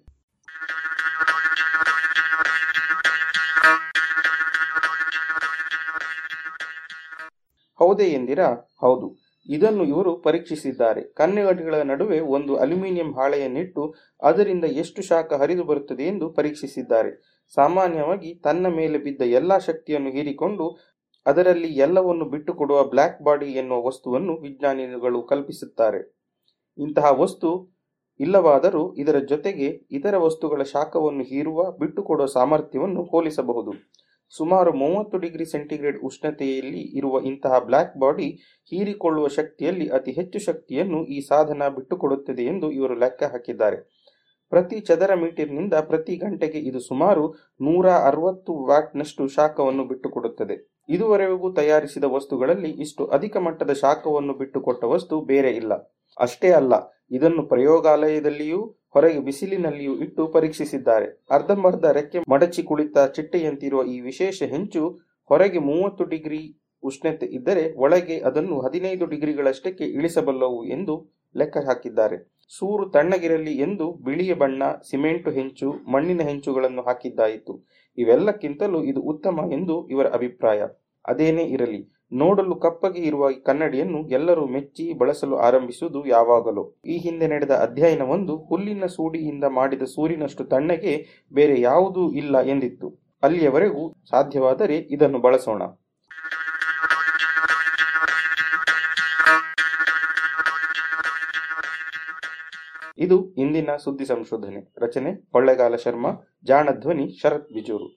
ಹೌದೇ ಎಂದಿರಾ? ಹೌದು. ಇದನ್ನು ಇವರು ಪರೀಕ್ಷಿಸಿದ್ದಾರೆ. ಕನ್ನಡಿಗಳ ನಡುವೆ ಒಂದು ಅಲ್ಯೂಮಿನಿಯಂ ಹಾಳೆಯನ್ನಿಟ್ಟು ಅದರಿಂದ ಎಷ್ಟು ಶಾಖ ಹರಿದು ಬರುತ್ತದೆ ಎಂದು ಪರೀಕ್ಷಿಸಿದ್ದಾರೆ. ಸಾಮಾನ್ಯವಾಗಿ ತನ್ನ ಮೇಲೆ ಬಿದ್ದ ಎಲ್ಲಾ ಶಕ್ತಿಯನ್ನು ಹೀರಿಕೊಂಡು ಅದರಲ್ಲಿ ಎಲ್ಲವನ್ನು ಬಿಟ್ಟುಕೊಡುವ ಬ್ಲ್ಯಾಕ್ ಬಾಡಿ ಎನ್ನುವ ವಸ್ತುವನ್ನು ವಿಜ್ಞಾನಿಗಳು ಕಲ್ಪಿಸುತ್ತಾರೆ. ಇಂತಹ ವಸ್ತು ಇಲ್ಲವಾದರೂ ಇದರ ಜೊತೆಗೆ ಇತರ ವಸ್ತುಗಳ ಶಾಖವನ್ನು ಹೀರುವ, ಬಿಟ್ಟುಕೊಡುವ ಸಾಮರ್ಥ್ಯವನ್ನು ಹೋಲಿಸಬಹುದು. ಸುಮಾರು ಮೂವತ್ತು ಡಿಗ್ರಿ ಸೆಂಟಿಗ್ರೇಡ್ ಉಷ್ಣತೆಯಲ್ಲಿ ಇರುವ ಇಂತಹ ಬ್ಲ್ಯಾಕ್ ಬಾಡಿ ಹೀರಿಕೊಳ್ಳುವ ಶಕ್ತಿಯಲ್ಲಿ ಅತಿ ಹೆಚ್ಚು ಶಕ್ತಿಯನ್ನು ಈ ಸಾಧನ ಬಿಟ್ಟುಕೊಡುತ್ತದೆ ಎಂದು ಇವರು ಲೆಕ್ಕ ಹಾಕಿದ್ದಾರೆ. ಪ್ರತಿ ಚದರ ಮೀಟರ್ನಿಂದ ಪ್ರತಿ ಗಂಟೆಗೆ ಇದು ಸುಮಾರು ನೂರ ಅರವತ್ತು ವ್ಯಾಟ್ನಷ್ಟು ಶಾಖವನ್ನು ಬಿಟ್ಟುಕೊಡುತ್ತದೆ. ಇದುವರೆಗೂ ತಯಾರಿಸಿದ ವಸ್ತುಗಳಲ್ಲಿ ಇಷ್ಟು ಅಧಿಕ ಮಟ್ಟದ ಶಾಖವನ್ನು ಬಿಟ್ಟುಕೊಟ್ಟ ವಸ್ತು ಬೇರೆ ಇಲ್ಲ. ಅಷ್ಟೇ ಅಲ್ಲ, ಇದನ್ನು ಪ್ರಯೋಗಾಲಯದಲ್ಲಿಯೂ ಹೊರಗೆ ಬಿಸಿಲಿನಲ್ಲಿಯೂ ಇಟ್ಟು ಪರೀಕ್ಷಿಸಿದ್ದಾರೆ. ಅರ್ಧಂಬರ್ಧ ರೆಕ್ಕೆ ಮಡಚಿ ಕುಳಿತ ಚಿಟ್ಟೆಯಂತಿರುವ ಈ ವಿಶೇಷ ಹೆಂಚು ಹೊರಗೆ ಮೂವತ್ತು ಡಿಗ್ರಿ ಉಷ್ಣತೆ ಇದ್ದರೆ ಒಳಗೆ ಅದನ್ನು ಹದಿನೈದು ಡಿಗ್ರಿಗಳಷ್ಟಕ್ಕೆ ಇಳಿಸಬಲ್ಲವು ಎಂದು ಲೆಕ್ಕ ಹಾಕಿದ್ದಾರೆ. ಸೂರು ತಣ್ಣಗಿರಲಿ ಎಂದು ಬಿಳಿಯ ಬಣ್ಣ, ಸಿಮೆಂಟು ಹೆಂಚು, ಮಣ್ಣಿನ ಹೆಂಚುಗಳನ್ನು ಹಾಕಿದ್ದಾಯಿತು. ಇವೆಲ್ಲಕ್ಕಿಂತಲೂ ಇದು ಉತ್ತಮ ಎಂದು ಇವರ ಅಭಿಪ್ರಾಯ. ಅದೇನೇ ಇರಲಿ ನೋಡಲು ಕಪ್ಪಗೆ ಇರುವ ಈ ಕನ್ನಡಿಯನ್ನು ಎಲ್ಲರೂ ಮೆಚ್ಚಿ ಬಳಸಲು ಆರಂಭಿಸುವುದು ಯಾವಾಗಲೂ. ಈ ಹಿಂದೆ ನಡೆದ ಅಧ್ಯಯನವೊಂದು ಹುಲ್ಲಿನ ಸೂಡಿಯಿಂದ ಮಾಡಿದ ಸೂರಿನಷ್ಟು ತಣ್ಣಗೆ ಬೇರೆ ಯಾವುದೂ ಇಲ್ಲ ಎಂದಿತ್ತು. ಅಲ್ಲಿಯವರೆಗೂ ಸಾಧ್ಯವಾದರೆ ಇದನ್ನು ಬಳಸೋಣ. ಇದು ಇಂದಿನ ಸುದ್ದಿ ಸಂಶೋಧನೆ. ರಚನೆ, ಕೊಳ್ಳೆಗಾಲ ಶರ್ಮಾ ಜಾಣ ಧ್ವನಿ ಶರತ್ ಬಿಜೂರು.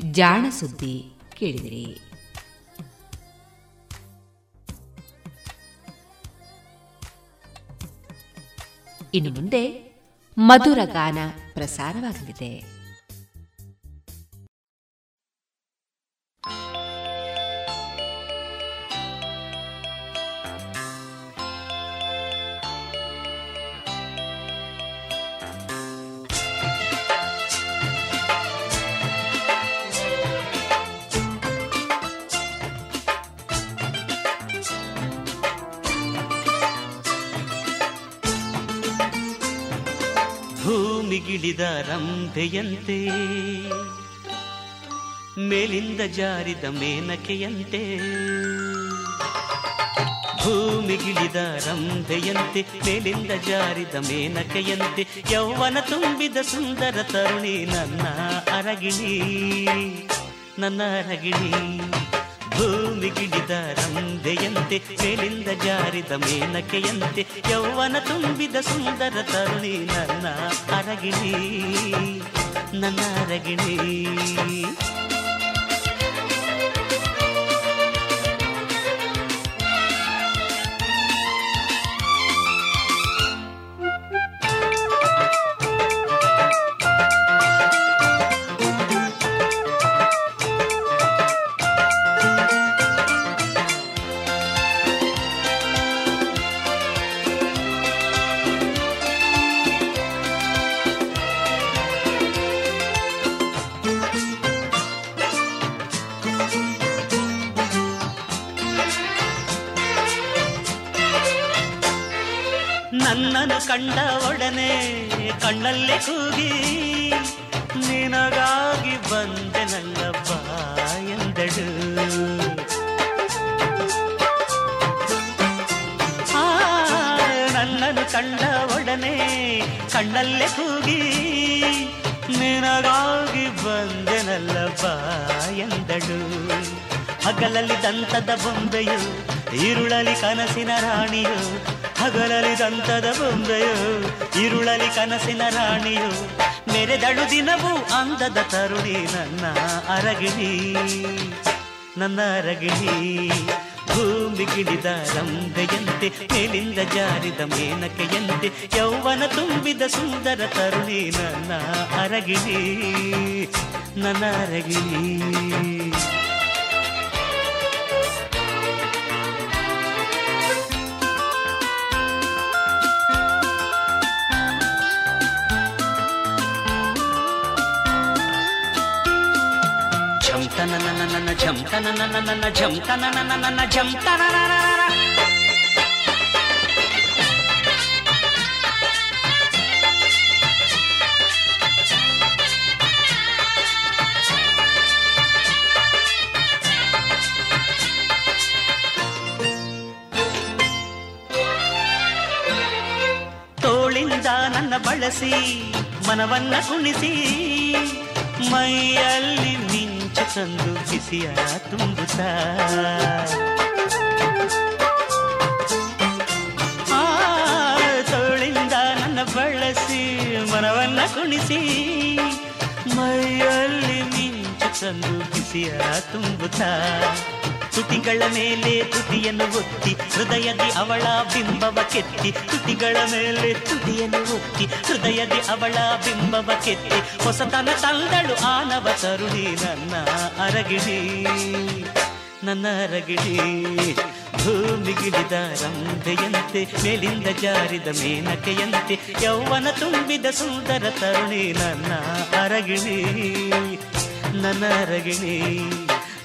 ಜಾಣ ಸುದ್ದಿ ಕೇಳಿದಿರಿ. ಇನ್ನು ಮುಂದೆ ಮಧುರ ಗಾನ ಪ್ರಸಾರವಾಗಲಿದೆ. ರಂಭೆಯಂತೆ ಮೇಲಿಂದ ಜಾರಿದ ಮೇನಕೆಯಂತೆ, ಭೂಮಿಗಿಳಿದ ರಂಭೆಯಂತೆ ಮೇಲಿಂದ ಜಾರಿದ ಮೇನಕೆಯಂತೆ, ಯೌವನ ತುಂಬಿದ ಸುಂದರ ತರುಣಿ ನನ್ನ ಅರಗಿಣಿ ನನ್ನ ಅರಗಿಣಿ. ಭೂಮಿಗಿಳಿದ ರಂದೆಯಂತೆ ಮೇಲಿಂದ ಜಾರಿದ ಮೇನಕೆಯಂತೆ ಯೌವನ ತುಂಬಿದ ಸುಂದರ ತರುಣಿ ನನ್ನ ಅರಗಿಣಿ ನನ್ನ ಅರಗಿಣಿ. ಕಣ್ಣಲ್ಲೇ ಕೂಗಿ, ನಿನಗಾಗಿ ಬಂದೆ ನಲ್ಲಪ್ಪ ಎಂದಳು ನನ್ನನ್ನು ಕಂಡ ಒಡನೆ ಕಣ್ಣಲ್ಲೇ ಕೂಗಿ, ನಿನಗಾಗಿ ಬಂದೆನಲ್ಲಪ್ಪ ಎಂದಳು ಹಗಲಲ್ಲಿ ದಂತದ ಬೊಂಬೆಯು, ಈರುಳಲಿ ಕನಸಿನ ರಾಣಿಯು ಹಗಲಲಿ ದಂತದ ಬೊಂಬೆಯೋ, ಇರುಳಲಿ ಕನಸಿನ ರಾಣಿಯೋ ಮೆರೆದಳು ದಿನವೂ ಅಂದದ ತರುಣಿ ನನ್ನ ಅರಗಿಣಿ ನನ್ನ ಅರಗಿಣಿ. ಭೂಮಿ ಗಿಡಿದ ರಂಭೆಯಂತೆ ಮೇಲಿಂದ ಜಾರಿದ ಮೇನಕೆಯಂತೆ, ಯೌವನ ತುಂಬಿದ ಸುಂದರ ತರುಣಿ ನನ್ನ ಅರಗಿಣಿ ನನ್ನ ಅರಗಿಣಿ. జం ನನ್ನ ಬಳಸಿ ಮನವನ್ನ ಕುಣಿಸಿ ಮೈಯಲ್ಲಿ ಮಿಂಚು ತಂದು ಬಿಸಿಯ ತುಂಬುತ್ತಾ ತೋಳಿಂದ ನನ್ನ ಬಳಸಿ ಮನವನ್ನ ಕುಣಿಸಿ ಮೈಯಲ್ಲಿ ಮಿಂಚು ತಂದು ಬಿಸಿಯ ತುಂಬುತ್ತಾ ತುಟಿಗಳ ಮೇಲೆ ತುಟಿಯನ್ನು ಒತ್ತಿ, ಹೃದಯದಿ ಅವಳ ಬಿಂಬವ ಕೆತ್ತಿ, ತುಟಿಗಳ ಮೇಲೆ ತುಟಿಯನ್ನು ಒತ್ತಿ, ಹೃದಯದಿ ಅವಳ ಬಿಂಬವ ಕೆತ್ತಿ, ಹೊಸತನ ತಂದಳು ಆನವ ತರುಣಿ, ನನ್ನ ಅರಗಿಡಿ ನನ್ನ ಅರಗಿಡಿ ಭೂಮಿಗಿಳಿದ ರಂಭೆಯಂತೆ ಮೇಲಿಂದ ಜಾರಿದ ಮೇನಕೆಯಂತೆ, ಯೌವನ ತುಂಬಿದ ಸುಂದರ ತರುಣಿ, ನನ್ನ ಅರಗಿಣಿ ನನ್ನ ಅರಗಿಣಿ.